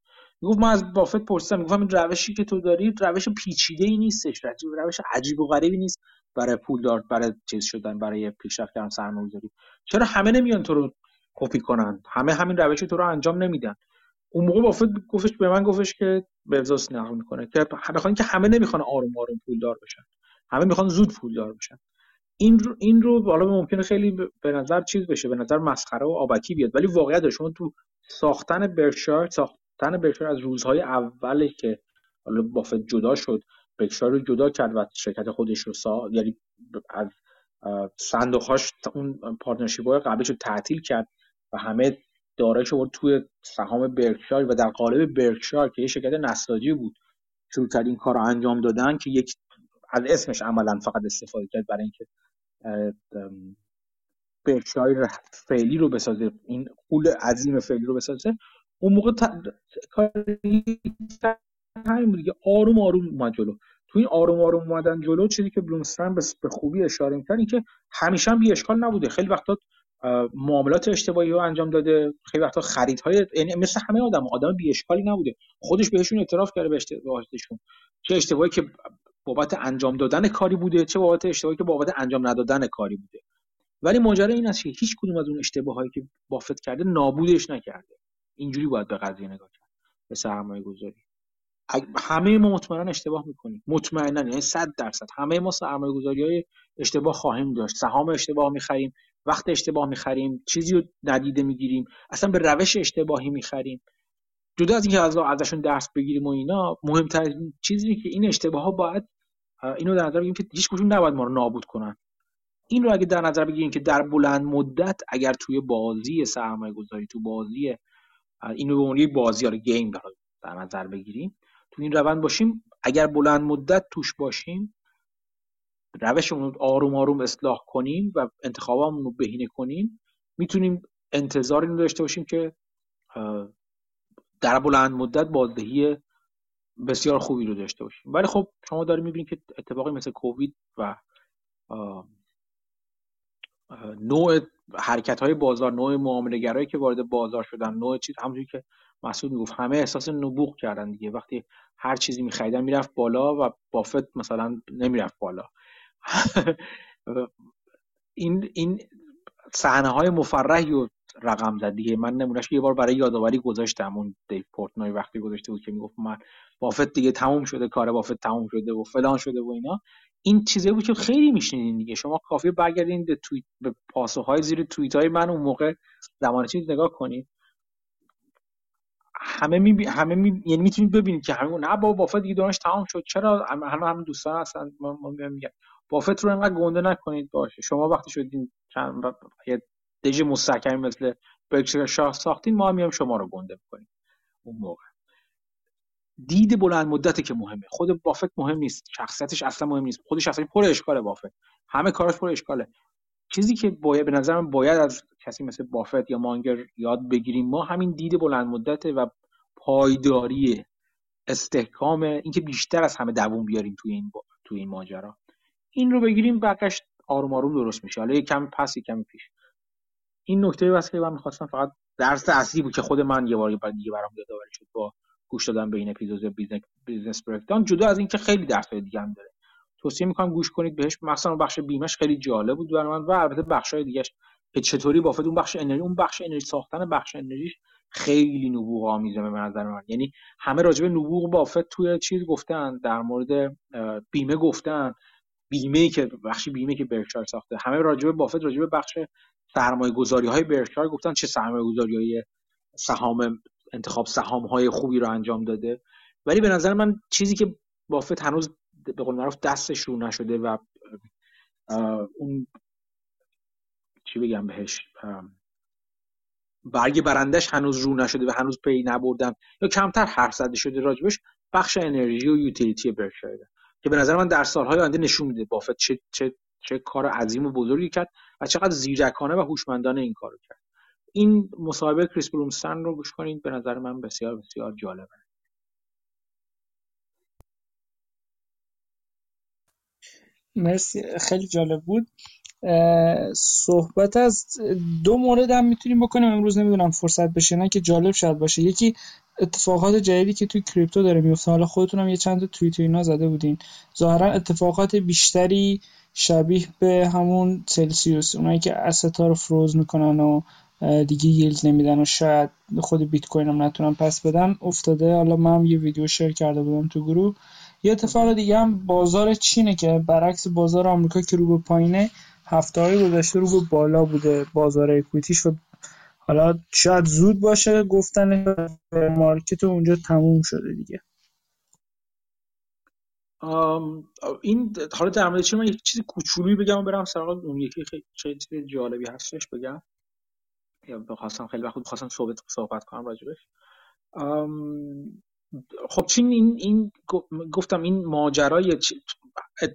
می‌گفت من از بافت پرسیدم می‌گفتم این روشی که تو داری روش پیچیده ای نیستش روش عجیب و غریبی نیست برای پول دار برای چیز شدن برای پیشرفت کردن سرمایه گذاری چرا همه نمیان تو رو کپی کنن؟ همه همین روش تو رو انجام نمیدن. اون موقع بافت گفتش به من گفتش که بزاس نقل می‌کنه. که بخوان که همه نمی‌خوان آروم آروم پولدار بشن. همه می‌خوان زود پولدار بشن. این رو این رو حالا ممکنه خیلی به نظر چیز بشه به نظر مسخره و آبکی بیاد. ولی واقعیت شما تو ساختن برشار ساختن برشار از روزهای اولی که حالا بافت جدا شد برشار رو جدا کرد و شرکت خودش رو سا یعنی از صندوقهاش اون پارتنرشیپ های قبلش رو تعطیل کرد و همه دارایش آورد توی سهام برکشایر و در قالب برکشایر که یه شرکت نساجی بود. شروع کرد این کار انجام دادن که یک از اسمش عملا فقط استفاده کرد برای اینکه برکشایر فعلی رو بسازه. این قول عظیم فعلی رو بسازه. اون موقع کاری همین دیگه. آروم آروم اومد جلو. تو این آروم آروم اومدن جلو چیزی که بلومسترن به خوبی اشاره می‌کنه که همیشه هم بی اشکال نبوده. خیلی وقتا معاملات اشتباهی رو انجام داده. خیلی وقتا خریدهای یعنی مثل همه آدم آدم بی اشکالی نبوده. خودش بهشون اعتراف کرده به اشتباهاتشون چه اشتباهی که بابت انجام دادن کاری بوده چه بابت اشتباهی که بابت انجام ندادن کاری بوده. ولی ماجرا این است که هیچ کدوم از اون اشتباهایی که بافت کرده نابودش نکرده. اینجوری باید به قضیه نگاه کرد. به سرمایه گذاری. همه ما مطمئنا اشتباه می‌کنیم. مطمئنا یعنی 100 درصد. همه ما سرمایه گذاری های اشتباه خواهیم داشت. سهام اشتباه می‌خریم. وقت اشتباه می‌خریم چیزی رو ندیده می‌گیریم اصلا به روش اشتباهی می‌خریم. جدا از اینکه از ازشون درس بگیریم و اینا مهمترین چیزی که این اشتباه ها باید اینو در نظر بگیریم که هیچ کدوم نباید ما رو نابود کنن. این رو اگه در نظر بگیریم که در بلند مدت اگر توی بازی سرمایه گذاری تو بازی اینو به عنوان بازی یا گیم در نظر بگیریم تو این روند باشیم. اگر بلند مدت توش باشیم روشمون رو آروم آروم اصلاح کنیم و انتخابمون رو بهینه کنیم می‌تونیم انتظار اینو داشته باشیم که در بلند مدت بازدهی بسیار خوبی رو داشته باشیم. ولی خب شما داریم می‌بینید که اتفاقی مثل کووید و نوع حرکت های بازار نوع معامله که وارد بازار شدن نوع چیز همونجوری که مسعود می‌گفت همه احساس نبوغ کردن دیگه. وقتی هر چیزی میخریدن می‌رفت بالا و بافت مثلا نمی‌رفت بالا. این این صحنه های مفرحی رو رقم زد دیگه. من نمونهش یه بار برای یادآوری گذاشتم. اون دیو پورتنوی وقتی گذاشته بود که می‌گفت من بافت دیگه تموم شده کار بافت تموم شده و فلان شده و اینا. این چیزی بود که خیلی میشنیدین دیگه. شما کافی برگردین به توییت به پاسخهای زیر توییت های من اون موقع زمان چیز نگاه کنید همه می همه می... یعنی می‌تونید ببینید که همه نه بابا بافت دیگه دانش تمام شد. چرا؟ همه همه دوستان هستن. ما میگم. بافت رو انقدر گنده نکنید باشه. شما وقتی شدین چند یه دژ مستحکمی مثل برکشایر شاه ساختین ما هم شما رو گنده می‌کنیم اون موقع. دید بلند مدته که مهمه. خود بافت مهم نیست. شخصیتش اصلا مهم نیست. خودش اصلا پر اشکاله بافت. همه کارش پر اشکاله. چیزی که باید به نظرم باید از کسی مثل بافت یا مانگر یاد بگیریم ما همین دید بلند مدته و پایداری استحکام اینکه بیشتر از همه دووم بیاریم توی این توی این ماجرا. این رو بگیریم بقیش آروم آروم درست میشه. حالا یک کمی پس یک کمی پیش. این نکته بس که من می‌خواستم فقط درس اصلی بود که خود من یه بار دیگه برام یادآوری شد با گوش دادن به این اپیزود Business Breakdowns جدا از اینکه خیلی درس دیگه هم داره. توصیه می‌کنم گوش کنید بهش. مثلا بخش بیمش خیلی جالب بود برای من و البته بخش های دیگهش که چطوری بافت. اون بخش انرژی اون بخش انرژی ساختن بخش انرژیش خیلی نبوغ آمیزه به نظر من. یعنی همه راجع به نبوغ بافت توی چیز گفتن در مورد بیمه گفتن. بیمه که بخش بیمه که برکشایر ساخته. همه راجع به بافت راجع به بخش سرمایه گذاری های برکشایر گفتن چه سرمایه گذاری های سهام انتخاب سهام های خوبی رو انجام داده. ولی به نظر من چیزی که بافت هنوز به قول معروف دستش رو نشده و اون چی بگم بهش برگ برندش هنوز رو نشده و هنوز پی نبردن. یا کمتر حرف زده شده راجبش بخش انرژی و یوتیلیتی برکشایر که به نظر من در سالهای آینده نشون میده بافت چه, چه, چه کار عظیم و بزرگی کرد و چقدر زیرکانه و هوشمندانه این کارو کرد. این مصاحبه کریس برومستن رو گوش کنید به نظر من بسیار بسیار جالبه. مرسی خیلی جالب بود. صحبت از دو مورد هم می‌تونیم بکنیم. امروز نمی‌دونم فرصت بشه نه که جالب شد باشه. یکی اتفاقات جدیدی که توی کریپتو داره میفته حالا خودتون هم یه چند تا توییت اینا زده بودین. ظاهرا اتفاقات بیشتری شبیه به همون سلسیوس اونایی که استا رو فروز می‌کنن و دیگه ییلد نمیدن و شاید خود بیت کوین هم نتونن پس بدن افتاده. حالا من یه ویدیو شیر کرده بودم تو گروه. یه اتفاق دیگه هم بازار چینه که برعکس بازار آمریکا که رو به پایینه. هفته های گذشته رو به بالا بوده بازار اکویتیش و حالا شاید زود باشه گفتن مارکت اونجا تموم شده دیگه. این حالا در مورد من یک چیز کوچولویی بگم و برم سراغ اون یکی خیلی چیز جالبی هستش بگم. یا بخواستم خیلی وقت بخواستم صحبت صحبت کنم راجبش. خب چین این, این گفتم این ماجرای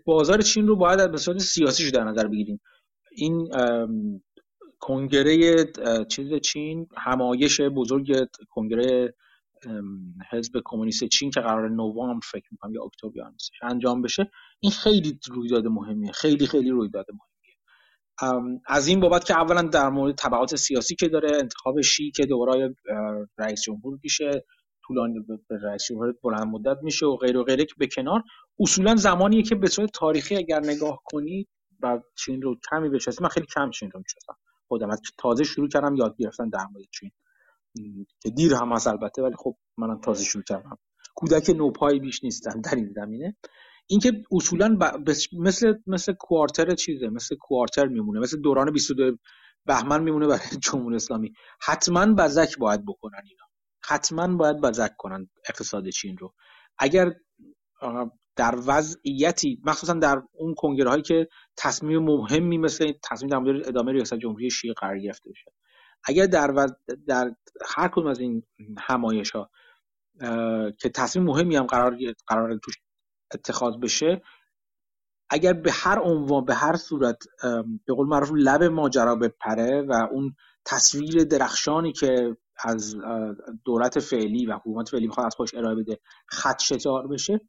بازار چین رو باید به صورت سیاسیش در نظر بگیریم. این کنگره چیز چین همایش بزرگ کنگره حزب کمونیست چین که قرار نوامبر فکر می‌کنم یا اکتبر انجام بشه این خیلی رویداد مهمیه. خیلی خیلی رویداد مهمیه. از این بابت که اولا در مورد تبعات سیاسی که داره انتخاب شی که دوباره رئیس جمهور میشه. طولانی به جمهور بلند مدت میشه و غیر و غیره که به کنار اصولا زمانیه که به صورت تاریخی اگر نگاه کنی و چین رو کمی بشناسی من خیلی کم چین رو می‌شناسم. خودم از تازه شروع کردم یاد گرفتن در مورد چین. که دیر هم از البته ولی خب منم تازه شروع کردم. کودک نوپایی بیش نیستن در این زمینه. اینکه اصولا مثل مثل کوارتر چیزه مثل کوارتر میمونه مثل دوران 22 بهمن میمونه برای جمهوری اسلامی. حتما بزک باید بکنن اینا. حتما باید بزک کنن اقتصاد چین رو. اگر در وضعیتی مخصوصا در اون کنگره هایی که تصمیم مهمی مثل تصمیم در مورد ادامه ریاست جمهوری شیعه قرار گرفته بشه. اگر در, در هر کدوم از این همایش ها که تصمیم مهمی هم قرار قرار توش اتخاذ بشه اگر به هر عنوان به هر صورت به قول معروف لب ماجرا بپره و اون تصویر درخشانی که از دولت فعلی و حکومت فعلی می‌خواد از خوش ارائه بده خط شتار بشه.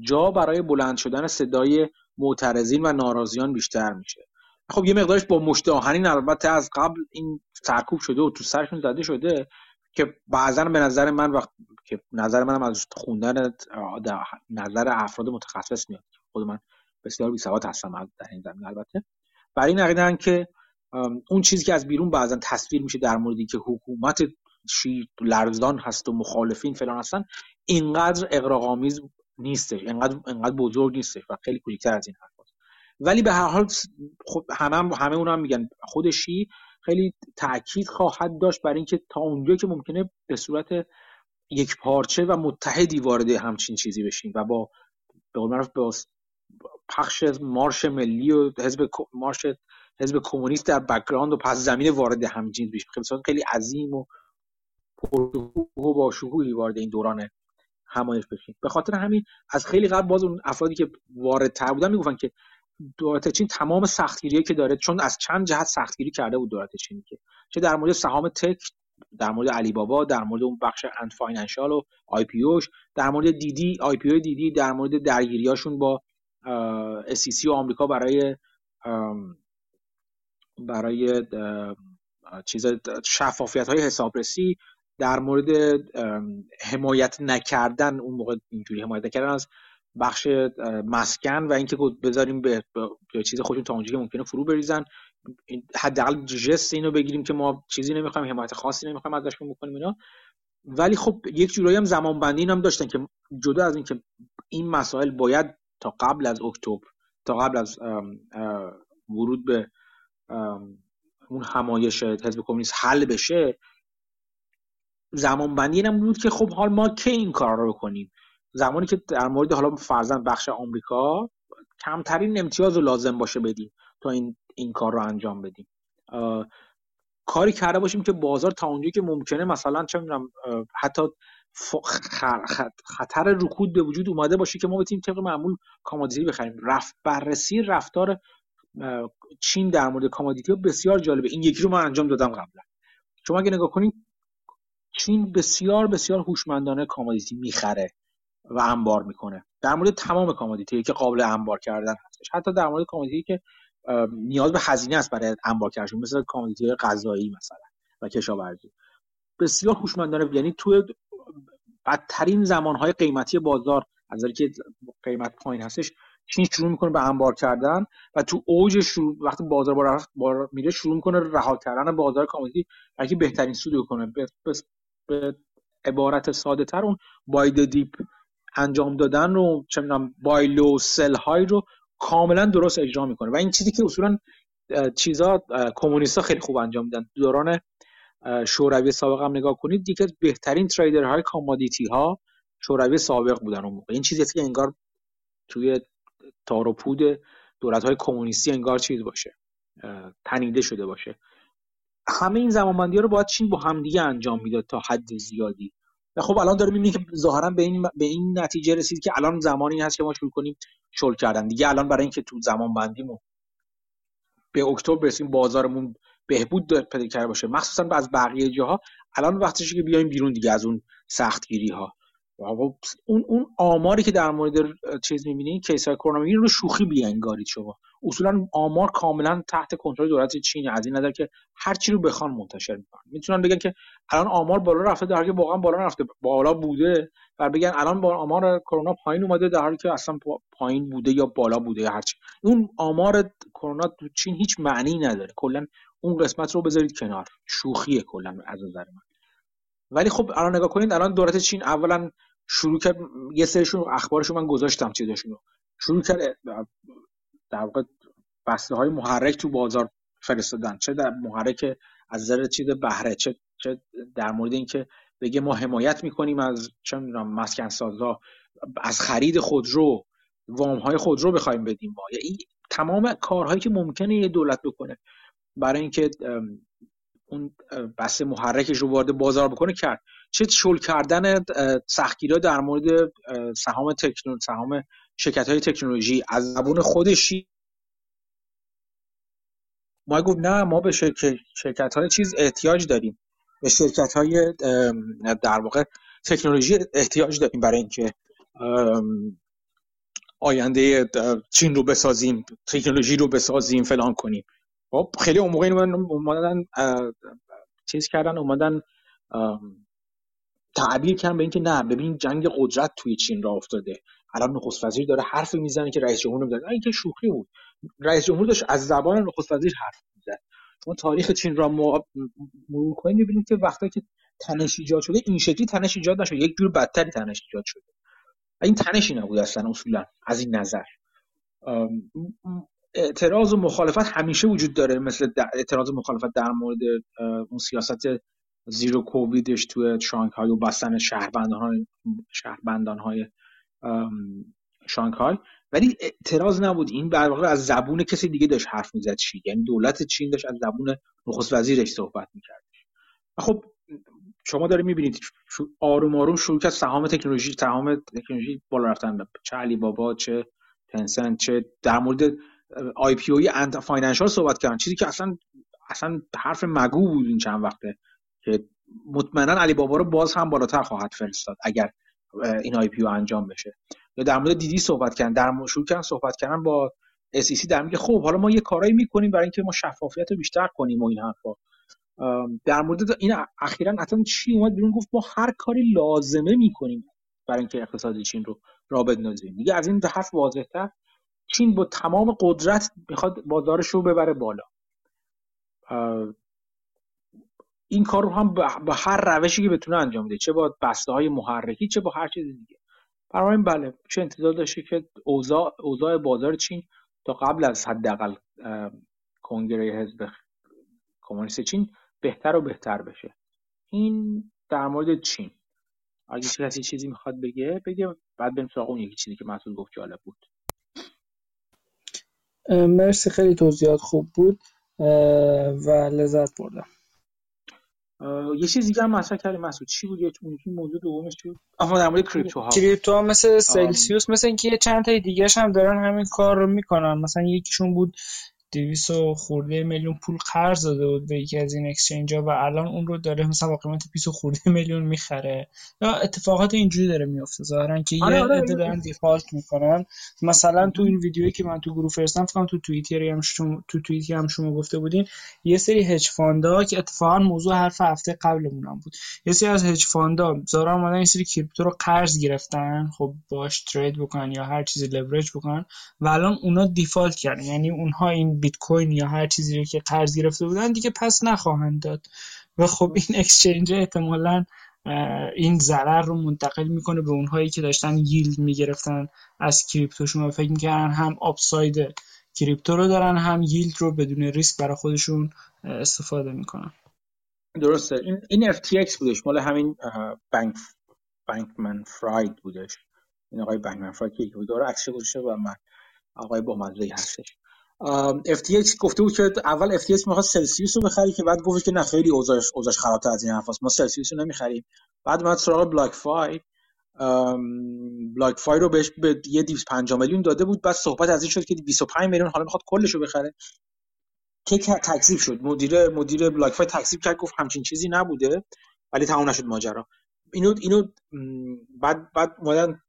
جا برای بلند شدن صدای معترضین و ناراضیان بیشتر میشه. خب یه مقدارش با مشت آهنین البته از قبل این سرکوب شده و تو سرشون زده شده که بعضا به نظر من وقت که نظر منم از خوندن نظر افراد متخصص میاد. خود من بسیار بی سواد هستم در این زمین البته. برای این که اون چیزی که از بیرون بعضا تصویر میشه در موردی که حکومت شی لرزان هست و مخالفین فلان هستن اینقدر اقراق‌آمیز نیستش اینقدر اینقدر بزرگ نیستش و خیلی کوچیک‌تر از این حرف ولی به هر حال خب همه همه اونم هم میگن خود شی خیلی تاکید خواهد داشت برای اینکه تا اونجا که ممکنه به صورت یک پارچه و متحدی وارد همچین چیزی بشیم و با به قول با پخش مارش ملی و حزب مارش حزب کمونیست در background و پس زمین وارد همچین بشیم خیلی خیلی عظیم و و با شکوهی وارد این دوران همایش بشیم به خاطر همین از خیلی قبل باز اون افرادی که وارد تر بودن می‌گفتن که دولت چین تمام سختگیری که داره چون از چند جهت سختگیری کرده بود دولت چین که چه در مورد سهام tech در مورد علی بابا در مورد اون بخش Ant Financial و IPO ش در مورد دیدی IPO دیدی در مورد درگیریاشون با SEC آمریکا برای برای چیز شفافیت های حسابرسی در مورد حمایت نکردن اون موقع اینجوری حمایت نکردن از بخش مسکن و اینکه بذاریم به, چیز خودشون تا اونجایی که ممکنه فرو بریزن. حداقل جست اینو بگیریم که ما چیزی نمی‌خوایم حمایت خاصی نمی‌خوایم ازشون بکنیم اینا. ولی خب یک جورایی هم زمان بندی هم داشتن که جدا از اینکه این مسائل باید تا قبل از اکتبر تا قبل از ورود به اون همایش حزب کمونیست حل بشه زمان بندی هم بود که خب حال ما که این کار رو بکنیم؟ زمانی که در مورد حالا فرزن بخش آمریکا کمترین امتیاز رو لازم باشه بدیم تا این, این کار رو انجام بدیم. کاری کرده باشیم که بازار تا اونجایی که ممکنه مثلا چه می‌دونم حتی خطر رکود به وجود اومده باشه که ما بتونیم طبق معمول commodity بخریم. رفت بررسی رفتار چین در مورد commodity بسیار جالبه. این یکی رو من انجام دادم قبلا. شما اگه نگاه کنید چین بسیار بسیار هوشمندانه commodity می‌خره و انبار می‌کنه. در مورد تمام commodity که قابل انبار کردن هستش. حتی در مورد commodity که نیاز به هزینه است برای انبار کردن مثل commodity غذایی مثلا و کشاورزی. بسیار هوشمندانه. یعنی توی بدترین زمانهای قیمتی بازار از که قیمت پایین هستش چین شروع می‌کنه به انبار کردن و تو اوج شروع وقتی بازار بالا میره شروع می‌کنه رها کردن بازار commodity برای بهترین سود کنه. به, به عبارت ساده تر اون buy the dip انجام دادن رو چه می‌دونم buy low sell high رو کاملا درست اجرا می‌کنه. و این چیزی که اصولا چیزا کمونیستا خیلی خوب انجام میدن. دوران شوروی سابق هم نگاه کنید از بهترین های commodity ها شوروی سابق بودن اون موقع. این چیزی که انگار توی تار و پود دولت های کمونیستی انگار چیز باشه تنیده شده باشه. همه این زمانبندی ها رو باید چین با همدیگه انجام می‌داد تا حد زیادی. و خب الان داره می‌بینی که ظاهرا به این به این نتیجه رسید که الان زمانی هست که ما شروع کنیم شل کردن. دیگه الان برای اینکه تو زمان بندیمون به اکتبر برسیم بازارمون بهبود پیدا کرده باشه. مخصوصا از بقیه جاها الان وقتشه که بیایم بیرون دیگه از اون سختگیری ها اون اون آماری که در مورد چیز می‌بینید کیس های کرونا رو شوخی بیانگارید شما. اصولا آمار کاملا تحت کنترل دولت چین از این نظر که هر چی رو بخوان منتشر می‌کنن. می‌تونن بگن که الان آمار بالا رفته در حالی که واقعا بالا رفته بالا بوده و بگن الان با آمار کرونا پایین اومده در حالی که اصلا پایین بوده یا بالا بوده یا هرچی اون آمار کرونا تو چین هیچ معنی نداره. کلا اون قسمت رو بذارید کنار. شوخیه کلا از نظر من. ولی خب الان نگاه کنید الان دولت چین اولا شروع کرد یه سریشون اخبارشون من گذاشتم چیزاشون رو شروع کرد در واقع بسته های محرک تو بازار فرستادن. چه در محرک از نظر چیز بهره چه چه در مورد اینکه بگه ما حمایت می‌کنیم از چه می‌دونم مسکن سازا از خرید خودرو وام های خودرو بخوایم بدیم. ما یعنی تمام کارهایی که ممکنه یه دولت بکنه. برای اینکه اون بسته محرکش رو وارد بازار بکنه کرد. چه شل کردن سختگیرا در مورد سهام تکنون سهام شرکت های تکنولوژی. از زبون خودش ما گفت نه ما به شرکت های چیز احتیاج داریم. به شرکت های در واقع تکنولوژی احتیاج داریم برای اینکه آینده چین رو بسازیم تکنولوژی رو بسازیم فلان کنیم. خب خیلی اون موقع اومدن چیز کردن اومدن تعبیر کردن به اینکه نه ببین جنگ قدرت توی چین را افتاده. الان نخست وزیر داره حرف می‌زنه که رئیس جمهور نمی‌داد این که شوخی بود. رئیس جمهور داشت از زبان نخست وزیر حرف می‌زد. شما تاریخ چین را مرور کنید می‌بینید که وقتی که تنش ایجاد شده این شکلی تنش ایجاد نشده یک جور بدتری تنش ایجاد شده. این تنشی نبود اصلا اصولا از این نظر. اعتراض و مخالفت همیشه وجود داره مثل اعتراض و مخالفت در مورد اون سیاست زیرو کوویدش توی شانگهای و بستن شهربندان های شهربندان های شانگهای. ولی اعتراض نبود. این در واقع از زبون کسی دیگه داشت حرف می‌زد چی. یعنی دولت چین داشت از زبون نخست وزیرش صحبت می‌کرد. خب شما داره می‌بینید آروم آروم شروع کرد سهام تکنولوژی سهام تکنولوژی بالا رفتن. چه علی بابا چه تنسنت چه در مورد IPO ی Ant Financial صحبت کردن. چیزی که اصلا اصلا حرف مگو بود این چند وقته که مطمئنا علی بابا رو باز هم بالاتر خواهد فرستاد اگر این IPO انجام بشه. یا در مورد DiDi صحبت کردن. در شروع کردن صحبت کردن با SEC در میگه خب حالا ما یه کارایی می‌کنیم برای اینکه ما شفافیت رو بیشتر کنیم و این حرفا. در مورد این اخیرا اصلا چی اومد بیرون؟ گفت ما هر کاری لازمه می‌کنیم برای اینکه اقتصاد چین رو را بندازیم دیگه از این حرف واضحتر چین با تمام قدرت می‌خواد بازارش رو ببره بالا. این کار رو هم با هر روشی که بتونه انجام بده. چه با بسته های محرکی چه با هر چیز دیگه. برای بله چه انتظار داشته که اوضاع اوضاع بازار چین تا قبل از حداقل کنگره حزب کمونیست چین بهتر و بهتر بشه. این در مورد چین. اگه کسی چیزی می‌خواد بگه بگه بعد بریم سراغ اون یکی چیزی که مسئول گفت جالب بود. مرسی خیلی توضیحات خوب بود. و لذت بردم. یه چیز دیگه هم مطرح کردیم مسعود. چی بود؟ اون موضوع دومش چی بود؟ آها در مورد کریپتو ها کریپتو ها مثل سلسیوس مثل اینکه چند تا دیگه هم دارن همین کار رو می‌کنن. مثلا یکیشون بود دویست و خورده میلیون پول قرض داده بود به یکی از این اکسچنج ها و الان اون رو داره مثلا با قیمت 20 خورده میلیون می‌خره. یا اتفاقات اینجوری داره میفته ظاهرا که آره، یه آره عده دارن دیفالت می‌کنن. مثلا تو این ویدیویی که من تو گروه فرستم فکر تو توییتر هم شما تو توییتی هم شما گفته بودین یه سری هج فاندا که اتفاقا موضوع حرف هفته قبلمون هم بود. یه سری از هج فاندا ظاهرا اومدن این سری کریپتو رو قرض گرفتن. خب باش ترید بکنن یا هر چیزی لورج بکنن و الان اونا default کردن. یعنی اونها این بیت کوین یا هر چیزی رو که قرض گرفته بودن دیگه پس نخواهند داد. و خب این exchange احتمالا این ضرر رو منتقل می‌کنه به اونهایی که داشتن yield می‌گرفتن از کریپتوشون و فکر می‌کردن هم upside کریپتو رو دارن هم yield رو بدون ریسک برای خودشون استفاده می‌کنن. درسته. این این FTX بودش. مال همین بانک Bankman-Fried بودش. این آقای بانکمن فراید که بود داره عکسش گذاشته و من آقای با هستش. FTX گفته بود که اول FTX می‌خواد Celsius رو بخری که بعد گفت که نه خیلی اوضاعش اوضاعش خرابتر از این حرفاست. ما Celsius رو نمی‌خریم. بعد اومد سراغ BlockFi BlockFi رو بهش به یه 250 میلیون داده بود. بعد صحبت از این شد که 25 میلیون حالا می‌خواد کلش رو بخره. که تکذیب شد. مدیر مدیر BlockFi تکذیب کرد گفت همچین چیزی نبوده ولی تموم نشد ماجرا. اینو اینو بعد بعد اومدن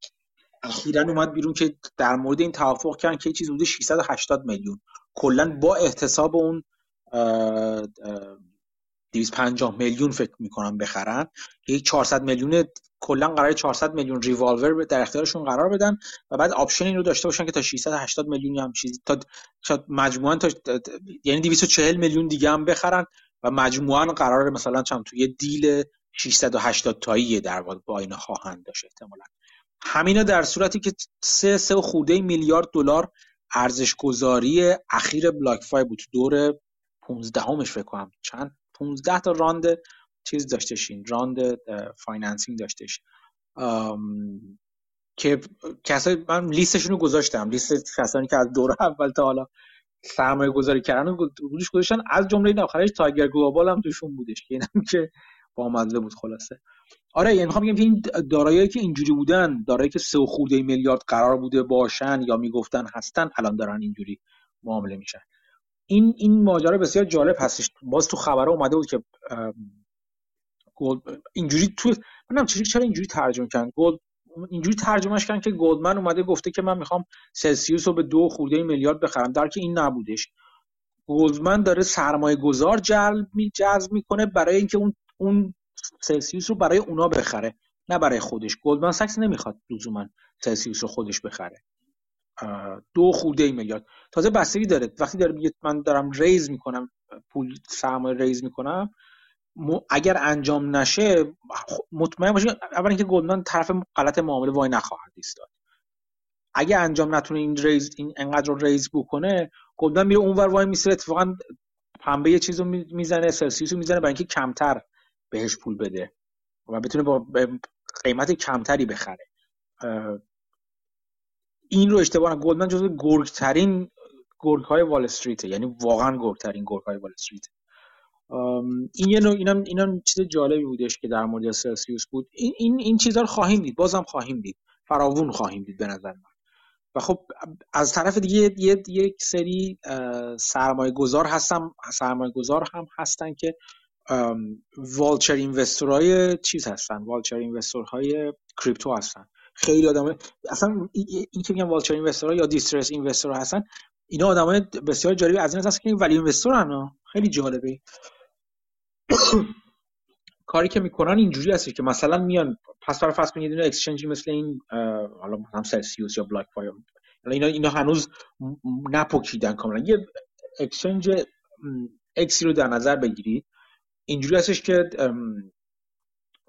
اخیرا اومد بیرون که در مورد این توافق کردن که چیز بوده 680 میلیون. کلا با احتساب اون 250 میلیون فکر می‌کنم بخرن. یک 400 میلیون کلا قرار 400 میلیون ریوالور در اختیارشون قرار بدن و بعد option این رو داشته باشن که تا 680 میلیون هم چیزی تا مجموعا تا یعنی 240 میلیون دیگه هم بخرن و مجموعا قرار مثلا چند توی deal 680 تایی در واقع با اینا خواهند داشت احتمالاً. همینا در صورتی که سه سه خورده میلیارد دلار ارزش گذاری اخیر BlockFi بود. دور 15 همش فکر کنم. چند؟ 15 تا round چیز داشتشین round financing داشتش. که کسایی من لیستشون رو گذاشتم. لیست کسانی که از دور اول تا حالا سرمایه گذاری کردن روش گذاشتن. از جمله این آخرش Tiger Global هم توشون بودش. که اینم که با مزه بود خلاصه. آره یعنی می‌خوام بگم این دارایی که اینجوری بودن دارایی که سه خورده میلیارد قرار بوده باشن یا می‌گفتن هستن الان دارن اینجوری معامله میشن. این این ماجرا بسیار جالب هستش. باز تو خبرها اومده بود که اینجوری تو منم چرا اینجوری ترجمه کردن. Gold اینجوری ترجمهش کردن که Goldman اومده گفته که من می‌خوام Celsius رو به دو خورده میلیارد بخرم. در که این نبودش. Goldman داره سرمایه گذار جلب می جذب می‌کنه برای اینکه اون اون Celsius رو برای اونا بخره نه برای خودش. Goldman Sachs نمی‌خواد لزوما Celsius رو خودش بخره. دو خورده میلیارد. تازه بستگی داره. وقتی داره میگه من دارم raise می‌کنم پول سرمایه raise می‌کنم اگر انجام نشه مطمئن باشید اول اینکه Goldman طرف غلط معامله وای نخواهد ایستاد. اگه انجام نتونه این raise این انقدر رو raise بکنه Goldman میره اونور وای میسه اتفاقا پنبه یه چیزو می‌زنه Celsius می‌زنه برای اینکه کمتر بهش پول بده و بتونه با قیمت کمتری بخره. این رو اشتباه Goldman جزو گرگترین گرگ های وال استریت یعنی واقعا گرگترین گرگ های وال استریت این یه نوع اینم اینم چیز جالبی بودش که در مورد Celsius بود. این این این چیزا رو خواهیم دید. بازم خواهیم دید. فراوون خواهیم دید به نظر من. و خب از طرف دیگه یه یک سری سرمایه گذار هستم سرمایه گذار هم هستن که والچر اینوستورهای چیز هستن والچر اینوستورهای کریپتو هستن. خیلی آدم اصلا این که میگن والچر اینوستورها یا دیسترس اینوستورها هستن اینا آدمای بسیار جالبی از این هستن که ولی اینوستورن خیلی جالبه. کاری که می‌کنن اینجوری هست که مثلا میان پس برای فرض کنید exchange ی مثل این حالا مثلا Celsius یا BlockFi اینا اینا هنوز نپوکیدن کاملا. یه exchange X ی رو در نظر بگیرید. اینجوری هستش که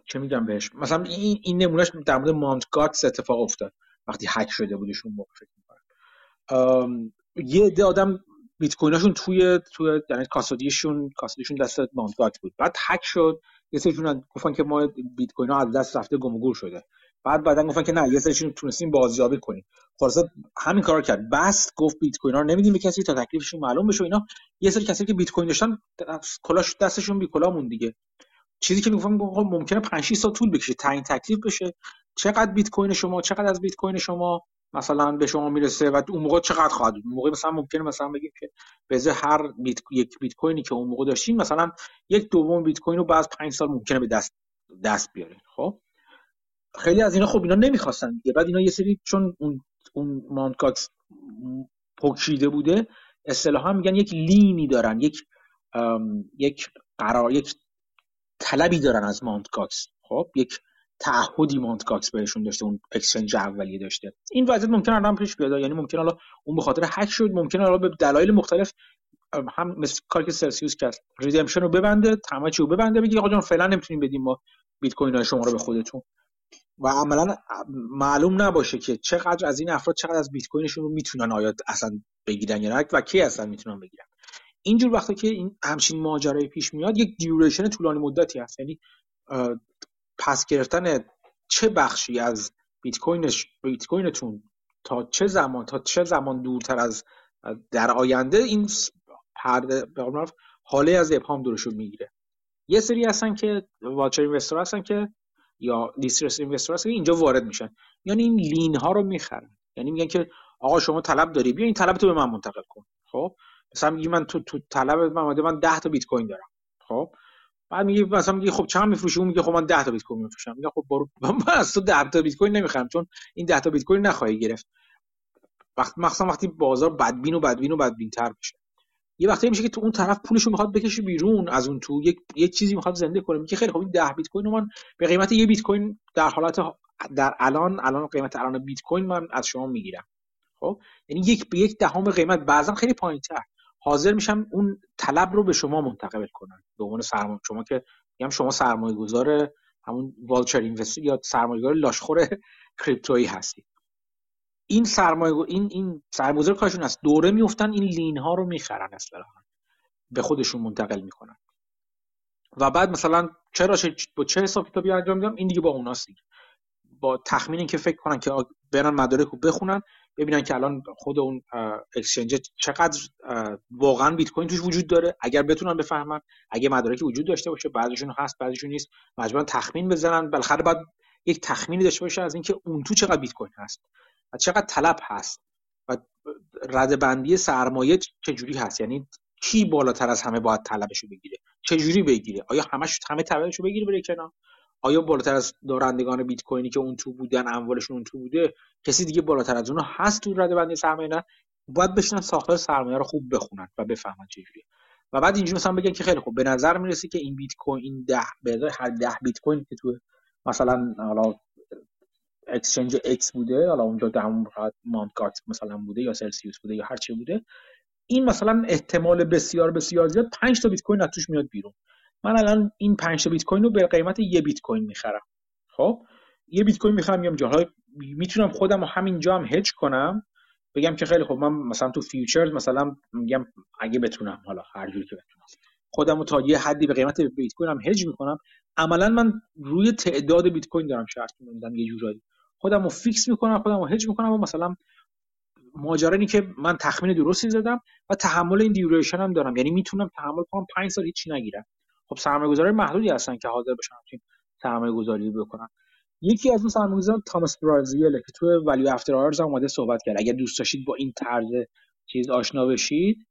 چه میگم بهش مثلا این این نمونهش در مورد Mt. Gox اتفاق افتاد. وقتی هک شده بودش اون موقع فکر می‌کنم. یه عده آدم بیت کویناشون توی توی یعنی custody شون custody شون دست Mt. Gox بود. بعد هک شد یه سریشون گفتن که ما بیت کوین ها از دست رفته گم گور شده. بعد بعدا گفتن که نه یه سریشون تونستیم بازیابی کنیم. خلاص همین کارو کرد. بس گفت بیت کوین ها نمیدیم به کسی تا تکلیفشون معلوم بشه اینا. یه سری کسایی که بیت کوین داشتن کلاش دستشون بی کلامون دیگه. چیزی که میگم ممکنه 5 6 سال طول بکشه تعیین تکلیف بشه. چقدر بیت کوین شما چقدر از بیت کوین شما مثلا به شما می‌رسه و اون موقع چقدر خواهد بود؟ موقع مثلا ممکنه مثلا بگیم که به هر بیت یک بیت کوینی که اون موقع داشتین مثلا یک دوم بیت کوین رو بعد 5 سال ممکنه به دست دست بیارین خب؟ خیلی از اینا خب اینا نمی‌خواستن دیگه. بعد اینا یه سری چون اون اون Mt. Gox پوکیده بوده اصطلاحا میگن یک lien ی دارن یک یک قرار یک طلبی دارن از Mt. Gox خب یک تعهدی Mt. Gox بهشون داشته اون exchange اولیه داشته. این وضعیت ممکن الان پیش بیاد یعنی ممکن حالا اون به خاطر هک شد ممکن حالا به دلایل مختلف هم مثل کاری که سلسیوس کرد. ریدمشن رو ببنده تمام رو ببنده بگی آقا جان فعلا نمی‌تونیم بدیم ما بیت کوین شما رو به خودتون. و عملا معلوم نباشه که چقدر از این افراد چقدر از بیت کوینشون رو می‌تونن آیا اصلا بگیرن یا نه و کی اصلا می‌تونن بگیرن. اینجور وقتی که این همچین ماجرای پیش میاد یک دیوریشن طولانی مدتی هست. یعنی پس گرفتن چه بخشی از بیت کوینش بیت کوینتون تا چه زمان تا چه زمان دورتر از در آینده این پرده حاله از ابهام دورشون می‌گیره. یه سری هستن که واچر اینوستر هستن که یا دیسترس اینوستر هستن که اینجا وارد میشن. یعنی این لین ها رو می‌خرن. یعنی میگن که آقا شما طلب داری بیا این طلب تو به من منتقل کن. خب؟ مثلا میگی من تو تو طلب من من 10 تا بیت کوین دارم. خب؟ بعد میگه مثلا میگه خب چند میفروشی؟ اون میگه خب من 10 تا بیت کوین میفروشم. میگه خب برو من از تو 10 تا بیت کوین نمی‌خرم چون این 10 تا بیت کوین نخواهی گرفت. وقت مخصوصا وقتی بازار بدبین و بدبین و بدبین تر بشه. یه وقتی میشه که تو اون طرف پولشو می‌خواد بکشه بیرون از اون تو یک یک چیزی می‌خواد زنده کنه. میگه خیلی خب این 10 بیت کوین من به قیمت یه بیت کوین در حالت در الان الان قیمت الان بیت کوین من از شما می‌گیرم. خب؟ یعنی یک به یک دهم قیمت. بعضا خیلی پایینتر. حاضر میشم اون طلب رو به شما منتقل کنن به عنوان سرمایه شما که میگم شما سرمایه گذار همون والچر اینوستر یا سرمایه‌گذار لاشخور کریپتویی هستید. این سرمایه این این سرمایه‌گذار کارشون است دوره میفتن این لین ها رو می‌خرن اصطلاحا. به خودشون منتقل می‌کنن. و بعد مثلا چرا با چه حساب کتابی انجام میدم؟ این دیگه با اوناست دیگه. با تخمین که فکر کنن که برن مدارک رو بخونن ببینن که الان خود اون اکسچنج چقدر واقعا بیت کوین توش وجود داره. اگر بتونن بفهمن اگه مدارکی وجود داشته باشه بعضیشون هست بعضیشون نیست مجبورن تخمین بزنن. بالاخره بعد یک تخمینی داشته باشه از اینکه اون تو چقدر بیت کوین هست. و چقدر طلب هست و رده بندی سرمایه چجوری هست؟ یعنی کی بالاتر از همه باید طلبشو بگیره؟ چجوری بگیره؟ آیا همش همه طلبشو بگیره بره کنار؟ آیا بالاتر از دارندگان بیت کوینی که اون تو بودن اموالشون اون تو بوده کسی دیگه بالاتر از اونها هست تو رده بندی سرمایه نه؟ باید بشینن ساختار سرمایه رو خوب بخونن و بفهمن چجوریه. و بعد اینجوری مثلا بگن که خیلی خوب به نظر می‌رسه که این بیت کوین این ده به هر ده بیت کوین که تو مثلا حالا exchange X بوده حالا اونجا همون Mt. مثلا بوده یا Celsius بوده یا هر چی بوده. این مثلا احتمال بسیار بسیار زیاد 5 تا بیت کوین از توش میاد بیرون. من الان این 5 تا بیت کوین رو به قیمت یه بیت کوین می‌خرم. خب؟ یه بیت کوین می‌خرم میام جاهای می‌تونم خودم رو همینجا هم هج کنم بگم که خیلی خب من مثلا تو futures مثلا میگم اگه بتونم حالا هر جوری که بتونم. خودم رو تا یه حدی به قیمت بیت کوین هم هج می‌کنم. عملا من روی تعداد بیت کوین دارم شرط میبندم یه جورایی. خودم رو fix می‌کنم خودم رو هج می‌کنم و مثلا ماجرا اینه که من تخمین درستی زدم و تحمل این duration هم دارم. یعنی می‌تونم تحمل کنم 5 سال هیچی نگیرم. خب سرمایه‌گذار محدودی هستن که حاضر بشن همچین سرمایه گذاری بکنن. یکی از اون سرمایه‌گذاران تاماس برازیل که تو ولیو افتر آرز هم اومده صحبت کرد. اگر دوست داشتید با این طرز چیز آشنا بشید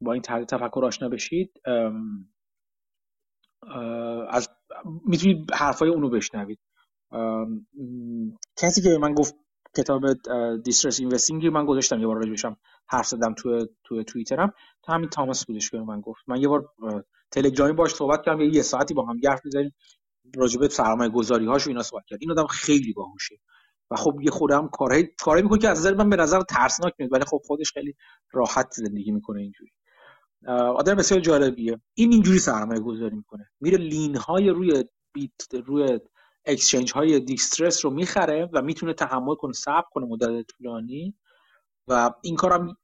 با این طرز تفکر آشنا بشید از می‌تونید حرفای اونو بشنوید. کسی که من گفت کتاب دیسترس اینوستینگ من گذاشتم یه بار راجبشم حرف زدم تو تو توییترم تا همین تاماس بودش که من گفت. من یه بار تلگرامی باش صحبت کردم یه ساعتی با هم حرف می‌زدیم راجب سرمایه گذاری و اینا صحبت کرد این آدم خیلی باهوشه و خب یه خودم کارهای کاری می‌کنه که از نظر من به نظر ترسناک میاد ولی خب خودش خیلی راحت زندگی می‌کنه اینجوری. آدم بسیار جالبیه. این اینجوری سرمایه گذاری می‌کنه. میره لین های روی بیت روی اکسچنج های دیسترس رو می‌خره و می‌تونه تحمل کنه صبر کنه مدت طولانی و این کارم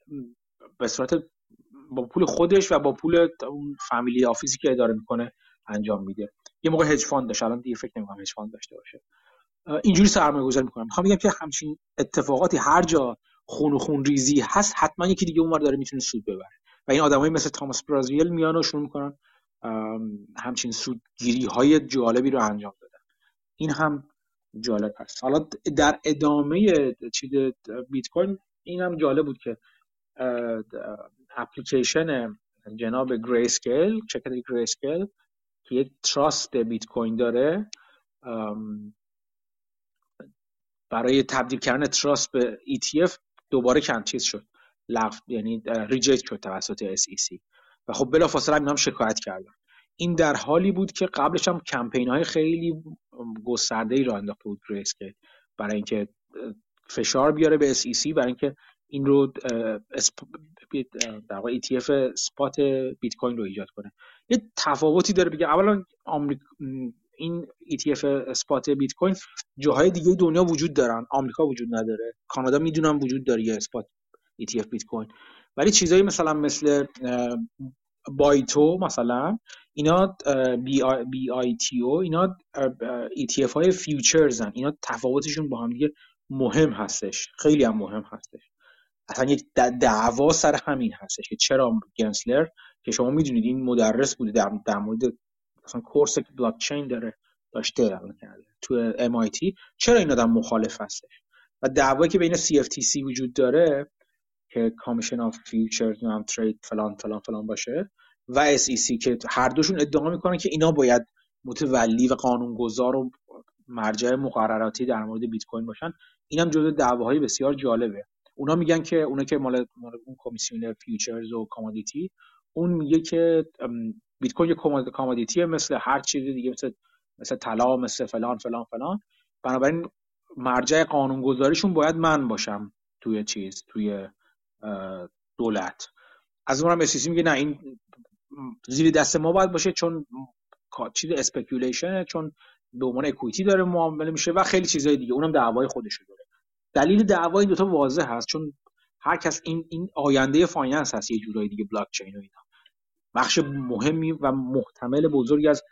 به صورت با پول خودش و با پول اون family office ی که اداره می‌کنه انجام میده. یه موقع hedge fund داشت الان دیگه فکر نمی‌کنم hedge fund داشته باشه. اینجوری سرمایه گذاری می‌کنم. می‌خوام بگم که همچین اتفاقاتی هر جا خون و خون ریزی هست حتما یکی دیگه اونور داره می‌تونه سود ببره. و این آدمایی مثل تاماس برازیل میان و شروع می‌کنن همچین سودگیری های جالبی رو انجام این هم جالب هست. حالا در ادامه چیز بیت کوین این هم جالب بود که اپلیکیشن جناب Grayscale شرکت Grayscale که یک trust بیت کوین داره برای تبدیل کردن trust به ETF دوباره کم چیز شد لغو یعنی reject شد توسط SEC و خب بلافاصله اینا هم شکایت کردن. این در حالی بود که قبلش هم کمپین های خیلی گسترده ای را انداخته بود که برای اینکه فشار بیاره به SEC برای اینکه این رو در واقع ETF سپات بیت کوین رو ایجاد کنه. یه تفاوتی داره بگه اولا این ETF اسپات بیت کوین جاهای دیگه دنیا وجود دارن. آمریکا وجود نداره. کانادا می‌دونم وجود داره یه اسپات ETF بیت کوین. ولی چیزایی مثلا مثل BITO مثلا اینا BITO اینا ETF های futures ن اینا تفاوتشون با هم دیگه مهم هستش. خیلی هم مهم هستش. اصلا یک دعوا سر همین هستش که چرا گنسلر که شما می‌دونید این مدرس بوده در, در مورد مثلا course بلاک چین داره داشته تو MIT چرا این آدم مخالف هستش؟ و دعوایی که بین CFTC وجود داره که commission of futures هم trade فلان فلان فلان باشه و SEC که هر دوشون ادعا می‌کنن که اینا باید متولی و قانونگذار و مرجع مقرراتی در مورد بیت کوین باشن. اینم جزو دعواهای بسیار جالبه. اونا میگن که اونا که مال, مال اون کمیسیون futures و commodity اون میگه که بیت کوین یه commodity مثل هر چیزی دیگه مثل مثل طلا مثل فلان فلان فلان. بنابراین مرجع قانونگذاریشون باید من باشم توی چیز توی دولت. از اونم SEC میگه نه این زیر دست ما باید باشه چون چیز speculation ه چون به عنوان equity داره معامله میشه و خیلی چیزای دیگه. اونم دعوای خودش داره. دلیل دعوا این دوتا واضح هست چون هر کس این این آینده finance هست یه جورایی دیگه بلاک چین و اینا. بخش مهمی و محتمل بزرگی از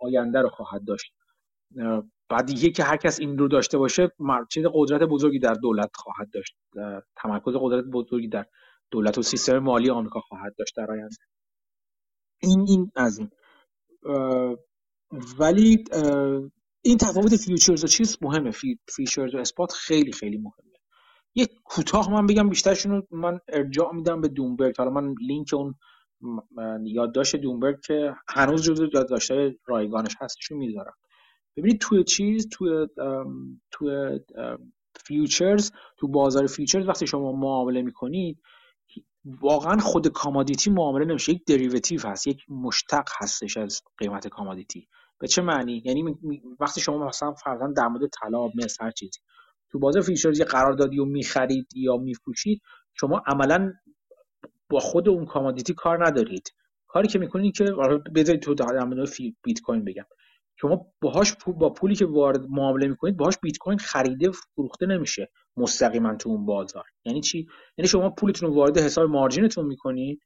آینده رو خواهد داشت. بعد دیگه که هر کس این رو داشته باشه چیز قدرت بزرگی در دولت خواهد داشت. تمرکز قدرت بزرگی در دولت و سیستم مالی آمریکا خواهد داشت در آینده. این این از این. ولی این تفاوت futures و چیز مهمه. futures و spot خیلی خیلی مهمه. یه کوتاه من بگم بیشترشون رو من ارجاع میدم به دومبرگ. حالا من لینک اون یادداشت دومبرگ که هنوز جزو یادداشت رایگانش هستش می‌ذارم. ببینید توی چیز توی توی futures تو بازار futures وقتی شما معامله می‌کنید واقعا خود commodity معامله نمیشه. یک derivative هست یک مشتق هستش از قیمت commodity. به چه معنی؟ یعنی وقتی شما مثلا فرضاً در مورد طلا مس هر چیزی تو بازار futures یه قراردادی رو می‌خرید یا میفروشید شما عملا با خود اون commodity کار ندارید. کاری که می‌کنید که بذارید تو در مورد بیت کوین بگم. شما باهاش با پولی که وارد معامله می‌کنید باهاش بیت کوین خریده فروخته نمیشه مستقیما تو اون بازار. یعنی چی؟ یعنی شما پولتون رو وارد حساب margin تون می‌کنید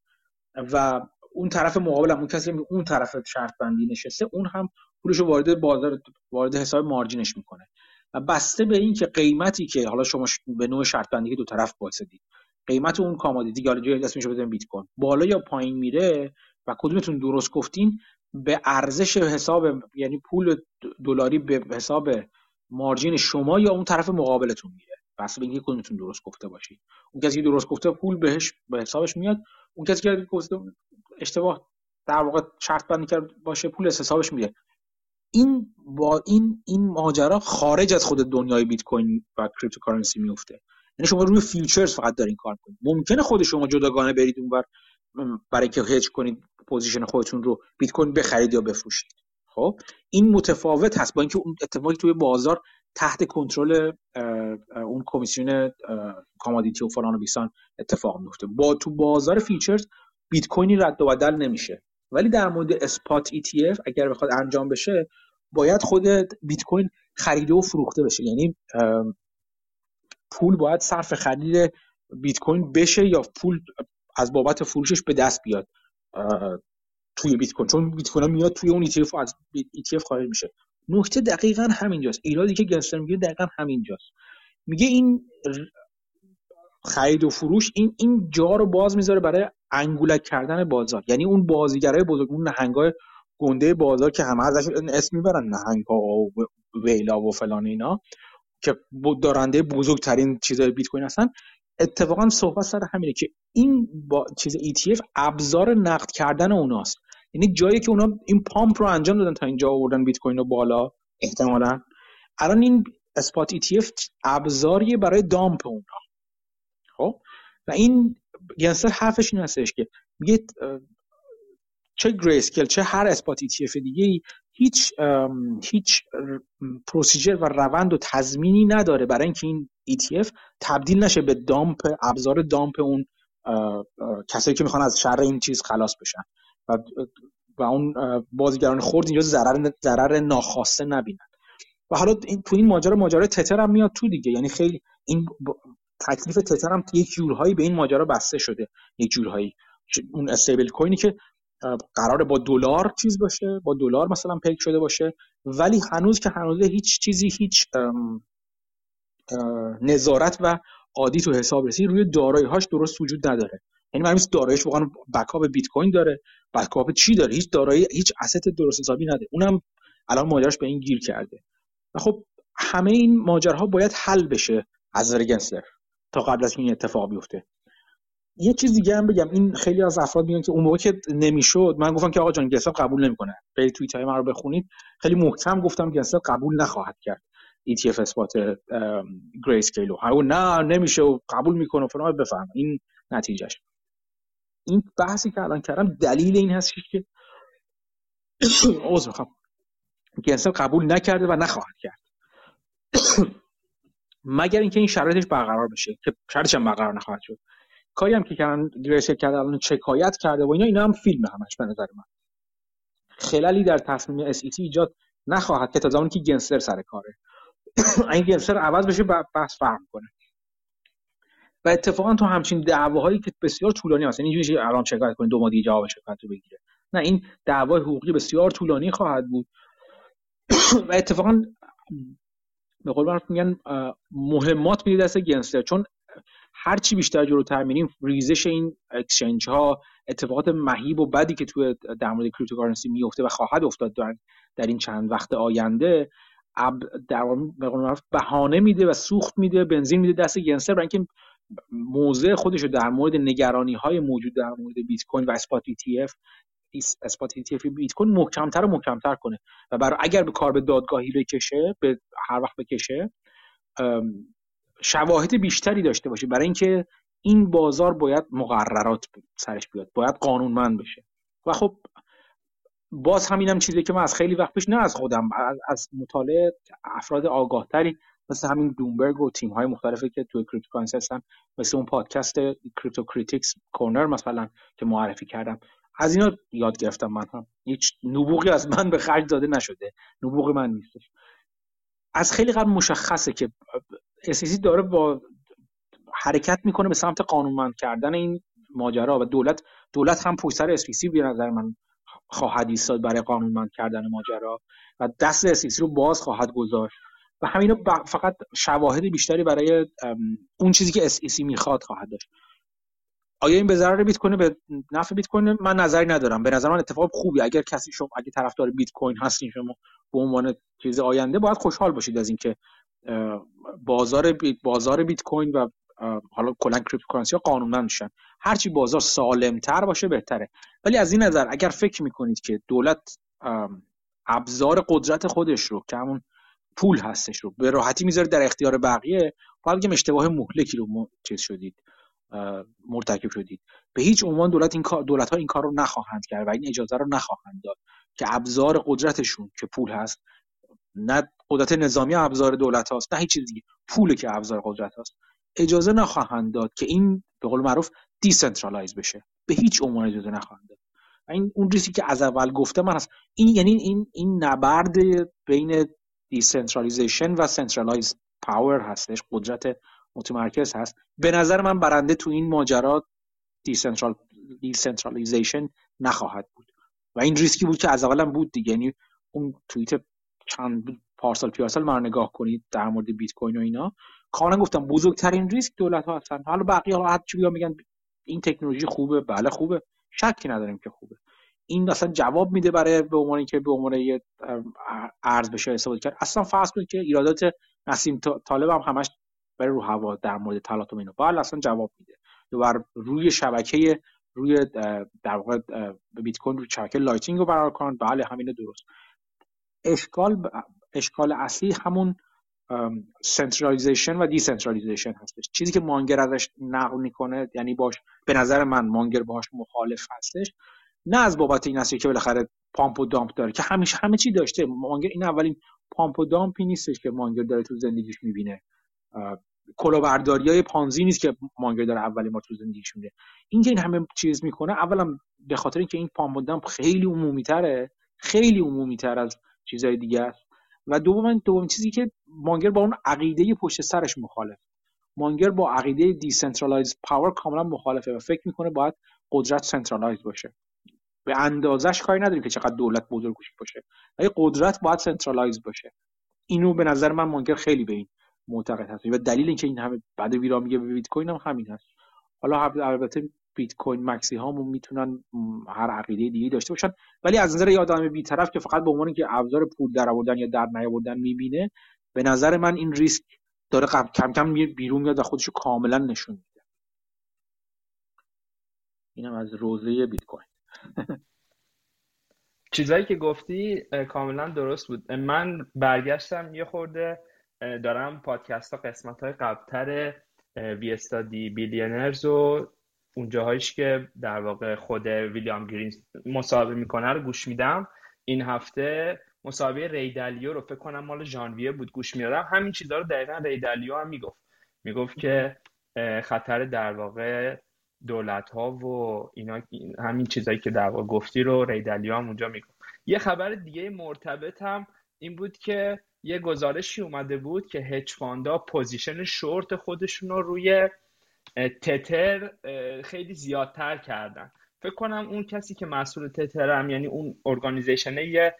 و اون طرف مقابل اون کسی که اون طرف شرط بندی نشسته اون هم پولش رو وارد بازار وارد حساب margin ش می‌کنه. و بسته به این که قیمتی که حالا شما به نوع شرط بندی که دو طرف واسدید قیمت اون commodity حالا جای اسمش رو بیت کوین بالا یا پایین میره و کدومتون درست گفتین به ارزش حساب یعنی پول دلاری به حساب margin شما یا اون طرف مقابلتون میره؟ بسته به کدومتون درست گفته باشید. اون کسی که درست گفته پول بهش به حسابش میاد. اون کسی که گفته اشتباه در واقع شرط بندی کرد باشه پول حسابش میره. این با این این ماجرا خارج از خود دنیای بیت کوین و cryptocurrency میفته. یعنی شما روی futures فقط دارین کار کنید ممکنه خود شما جداگانه برید اونور. برای که هج کنید position خودتون رو بیت کوین بخرید یا بفروشید. خب این متفاوت هست با اینکه اون اتفاقی توی بازار تحت کنترل اون کمیسیون commodity و فلان و بیسان اتفاق میفته. با تو بازار futures بیت کوینی رد و بدل نمیشه. ولی در مورد اسپات ETF اگر بخواد انجام بشه باید خود بیت کوین خریده و فروخته بشه. یعنی پول باید صرف خرید بیت کوین بشه یا پول از بابت فروشش به دست بیاد. توی بیت کوین. چون بیت کوین میاد توی اون ETF از ETF خارج میشه. نکته دقیقا همینجاست. ایرادی که گنسلر میگه دقیقا همینجاست. میگه این خرید و فروش این این جا رو باز می‌ذاره برای انگولک کردن بازار. یعنی اون بازیگرای بزرگ اون نهنگای گنده بازار که همه ازش اسم می‌برن. نهنگ ها و ویلا و فلان اینا که دارنده بزرگترین چیزای بیت کوین هستن. اتفاقا صحبت سر همینه که این با چیز ETF ابزار نقد کردن اوناست. یعنی جایی که اونا این پامپ رو انجام دادن تا اینجا آوردن بیت کوین رو بالا احتمالا. الان این اسپات ETF ابزاریه برای دامپ اونا. خب؟ و این گنسر حرفش این هستش که میگه چه گریسکل چه هر اسپات ETF دیگه هیچ هیچ پروسیجر و روند و تضمینی نداره برای اینکه این ETF تبدیل نشه به دامپ ابزار دامپ اون کسایی که می‌خوان از شر این چیز خلاص بشن. و و اون بازیگران خورد اینجا ضرر ضرر ناخواسته نبینن. و حالا این تو این ماجرا ماجرا تتر هم میاد تو دیگه. یعنی خیلی این تکلیف تتر هم یک جورهایی به این ماجرا بسته شده. یک جورهایی. اون استیبل کوینی که قراره با دلار چیز باشه با دلار مثلا پیک شده باشه. ولی هنوز که هنوز هیچ چیزی هیچ نظارت و عادی تو حساب رسی روی هاش درست وجود نداره. یعنی من داراییش واقعا بکاپ بیت کوین داره. بکاپ چی داره؟ هیچ دارایی هیچ اسست درست حسابی نداره. اونم الان ماجراش به این گیر کرده. و خب همه این ماجراها باید حل بشه از نظر گنسلر تا قبل از این اتفاق بیفته. یه چیز دیگه هم بگم. این خیلی از افراد میگن که اون موقع که نمی‌شد من گفتم که آقا جان گنسلر قبول نمی‌کنه. خیلی توییت های من رو بخونید. خیلی محکم گفتم گنسلر قبول نخواهد کرد. ETF اثبات گری اسکیلو نه نمیشه و قبول می‌کنه فلان. بفهم این نتیجهش. این بحثی که الان کردم دلیل این هست که عذر می‌خوام. گنسلر قبول نکرده و نخواهد کرد. مگر اینکه این شرایطش برقرار بشه که شرطش هم برقرار نخواهد شد. کاری هم که کردن Grayscale کرده الان شکایت کرده و اینا اینا هم فیلم همش به نظر من. خللی در تصمیم SEC ایجاد نخواهد که تا زمانی که گنسلر سر کاره. این گنسلر عوض بشه بحث فرق کنه. و اتفاقا تو همچین دعواهایی که بسیار طولانی هست یعنی اینجوری الان شکایت کنید دو ماه دیگه جواب شکایت رو بگیره. نه این دعوای حقوقی بسیار طولانی خواهد بود. و اتفاقا به قول میگن مهمات میده دست گنسلر چون هر چی بیشتر جلوتر میریم ریزش این exchange ها اتفاقات مهیب و بدی که توی در مورد cryptocurrency میفته و خواهد افتاد در, در این چند وقت آینده در بهانه میده و سوخت میده بنزین میده دست گنسلر برای اینکه موضع خودش رو در مورد نگرانی های موجود در مورد بیت کوین و spot ETF اثبات ETF بیت کوین محکمتر و محکمتر کنه. و برای اگر به کار به دادگاهی بکشه به هر وقت بکشه شواهد بیشتری داشته باشه. برای اینکه این بازار باید مقررات سرش بیاد باید قانونمند بشه. و خب باز همینم چیزی که من از خیلی وقت پیش نه از خودم از مطالعه افراد آگاهتری مثل همین دومبرگ و تیم های مختلفی که توی cryptocurrency هستن مثل اون پادکست Crypto Critics Corner مثلا که معرفی کردم. از اینا یاد گرفتم من. هم هیچ نبوغی از من به خرج داده نشده. نبوغ من نیستش. از خیلی قبل مشخصه که SEC داره با حرکت می‌کنه به سمت قانونمند کردن این ماجرا و دولت دولت هم پشت سر SEC به نظر من خواهد ایستاد برای قانونمند کردن ماجرا و دست SEC رو باز خواهد گذاشت. و همینو فقط شواهد بیشتری برای اون چیزی که SEC می‌خواد خواهد داشت. آیا این به ضرر بیت کوین به نفع بیت کوین؟ من نظری ندارم. به نظر من اتفاق خوبی اگر کسی شما اگه طرفدار بیت کوین هستین شما به عنوان چیز آینده باید خوشحال باشید از اینکه بازار بیت بازار بیت کوین و حالا کلا cryptocurrency ها قانونمند میشن. هرچی بازار سالمتر باشه بهتره. ولی از این نظر اگر فکر می‌کنید که دولت ابزار قدرت خودش رو که همون پول هستش رو به راحتی می‌ذاره در اختیار بقیه باید بگم اشتباه مهلکی رو چیز شدید مرتکب شدید. به هیچ عنوان دولت این کار دولت ها این کار رو نخواهند کرد و این اجازه رو نخواهند داد که ابزار قدرتشون که پول هست نه قدرت نظامی ابزار دولت هاست نه هیچ چیز دیگه پول که ابزار قدرت هاست. اجازه نخواهند داد که این به قول معروف decentralize بشه. به هیچ عنوان اجازه نخواهند داد. این اون ریسکی که از اول گفته من هست. این یعنی این این نبرد بین decentralization و centralized power هستش. قدرت متمرکز هست. به نظر من برنده تو این ماجرا decentral decentralization نخواهد بود. و این ریسکی بود که از اولم بود دیگه. یعنی اون توییت چند پارسال پیارسال من نگاه کنید در مورد بیت کوین و اینا. کاملا گفتم بزرگترین ریسک دولت ها هستن. حالا بقیه ها هر چی میگن این تکنولوژی خوبه. بله خوبه. شکی نداریم که خوبه. این اصلا جواب میده برای به عنوان که به عنوان ارز بشه استفاده کرد. اصلا فرض کنید که ایرادات نسیم طالب هم همش برای رو هوا در مورد تلاطم اینو بله اصلا جواب میده. بر روی شبکه روی در واقع بیت کوین رو شبکه Lightning رو برقرار کنن. بله همین درست. اشکال اشکال اصلی همون centralization و decentralization هستش. چیزی که مانگر ازش نقل می‌کنه یعنی باش به نظر من مانگر باش مخالف هستش نه از بابت این است که بالاخره پامپ و دامپ داره که همیشه همه چی داشته. مانگر این اولین پامپ و دامپی نیستش که مانگر داره تو زندگیش می‌بینه. کلاهبرداری های پانزی نیست که مانگر داره اولین ما تو زندگیش میده این که این همه چیز می‌کنه اولا به خاطر اینکه این پامپ و دامپ خیلی عمومی تره خیلی عمومی تر از چیزهای دیگه است. و دوم دوم چیزی که مانگر با اون عقیده پشت سرش مخالف. مانگر با عقیده decentralized power کاملا مخالفه و فکر می‌کنه باید قدرت centralize باشه. به اندازش کاری نداریم که چقدر دولت بزرگ باشه. ولی قدرت باید centralize باشه. اینو به نظر من مانگر خیلی به این معتقد هست و دلیل اینکه این همه بد و بیراه میگه به بیت کوین هم همین هست. حالا البته بیت کوین maxi هامون می‌تونن هر عقیده دیگه داشته باشن. ولی از نظر یه آدم بیطرف که فقط به عنوان که ابزار پول در آوردن یا در نیاوردن می‌بینه به نظر من این ریسک داره کم کم بیرون میاد و خودشو کاملا نشون میده. اینم از روزه بیت کوین. چیزایی که گفتی کاملا درست بود. من برگشتم یه خورده دارم پادکست ها قسمت های قبلتر وی استادی بیلینرز و اونجاهایش که در واقع خود ویلیام گرین مصاحبه می‌کنه رو گوش میدم. این هفته مصاحبه ری دالیو رو فکر کنم مال ژانویه بود گوش می‌دادم. همین چیزا رو دقیقا ری دالیو هم می‌گفت. می‌گفت که خطر در واقع دولت ها و اینا همین چیزایی که در واقع گفتی رو ری دالیو هم اونجا می‌گفت. یه خبر دیگه مرتبط هم این بود که یه گزارشی اومده بود که hedge fund ا position short خودشون رو روی تتر خیلی زیادتر کردن. فکر کنم اون کسی که مسئول تتر هم یعنی اون organization یه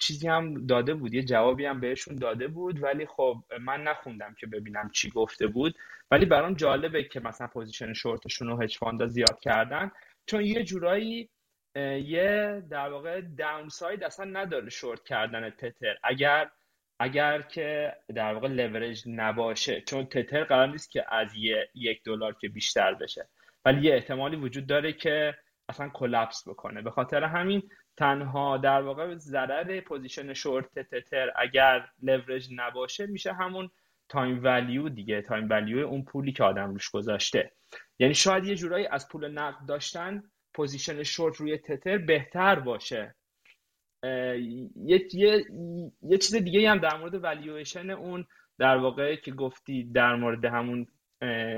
چیزی هم داده بود یه جوابی هم بهشون داده بود ولی خب من نخوندم که ببینم چی گفته بود. ولی برام جالبه که مثلا position short شون رو هج زیاد کردن. چون یه جورایی یه در واقع downside اصلا نداره شورت کردن تتر. اگر اگر که در واقع لورج نباشه چون تتر قرار نیست که از یه یک دلار که بیشتر بشه. ولی یه احتمالی وجود داره که اصلا collapse بکنه. به خاطر همین تنها در واقع ضرر position short تتر اگر لورج نباشه میشه همون time value دیگه. time value اون پولی که آدم روش گذاشته. یعنی شاید یه جورایی از پول نقد داشتن position short روی تتر بهتر باشه. یه, یه،, یه چیز دیگه هم در مورد ولیویشن اون در واقع که گفتی در مورد همون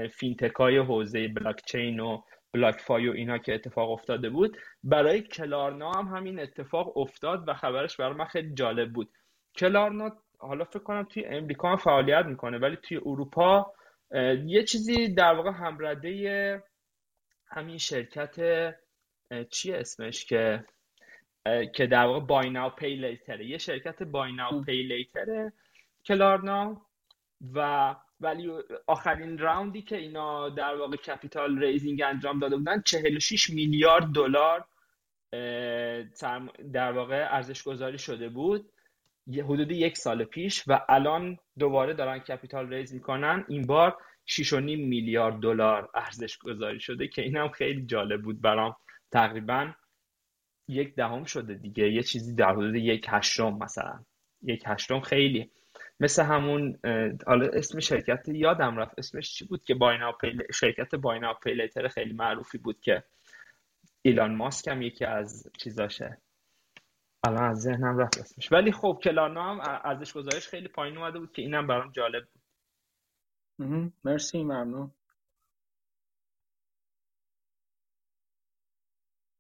fintech های حوزه بلاکچین و BlockFi و اینا که اتفاق افتاده بود برای کلارنا هم همین اتفاق افتاد و خبرش برای من خیلی جالب بود. کلارنا حالا فکر کنم توی امریکا هم فعالیت می‌کنه ولی توی اروپا یه چیزی در واقع همرده همین شرکت چیه اسمش که که در واقع buy now pay later ه یه شرکت buy now pay later ه کلارنا و ولی آخرین round ی که اینا در واقع capital raising انجام داده بودن 46 میلیارد دلار در واقع ارزش گذاری شده بود. حدود یک سال پیش و الان دوباره دارن capital raise می‌کنن. این بار 6.5 میلیارد دلار ارزش گذاری شده که اینم خیلی جالب بود برام تقریبا. یک دهم شده دیگه یه چیزی در حدود یک هشتم مثلا. یک هشتم خیلی. مثل همون حالا اسم شرکت یادم رفت. اسمش چی بود که باینا پیل... شرکت باینا پیلیتر خیلی معروفی بود که ایلان ماسک هم یکی از چیزاشه. الان از ذهنم رفت اسمش. ولی خب کلانا هم ارزش گذارش خیلی پایین اومده بود که اینم برام جالب بود. مرسی ممنون.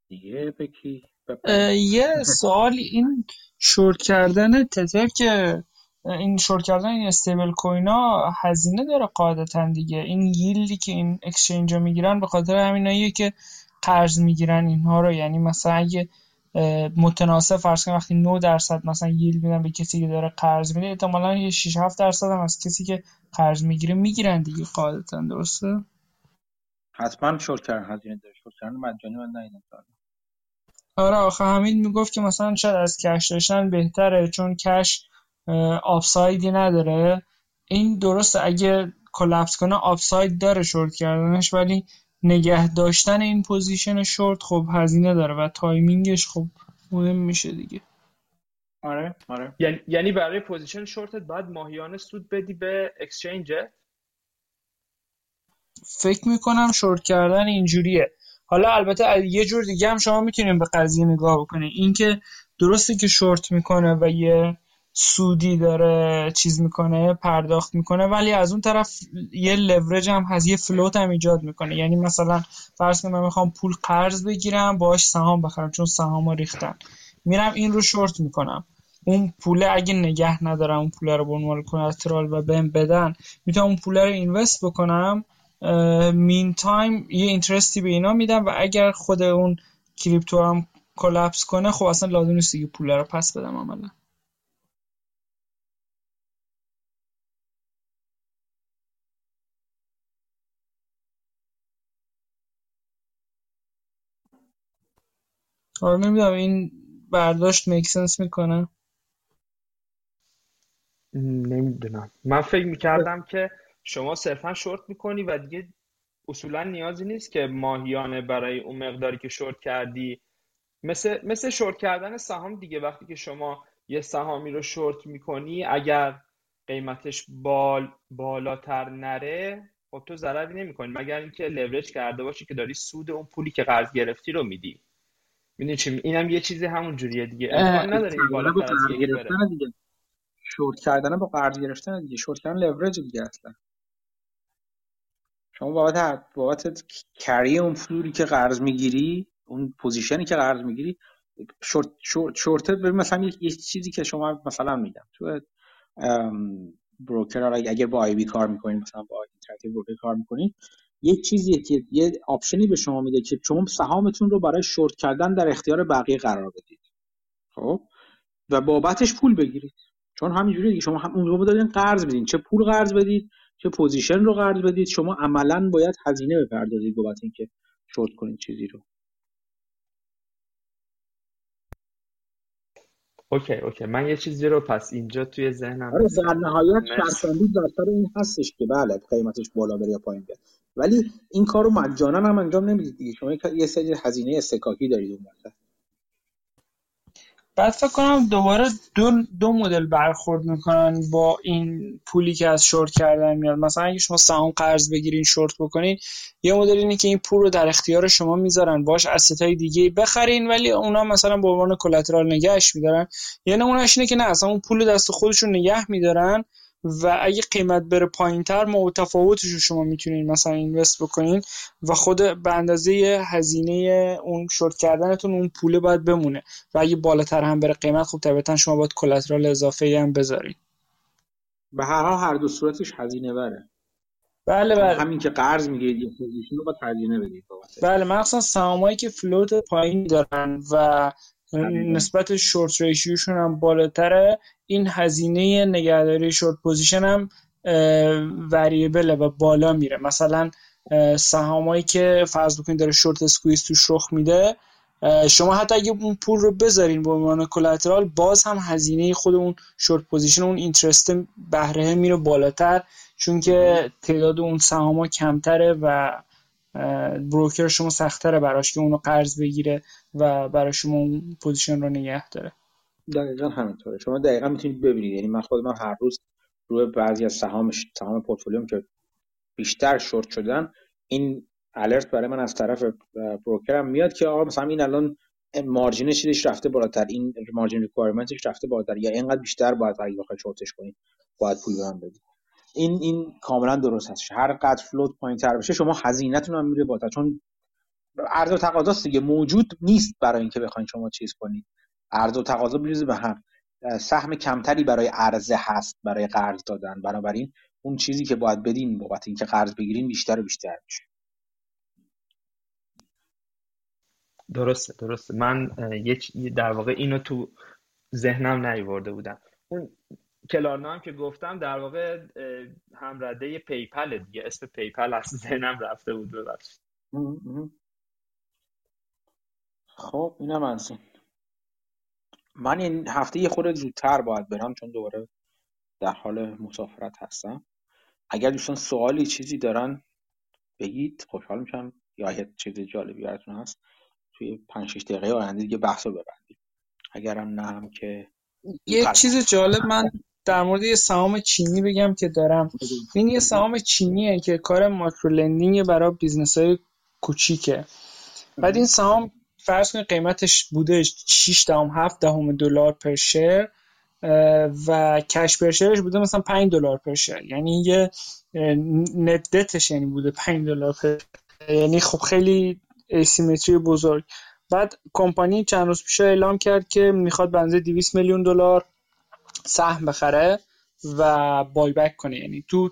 دیگه بکی یه سوال این شورت کردن تتر که این شورت کردن این استیبل کوینا هزینه داره قاعدتا دیگه. این ییلدی که این اکسچنج رو می‌گیرن به خاطر همیناییه که قرض می‌گیرن اینها رو. یعنی مثلا اگه متناسب فرض کنیم وقتی 9 درصد مثلا ییلد میدن به کسی که داره قرض میده احتمالاً یه 6 7 درصد هم از کسی که قرض می‌گیره می‌گیرن دیگه قاعدتا. درسته؟ حتما شورت کردن هزینه داره. شورت کردن مجانی من ندیدم آره آخه همین می‌گفت که مثلا شاید از cash داشتن بهتره چون cash upside ی نداره. این درسته اگه collapse کنه upside داره شورت کردنش ولی نگه داشتن این position short خب هزینه داره و timing ش خب مهم میشه دیگه. آره آره. یعنی, یعنی برای position short ت باید ماهیانه سود بدی به exchange فکر می‌کنم شورت کردن اینجوریه. حالا البته یه جور دیگه هم شما می‌تونیم به قضیه نگاه بکنید اینکه درسته که شورت می‌کنه و یه سودی داره چیز می‌کنه پرداخت می‌کنه ولی از اون طرف یه لورج هم هست یه فلوت هم ایجاد می‌کنه. یعنی مثلا فرض کنم من می‌خوام پول قرض بگیرم باش سهام بخرم چون سهام ریختن. میرم این رو شورت می‌کنم. اون پوله اگه نگه ندارم اون پوله رو به عنوان کلاترال و بهم بدن می‌تونم اون پوله رو invest بکنم meantime یه interest ی به اینا میدم و اگر خود اون crypto هم collapse کنه خب اصلا لازم نیست دیگه پول رو پس بدم عملا. آره نمی‌دونم این برداشت make sense می‌کنه؟ نمی‌دونم. من فکر می‌کردم که شما صرفا شورت می‌کنی و دیگه اصولا نیازی نیست که ماهیانه برای اون مقداری که شورت کردی. مثل مثل شورت کردن سهام دیگه وقتی که شما یه سهامی رو شورت می‌کنی اگر قیمتش بال بالاتر نره خب تو ضرری نمی‌کنی. مگر اینکه لورج کرده باشی که داری سود اون پولی که قرض گرفتی رو میدی. می‌دونی چی؟ اینم یه چیزی همون جوریه دیگه. امکان نداره این بالاتر از شورت کردن با قرض گرفتن دیگه. شورت کردن لورج دیگه اصلا. شما بابت بابت کری اون فلوری که قرض می‌گیری اون پوزیشنی که قرض می‌گیری شورت شورت شورت مثلا یه چیزی که شما مثلا میگم. تو بروکر اگر با آی بی کار می‌کنید مثلا با اینتراکتیو بروکر کار می‌کنید یه چیزیه که یه آپشنی به شما میده که شما سهامتون رو برای شورت کردن در اختیار بقیه قرار بدید. خب؟ و بابتش پول بگیرید. چون همینجوری دیگه شما هم اون دارین قرض بدین. چه پول قرض بدید؟ چه position رو قرض بدید. شما عملا باید هزینه بپردازید بابت اینکه شورت کنید چیزی رو. okay okay. من یه چیزی رو پس اینجا توی ذهنم آره در نهایت شرطبندی در این هستش که بله قیمتش بالا بره یا پایین بیاد ولی این کارو مجانا هم انجام نمی‌دید دیگه. شما یه سری هزینه استکاکی دارید اون وقت. بعد فکر کنم دوباره دو, دو مدل برخورد می‌کنن با این پولی که از شورت کردن میاد. مثلا اگه شما سهام قرض بگیرین شورت بکنین یه مدل اینه که این پول رو در اختیار شما می‌ذارن. باش های دیگه بخرین ولی اونا مثلا به عنوان کلاترال نگهش میدارن. یعنی اونش اینه که نه اصلا اون پول دست خودشون نگه میدارن. و اگه قیمت بره پایین تر متفاوتش رو شما می‌تونین مثلا اینوست بکنین و خود به اندازه هزینه اون شورت کردنتون اون پوله باید بمونه و اگه بالاتر هم بره قیمت خب طبیعتا شما باید collateral اضافه هم بذارین. به هر حال هر دو صورتش هزینه بره. بله بله. همین که قرض می‌گیرید یه position رو باید هزینه بدید بله مخصوصا سهامایی که float پایین دارن و نسبت short ratio شون هم بالاتره. این هزینه نگهداری short position هم variable ه و بالا میره. مثلا سهامایی که فرض بکنید داره short squeeze توش رخ میده شما حتی اگه اون پول رو بذارین به عنوان collateral باز هم هزینه خود اون short position اون interest بهره میره بالاتر چون که تعداد اون سهام کمتره و broker شما سختره براش که اونو قرض بگیره و برای شما اون position رو نگه داره. دقیقا همینطوره. شما دقیقا می‌تونید ببینید. یعنی من خود من هر روز روی بعضی از سهام سهام پورتفولیوم که بیشتر شورت شدن این الرت برای من از طرف بروکرم میاد که آقا مثلا این الان مارجین چیزش رفته بالاتر این مارجین ریکوایرمنتش رفته بالاتر. یا اینقدر بیشتر باید اگه بخوای شورتش کنید باید پول به بدید. این این کاملا درست هست. هر قدر فلوت پایین تر بشه شما هزینهتون هم میره بالاتر چون عرض و تقاضاست دیگه. موجود نیست برای اینکه بخواید شما چیز کنید. عرض و تقاضا بریزه به هم. سهم کمتری برای عرضه هست برای قرض دادن. بنابراین اون چیزی که باید بدین بابت اینکه قرض بگیرین بیشتر و بیشتر میشه. درسته درسته. من یه در واقع اینو تو ذهنم نیورده بودم. اون Klarna هم که گفتم در واقع همرده PayPal دیگه. اسم PayPal از ذهنم رفته بود ببخشید. خب اینم از این من این هفته یه خورده زودتر باید برم چون دوباره در حال مسافرت هستم. اگر دوستان سوالی چیزی دارن بگید خوشحال میشم. یا یه چیز جالبی براتون هست توی 5 6 دقیقه آینده دیگه بحث رو ببندیم. اگرم نه هم که یه چیز جالب من در مورد یه سهام چینی بگم که دارم. این یه سهام چینیه که کار micro lending برای business های کوچیکه. بعد این سهام فرض کنید قیمتش بوده 6 دهم 7 دهم دلار per share و کش پر شیرش بوده مثلا 5 دلار پر شیر. یعنی یه ندتش یعنی بوده 5 دلار پر یعنی خب خیلی اسیمتری بزرگ. بعد کمپانی چند روز پیش اعلام کرد که می‌خواد بنزه 200 میلیون دلار سهم بخره و بای بک کنه. یعنی تو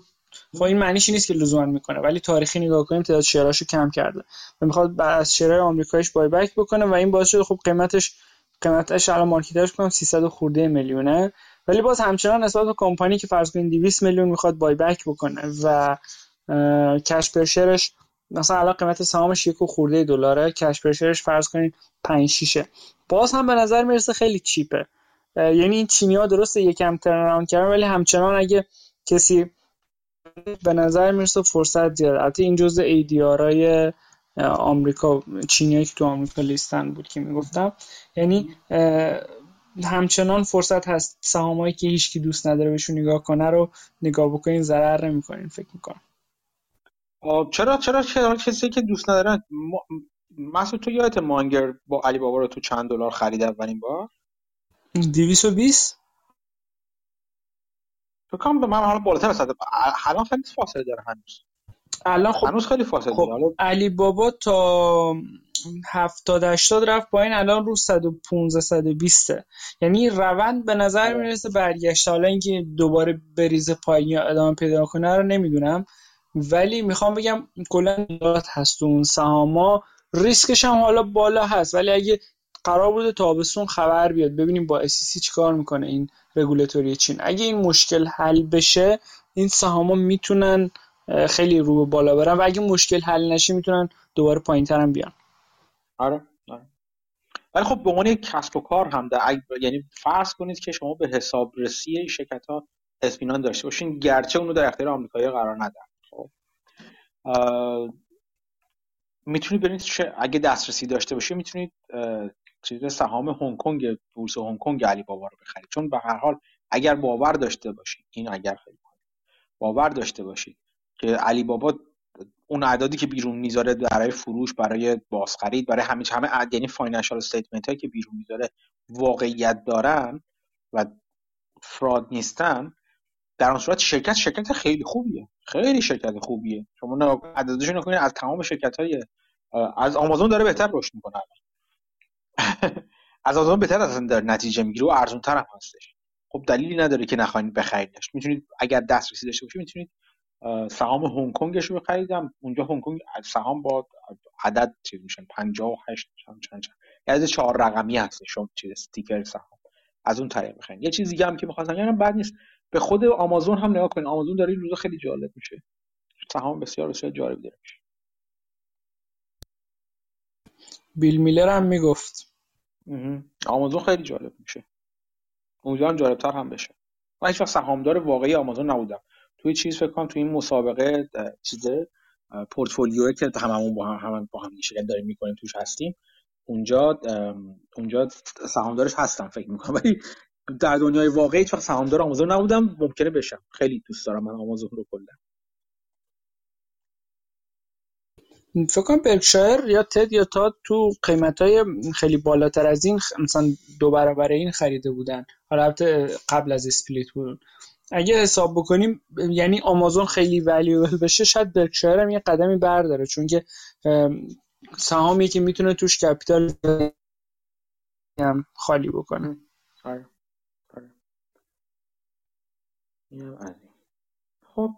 خب این معنیش نیست که لزوما می‌کنه ولی تاریخی نگاه کنیم تعداد شیراشو کم کرده. و می‌خواد از شیرهای آمریکاییش بای بک بکنه و این باعث شده خب قیمتش قیمتش الان مارکتش کنم 300 خورده میلیونه. ولی باز همچنان نسبت به کمپانی که فرض کنیم 200 میلیون می‌خواد بای بک بکنه و کش پر شیرش مثلا الان قیمت سهامش یک خورده دلاره کش پر شیرش فرض کنید 5 6 باز هم به نظر می‌رسه خیلی چیپه. یعنی این چینی درسته یکم ترن کردن ولی همچنان اگه کسی به نظر می‌رسه فرصت زیاد. البته این جزء ایدیارای آمریکا چینی که تو آمریکا لیستن بود که می‌گفتم. یعنی همچنان فرصت هست سهامایی که هیچکی دوست نداره بهشون نگاه کنه رو نگاه بکنین ضرر نمی‌کنین فکر می‌کنم. چرا چرا چرا کسی که دوست ندارن مثلا تو یادت مانگر با علی بابا رو تو چند دلار خرید اولین بار؟ 220 فکر به من حالا بالاتر از الان خیلی فاصله داره هنوز. الان خب هنوز خیلی فاصله خب داره. علی بابا تا 70 80 رفت پایین الان رو 115 120 یعنی روند به نظر آره. می‌رسه برگشته. حالا اینکه دوباره بریزه پایین یا ادامه پیدا کنه رو نمی‌دونم. ولی می‌خوام بگم کلا هست اون سهاما. ریسکش هم حالا بالا هست. ولی اگه قرار بوده تابستون خبر بیاد. ببینیم با اسیسی چیکار می‌کنه این رگولاتوری چین. اگه این مشکل حل بشه این سهاما می‌تونن خیلی رو بالا برن و اگه مشکل حل نشه می‌تونن دوباره پایین هم بیان. آره آره. ولی خب به عنوان یک کسب و کار هم در یعنی فرض کنید که شما به حسابرسی شرکت ها اطمینان داشته باشین گرچه اونو در اختیار آمریکایی قرار ندن. خب. می‌تونید برید اگه دسترسی داشته باشه می‌تونید چیز سهام هنگ کنگ بورس هنگ کنگ علی بابا رو بخرید چون به هر حال اگر باور داشته باشید این اگر خیلی باور داشته باشید که علی بابا اون اعدادی که بیرون می‌ذاره برای فروش برای بازخرید برای همه همه یعنی financial statement هایی که بیرون می‌ذاره واقعیت دارن و fraud نیستن در اون صورت شرکت شرکت خیلی خوبیه. خیلی شرکت خوبیه. شما عددش نکنید از تمام شرکت های از آمازون داره بهتر رشد می‌کنه از آمازون بهتر از در نتیجه می‌گیره. و ارزون تر هم هستش. خب دلیلی نداره که نخواهید بخریدش می‌تونید اگر دسترسی داشته باشید می‌تونید سهام هنگ کنگش رو بخریدم. اونجا هنگ کنگ سهام با عدد چیز میشن. 58 چند چند چند. یعنی چهار رقمی هست شما چیز استیکر سهام. از اون طریق بخرید. یه چیز دیگه هم که می‌خواستم بگم بعد نیست. به خود آمازون هم نگاه کنید. آمازون داره روزا خیلی جالب میشه. سهام بسیار بسیار جالب داره. میشه بیل میلر هم می‌گفت. آمازون خیلی جالب میشه. امیدوارم جالبتر هم بشه. من هیچ وقت سهامدار واقعی آمازون نبودم. توی چیز فکر کنم توی این مسابقه چیزه پورتفولیو که هممون با هم هم با هم شرکت داریم می‌کنیم توش هستیم. اونجا اونجا سهامدارش هستم فکر می‌کنم. ولی در دنیای واقعی هیچ وقت سهامدار آمازون نبودم. ممکنه بشم. خیلی دوست دارم من آمازون رو کلا. فکر کنم برکشایر یا Ted یا تا تو قیمت های خیلی بالاتر از این مثلا دو برابر این خریده بودن. حالا قبل از split بودن اگه حساب بکنیم یعنی آمازون خیلی valuable بشه شاید برکشایر هم یه قدمی برداره. چون که سهامی که می‌تونه توش capital هم خالی بکنه. آره. آره. خب.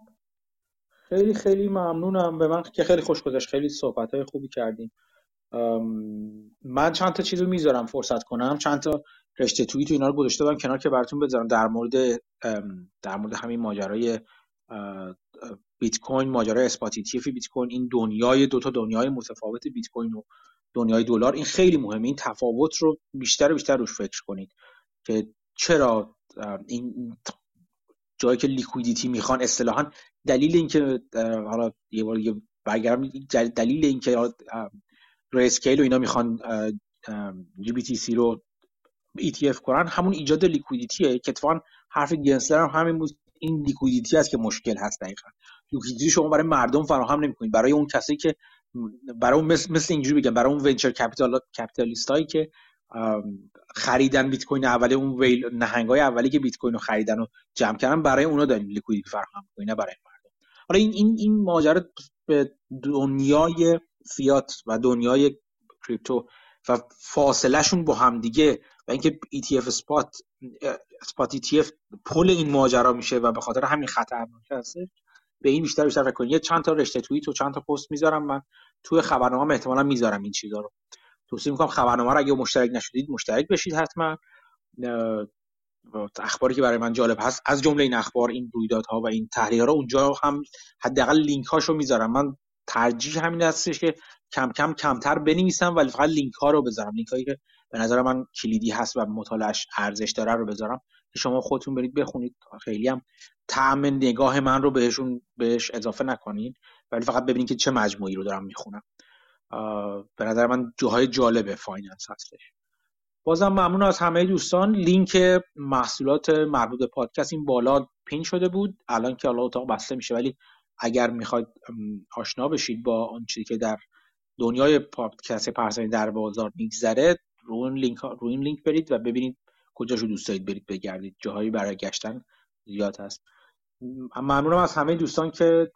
خیلی خیلی ممنونم به من که خیلی خوش گذشت. خیلی صحبت های خوبی کردیم. من چند تا چیز رو می‌ذارم فرصت کنم. چند تا رشته توییت و اینا رو گذاشته بودم کنار که براتون بذارم. در مورد در مورد همین ماجرای بیت کوین ماجرای اسپات بیت کوین این دنیای دو تا دنیای متفاوت بیت کوین و دنیای دلار. این خیلی مهمه. این تفاوت رو بیشتر و بیشتر روش فکر کنید که چرا این جایی که liquidity می‌خوان اصطلاحا دلیل اینکه حالا یه بار یه برگردم دلیل اینکه Grayscale و اینا می‌خوان GBTC رو ETF کنن همون ایجاد liquidity ه که اتفاقا حرف گنسلر هم همین بود. این liquidity است که مشکل هست دقیقا. liquidity شما برای مردم فراهم نمی‌کنید. برای اون کسی که برای اون مثل, مثل اینجوری بگم برای اون venture capital capitalist هایی که خریدن بیت کوین اولی اون whale نهنگای اولی که بیت کوین رو خریدن و جمع کردن برای اونا داریم liquidity فراهم نه برای حالا این این این ماجرا به دنیای فیات و دنیای crypto و فاصلهشون با همدیگه و اینکه ETF spot spot ETF پل این ماجرا میشه و به خاطر همین خطرناک هست به این بیشتر بیشتر فکر کنید. چند تا رشته توییت و چند تا پست می‌ذارم من. توی خبرنامه احتمالا می‌ذارم این چیزا رو. توصیه می‌کنم خبرنامه رو اگه مشترک نشدید مشترک بشید حتما. اخباری که برای من جالب هست از جمله این اخبار این رویدادها و این تحلیل ها اونجا هم حداقل لینک هاشو می‌ذارم. من ترجیح همین هستش که کم کم کمتر بنویسم ولی فقط لینک ها رو بذارم. لینک هایی که به نظر من کلیدی هست و مطالعش ارزش داره رو بذارم. که شما خودتون برید بخونید. خیلی هم طعم نگاه من رو بهشون بهش اضافه نکنید ولی فقط ببینید که چه مجموعی رو دارم می‌خونم. به نظر من جاهای جالب finance هستش. بازم ممنون از همه دوستان. لینک محصولات مربوط به پادکست این بالا پین شده بود. الان که حالا اتاق بسته میشه. ولی اگر می‌خواید آشنا بشید با اون چیزی که در دنیای پادکست personی در بازار میگذره رو این لینک رو این لینک برید و ببینید کجاشو دوست دارید برید بگردید. جاهایی برای گشتن زیاد هست. ممنونم از همه دوستان که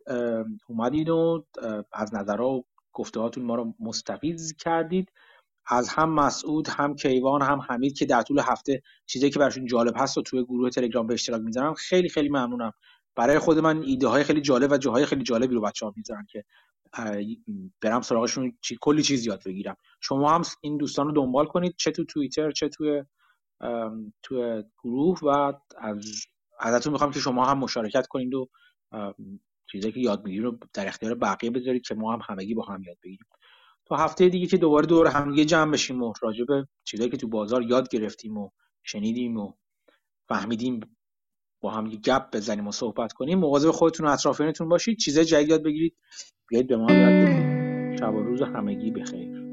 اومدید و از نظرها و گفته ما رو مستفیض کردید. از هم مسعود هم کیوان هم حمید که در طول هفته چیزی که براشون جالب هست و توی گروه تلگرام به اشتراک می‌ذارن خیلی خیلی ممنونم. برای خود من ایده های خیلی جالب و جاهای خیلی جالبی رو بچه ها می‌ذارن که برم سراغشون چی کلی چیز یاد بگیرم. شما هم این دوستان رو دنبال کنید چه تو توییتر چه تو تو گروه و از ازتون می‌خوام که شما هم مشارکت کنید و چیزایی که یاد می‌گیرید رو در اختیار بقیه بذارید که ما هم همگی با هم یاد بگیریم. تا هفته دیگه که دوباره دور همگی جمع بشیم و راجع چیزایی که تو بازار یاد گرفتیم و شنیدیم و فهمیدیم با هم گپ بزنیم و صحبت کنیم مواظب خودتون و اطرافیانتون باشید. چیزای جدید یاد بگیرید. بیاید به ما یاد بدید. شب و روز همگی بخیر.